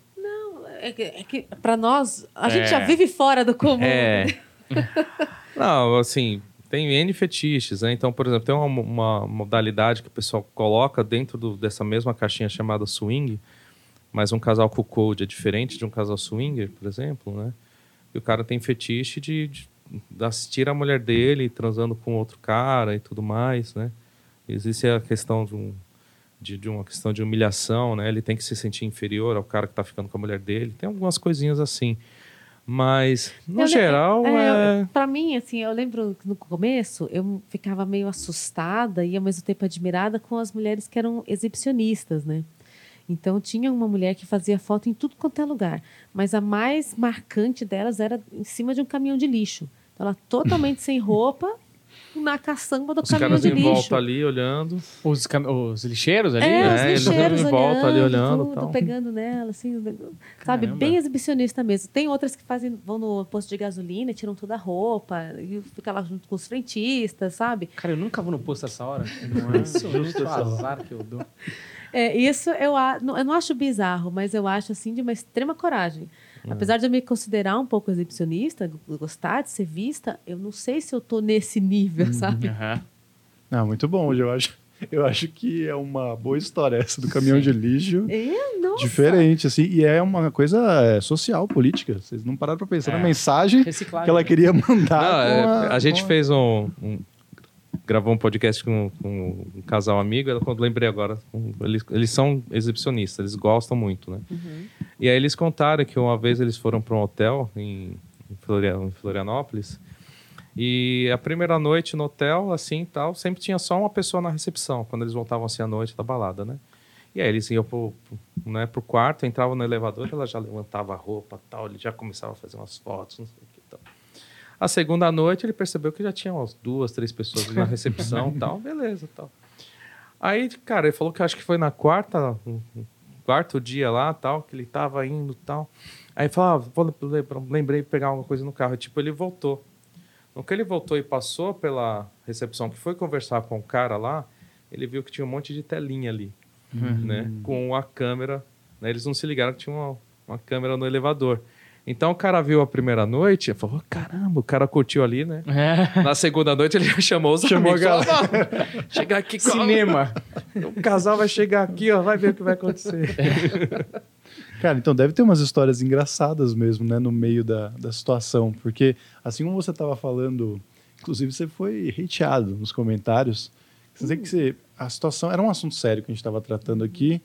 É que, é que pra nós, a É. gente já vive fora do comum. É. [laughs] Não, assim, tem N fetiches, né? Então, por exemplo, tem uma, uma modalidade que o pessoal coloca dentro do- dessa mesma caixinha chamada swing, mas um casal com code é diferente de um casal swinger, por exemplo, né? E o cara tem fetiche de, de, de assistir a mulher dele transando com outro cara e tudo mais, né? Existe a questão de um de, de uma questão de humilhação, né? Ele tem que se sentir inferior ao cara que tá ficando com a mulher dele. Tem algumas coisinhas assim. Mas, no Eu geral, é... Pra mim, assim, eu lembro que no começo eu ficava meio assustada e ao mesmo tempo admirada com as mulheres que eram exibicionistas, né? Então tinha uma mulher que fazia foto em tudo quanto é lugar, mas a mais marcante delas era em cima de um caminhão de lixo. Então, ela totalmente [laughs] sem roupa, na caçamba do Os caminhão caras de em lixo. volta ali olhando. Os, cam- os lixeiros ali? É, os É, eles lixeiros em volta ali olhando, tudo, tal. pegando nela, assim, sabe? Caramba. Bem exibicionista mesmo. Tem outras que fazem, vão no posto de gasolina, tiram toda a roupa e fica lá junto com os frentistas, sabe? Cara, eu nunca vou no posto essa hora. [laughs] Não é isso, justo azar que eu dou. É, isso eu, eu não acho bizarro, mas eu acho assim de uma extrema coragem. Apesar de eu me considerar um pouco exibicionista, gostar de ser vista, eu não sei se eu tô nesse nível, sabe? Aham. Ah, muito bom. Eu acho, eu acho que é uma boa história essa do caminhão de lixo. É, nossa. Diferente, assim. E é uma coisa é, social, política. Vocês não pararam pra pensar É. na mensagem Reciclagem. que ela queria mandar. Não, é, com a gente fez um, um- Gravou um podcast com, com um casal amigo, eu lembrei agora. Eles, eles são exibicionistas, eles gostam muito, né? Uhum. E aí eles contaram que uma vez eles foram para um hotel em, em Floria- em Florianópolis. E a primeira noite no hotel, assim tal, sempre tinha só uma pessoa na recepção, quando eles voltavam assim à noite da balada, né? E aí eles iam pro, pro, né, pro quarto, entravam no elevador, ela já levantava a roupa tal, ele já começava a fazer umas fotos, não sei o. A segunda noite ele percebeu que já tinha umas duas, três pessoas na [laughs] recepção tal, beleza tal. Aí, cara, ele falou que acho que foi na quarta, quarto dia lá tal, que ele tava indo tal. Aí falou, ah, vou, lembrei de pegar alguma coisa no carro. E, tipo, ele voltou. No que ele voltou e passou pela recepção, que foi conversar com o cara lá, ele viu que tinha um monte de telinha ali, né? Com a câmera. Né? Eles não se ligaram que tinha uma, uma câmera no elevador. Então o cara viu a primeira noite e falou: caramba, o cara curtiu ali, né? É. Na segunda noite ele chamou os Chamou a amigos. Falou, "Não, Chegar aqui com Cinema. o casal vai chegar aqui, ó, vai ver o que vai acontecer. Cara, então deve ter umas histórias engraçadas mesmo, né, no meio da, da situação. Porque, assim como você estava falando, inclusive você foi hateado nos comentários. Você dizer que você, a situação era um assunto sério que a gente estava tratando aqui.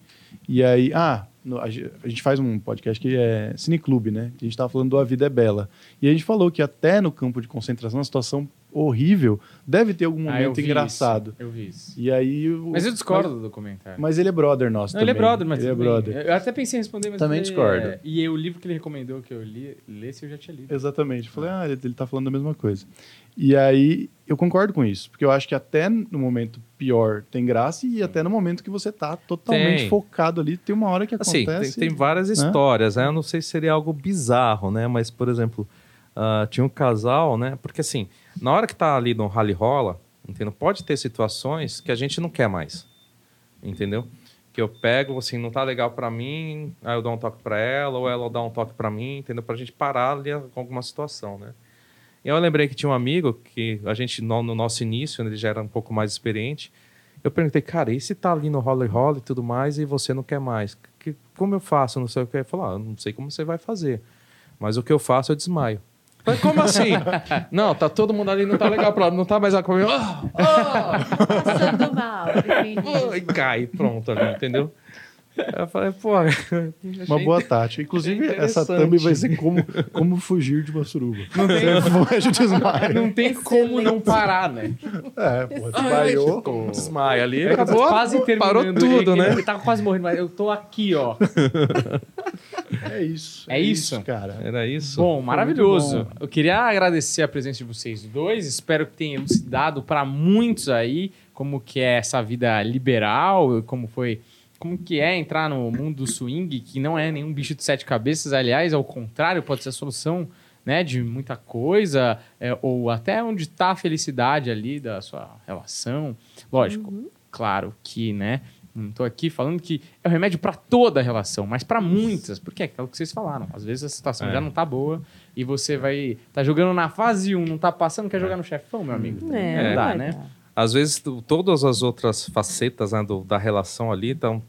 E aí, ah, no- a, ge- a gente faz um podcast que é Cineclube, né? A gente estava falando do A Vida é Bela. E a gente falou que até no campo de concentração, uma situação horrível, deve ter algum Ah, eu momento vi engraçado. isso, eu vi isso. E aí. o- Mas eu discordo do documentário. Mas ele é brother nosso Não, ele é também. brother, mas ele é brother. Eu até pensei em responder, mas Também discordo. é, E o livro que ele recomendou que eu li, lesse, eu já tinha lido. Exatamente. Eu Falei, ah, ele, ele tá falando a mesma coisa. E aí, eu concordo com isso. Porque eu acho que até no momento pior tem graça e até no momento que você tá totalmente Tem. focado ali, tem uma hora que Assim, tem, acontece. tem várias histórias, né? Eu não sei se seria algo bizarro, né? Mas, por exemplo, ah, tinha um casal, né? Porque assim, na hora que tá ali no rally rola, entendeu? Pode ter situações que a gente não quer mais, entendeu? Que eu pego, assim, não tá legal pra mim, aí eu dou um toque pra ela, ou ela dá um toque pra mim, entendeu? Pra gente parar ali com alguma situação, né? E eu lembrei que tinha um amigo que a gente, no, no nosso início, né, ele já era um pouco mais experiente. Eu perguntei, cara, e se tá ali no roller roll e tudo mais e você não quer mais? Que, como eu faço? Não sei o que. Ele falou, ah, eu não sei como você vai fazer. Mas o que eu faço, eu desmaio. Falei, como assim? [laughs] não, tá todo mundo ali, não tá legal pra não tá mais lá comigo. Ah, [laughs] ah, Passando mal. [laughs] e cai, pronto ali, entendeu? Eu falei, pô. [laughs] Uma boa tática. Inclusive, É essa thumb vai ser como, como fugir de uma suruba. Não tem. [laughs] Não tem como não parar, né? É, pô, desmaiou. Desmaia ali, É acabou, quase terminando. parou tudo, ele, né? Ele tá quase morrendo, mas eu tô aqui, ó. [laughs] É isso. É isso? cara. Era isso. Bom, maravilhoso. muito Eu queria agradecer a presença de vocês dois. Espero que tenha elucidado para muitos aí como que é essa vida liberal, como foi, como que é entrar no mundo do swing, que não é nenhum bicho de sete cabeças, aliás, ao contrário, pode ser a solução, né, de muita coisa, é, ou até onde está a felicidade ali da sua relação. Lógico, claro que, né, não tô aqui falando que é o remédio para toda a relação, mas para muitas, porque é aquilo que vocês falaram. Às vezes a situação É. já não tá boa e você vai tá jogando na fase 1, não tá passando, quer jogar no chefão, meu amigo. É, não dá, né? Às vezes, todas as outras facetas né, do- da relação ali estão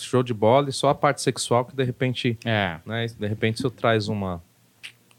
show de bola e só a parte sexual que de repente, É, né, de repente isso traz uma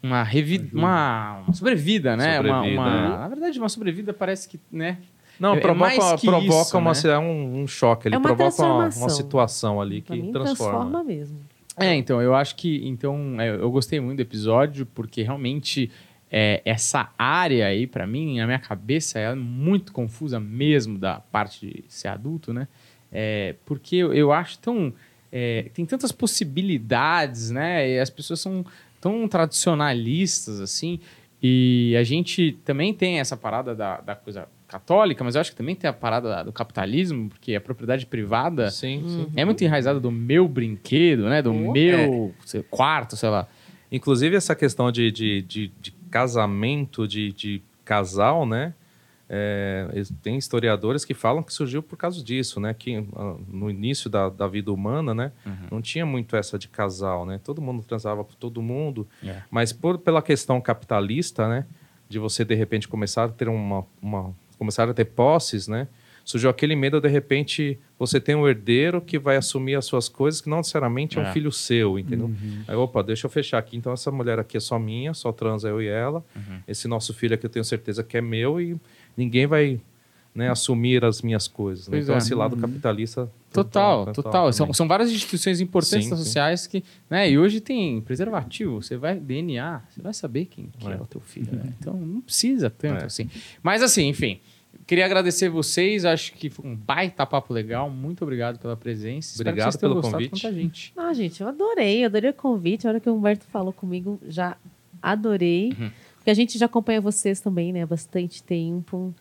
uma, revi uma, uma sobrevida, né? Uma- Sobrevida, uma, é. Na verdade, uma sobrevida parece que, né? não É- é provoca, mais que provoca isso, uma, né? é um, um choque, ele É uma provoca uma, uma situação ali Pra que mim, transforma. transforma mesmo. É, então, eu acho que. Então, é, eu gostei muito do episódio, porque realmente é, essa área aí, pra mim, na minha cabeça, é muito confusa mesmo da parte de ser adulto, né? É, porque eu, eu acho tão. é, tem tantas possibilidades, né? E as pessoas são tão tradicionalistas, assim. E a gente também tem essa parada da, da coisa católica, mas eu acho que também tem a parada da- do capitalismo, porque a propriedade privada Sim, sim. é muito enraizada do meu brinquedo, né? Do Oh. meu sei, quarto, sei lá. Inclusive, essa questão de, de, de, de casamento, de, de casal, né? É, tem historiadores que falam que surgiu por causa disso, né? Que ah, no início da, da vida humana, né? Não tinha muito essa de casal, né? Todo mundo transava com todo mundo, É. mas por, pela questão capitalista, né? De você, de repente, começar a ter uma... uma começar a ter posses, né? Surgiu aquele medo, de repente, você tem um herdeiro que vai assumir as suas coisas, que não necessariamente é, É. um filho seu, entendeu? Uhum. Aí, opa, deixa eu fechar aqui. Então, essa mulher aqui é só minha, só transa eu e ela. Uhum. Esse nosso filho aqui eu tenho certeza que é meu e ninguém vai né, assumir as minhas coisas. né? Então, é. esse lado capitalista. Total, total. São, também. são várias instituições importantes Sim, sim. sociais que, né? E hoje tem preservativo, você vai DNA, você vai saber quem que é, É. o teu filho, né? Então não precisa tanto É. assim. Mas assim, enfim, queria agradecer vocês, acho que foi um baita papo legal. Muito obrigado pela presença. Espero que Obrigado pelo convite. a gente. Ah, gente, eu adorei, eu adorei o convite. A hora que o Humberto falou comigo, já adorei. Uhum. Porque a gente já acompanha vocês também, né? Há bastante tempo.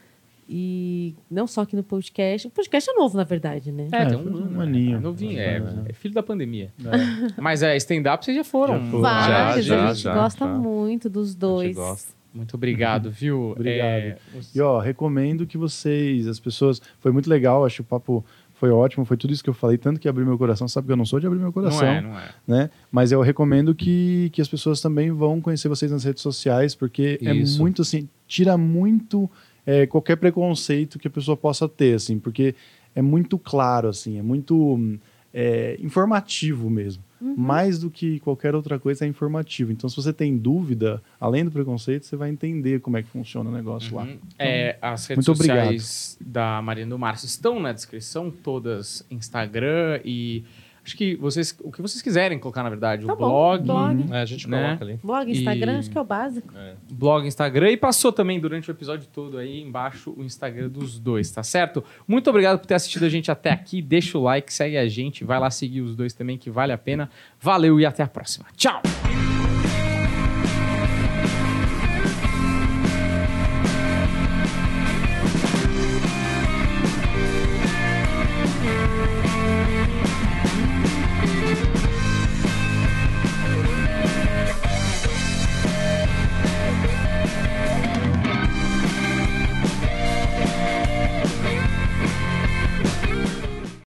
E não só aqui no podcast. O podcast é novo, na verdade, né? É, É, tem um, um ano, aninho. É, novinho, é, É. é filho da pandemia. É. Mas é, stand-up vocês já foram. Já foram. Várias, já, a gente já, gosta já. muito dos dois. gosta. Muito obrigado, viu? Obrigado. É, E ó, recomendo que vocês, as pessoas. Foi muito legal, acho que o papo foi ótimo, foi tudo isso que eu falei, tanto que abriu meu coração. Sabe que eu não sou de abrir meu coração. não é, não é. né? Mas eu recomendo que, que as pessoas também vão conhecer vocês nas redes sociais, porque Isso. é muito assim, tira muito é, qualquer preconceito que a pessoa possa ter, assim, porque é muito claro, assim, é muito hum, é, informativo mesmo. Mais do que qualquer outra coisa, é informativo. Então, se você tem dúvida, além do preconceito, você vai entender como é que funciona o negócio lá. Uhum. É, as redes sociais da Marina do Márcio estão na descrição, todas Instagram e acho que vocês, o que vocês quiserem colocar na verdade, Tá o bom, blog, blog. É, a gente Né? coloca ali. Blog, Instagram, E- acho que é o básico. blog, Instagram e passou também durante o episódio todo aí embaixo o Instagram dos dois, tá certo? Muito obrigado por ter assistido a gente até aqui. Deixa o like, segue a gente, vai lá seguir os dois também que vale a pena. Valeu e até a próxima. Tchau.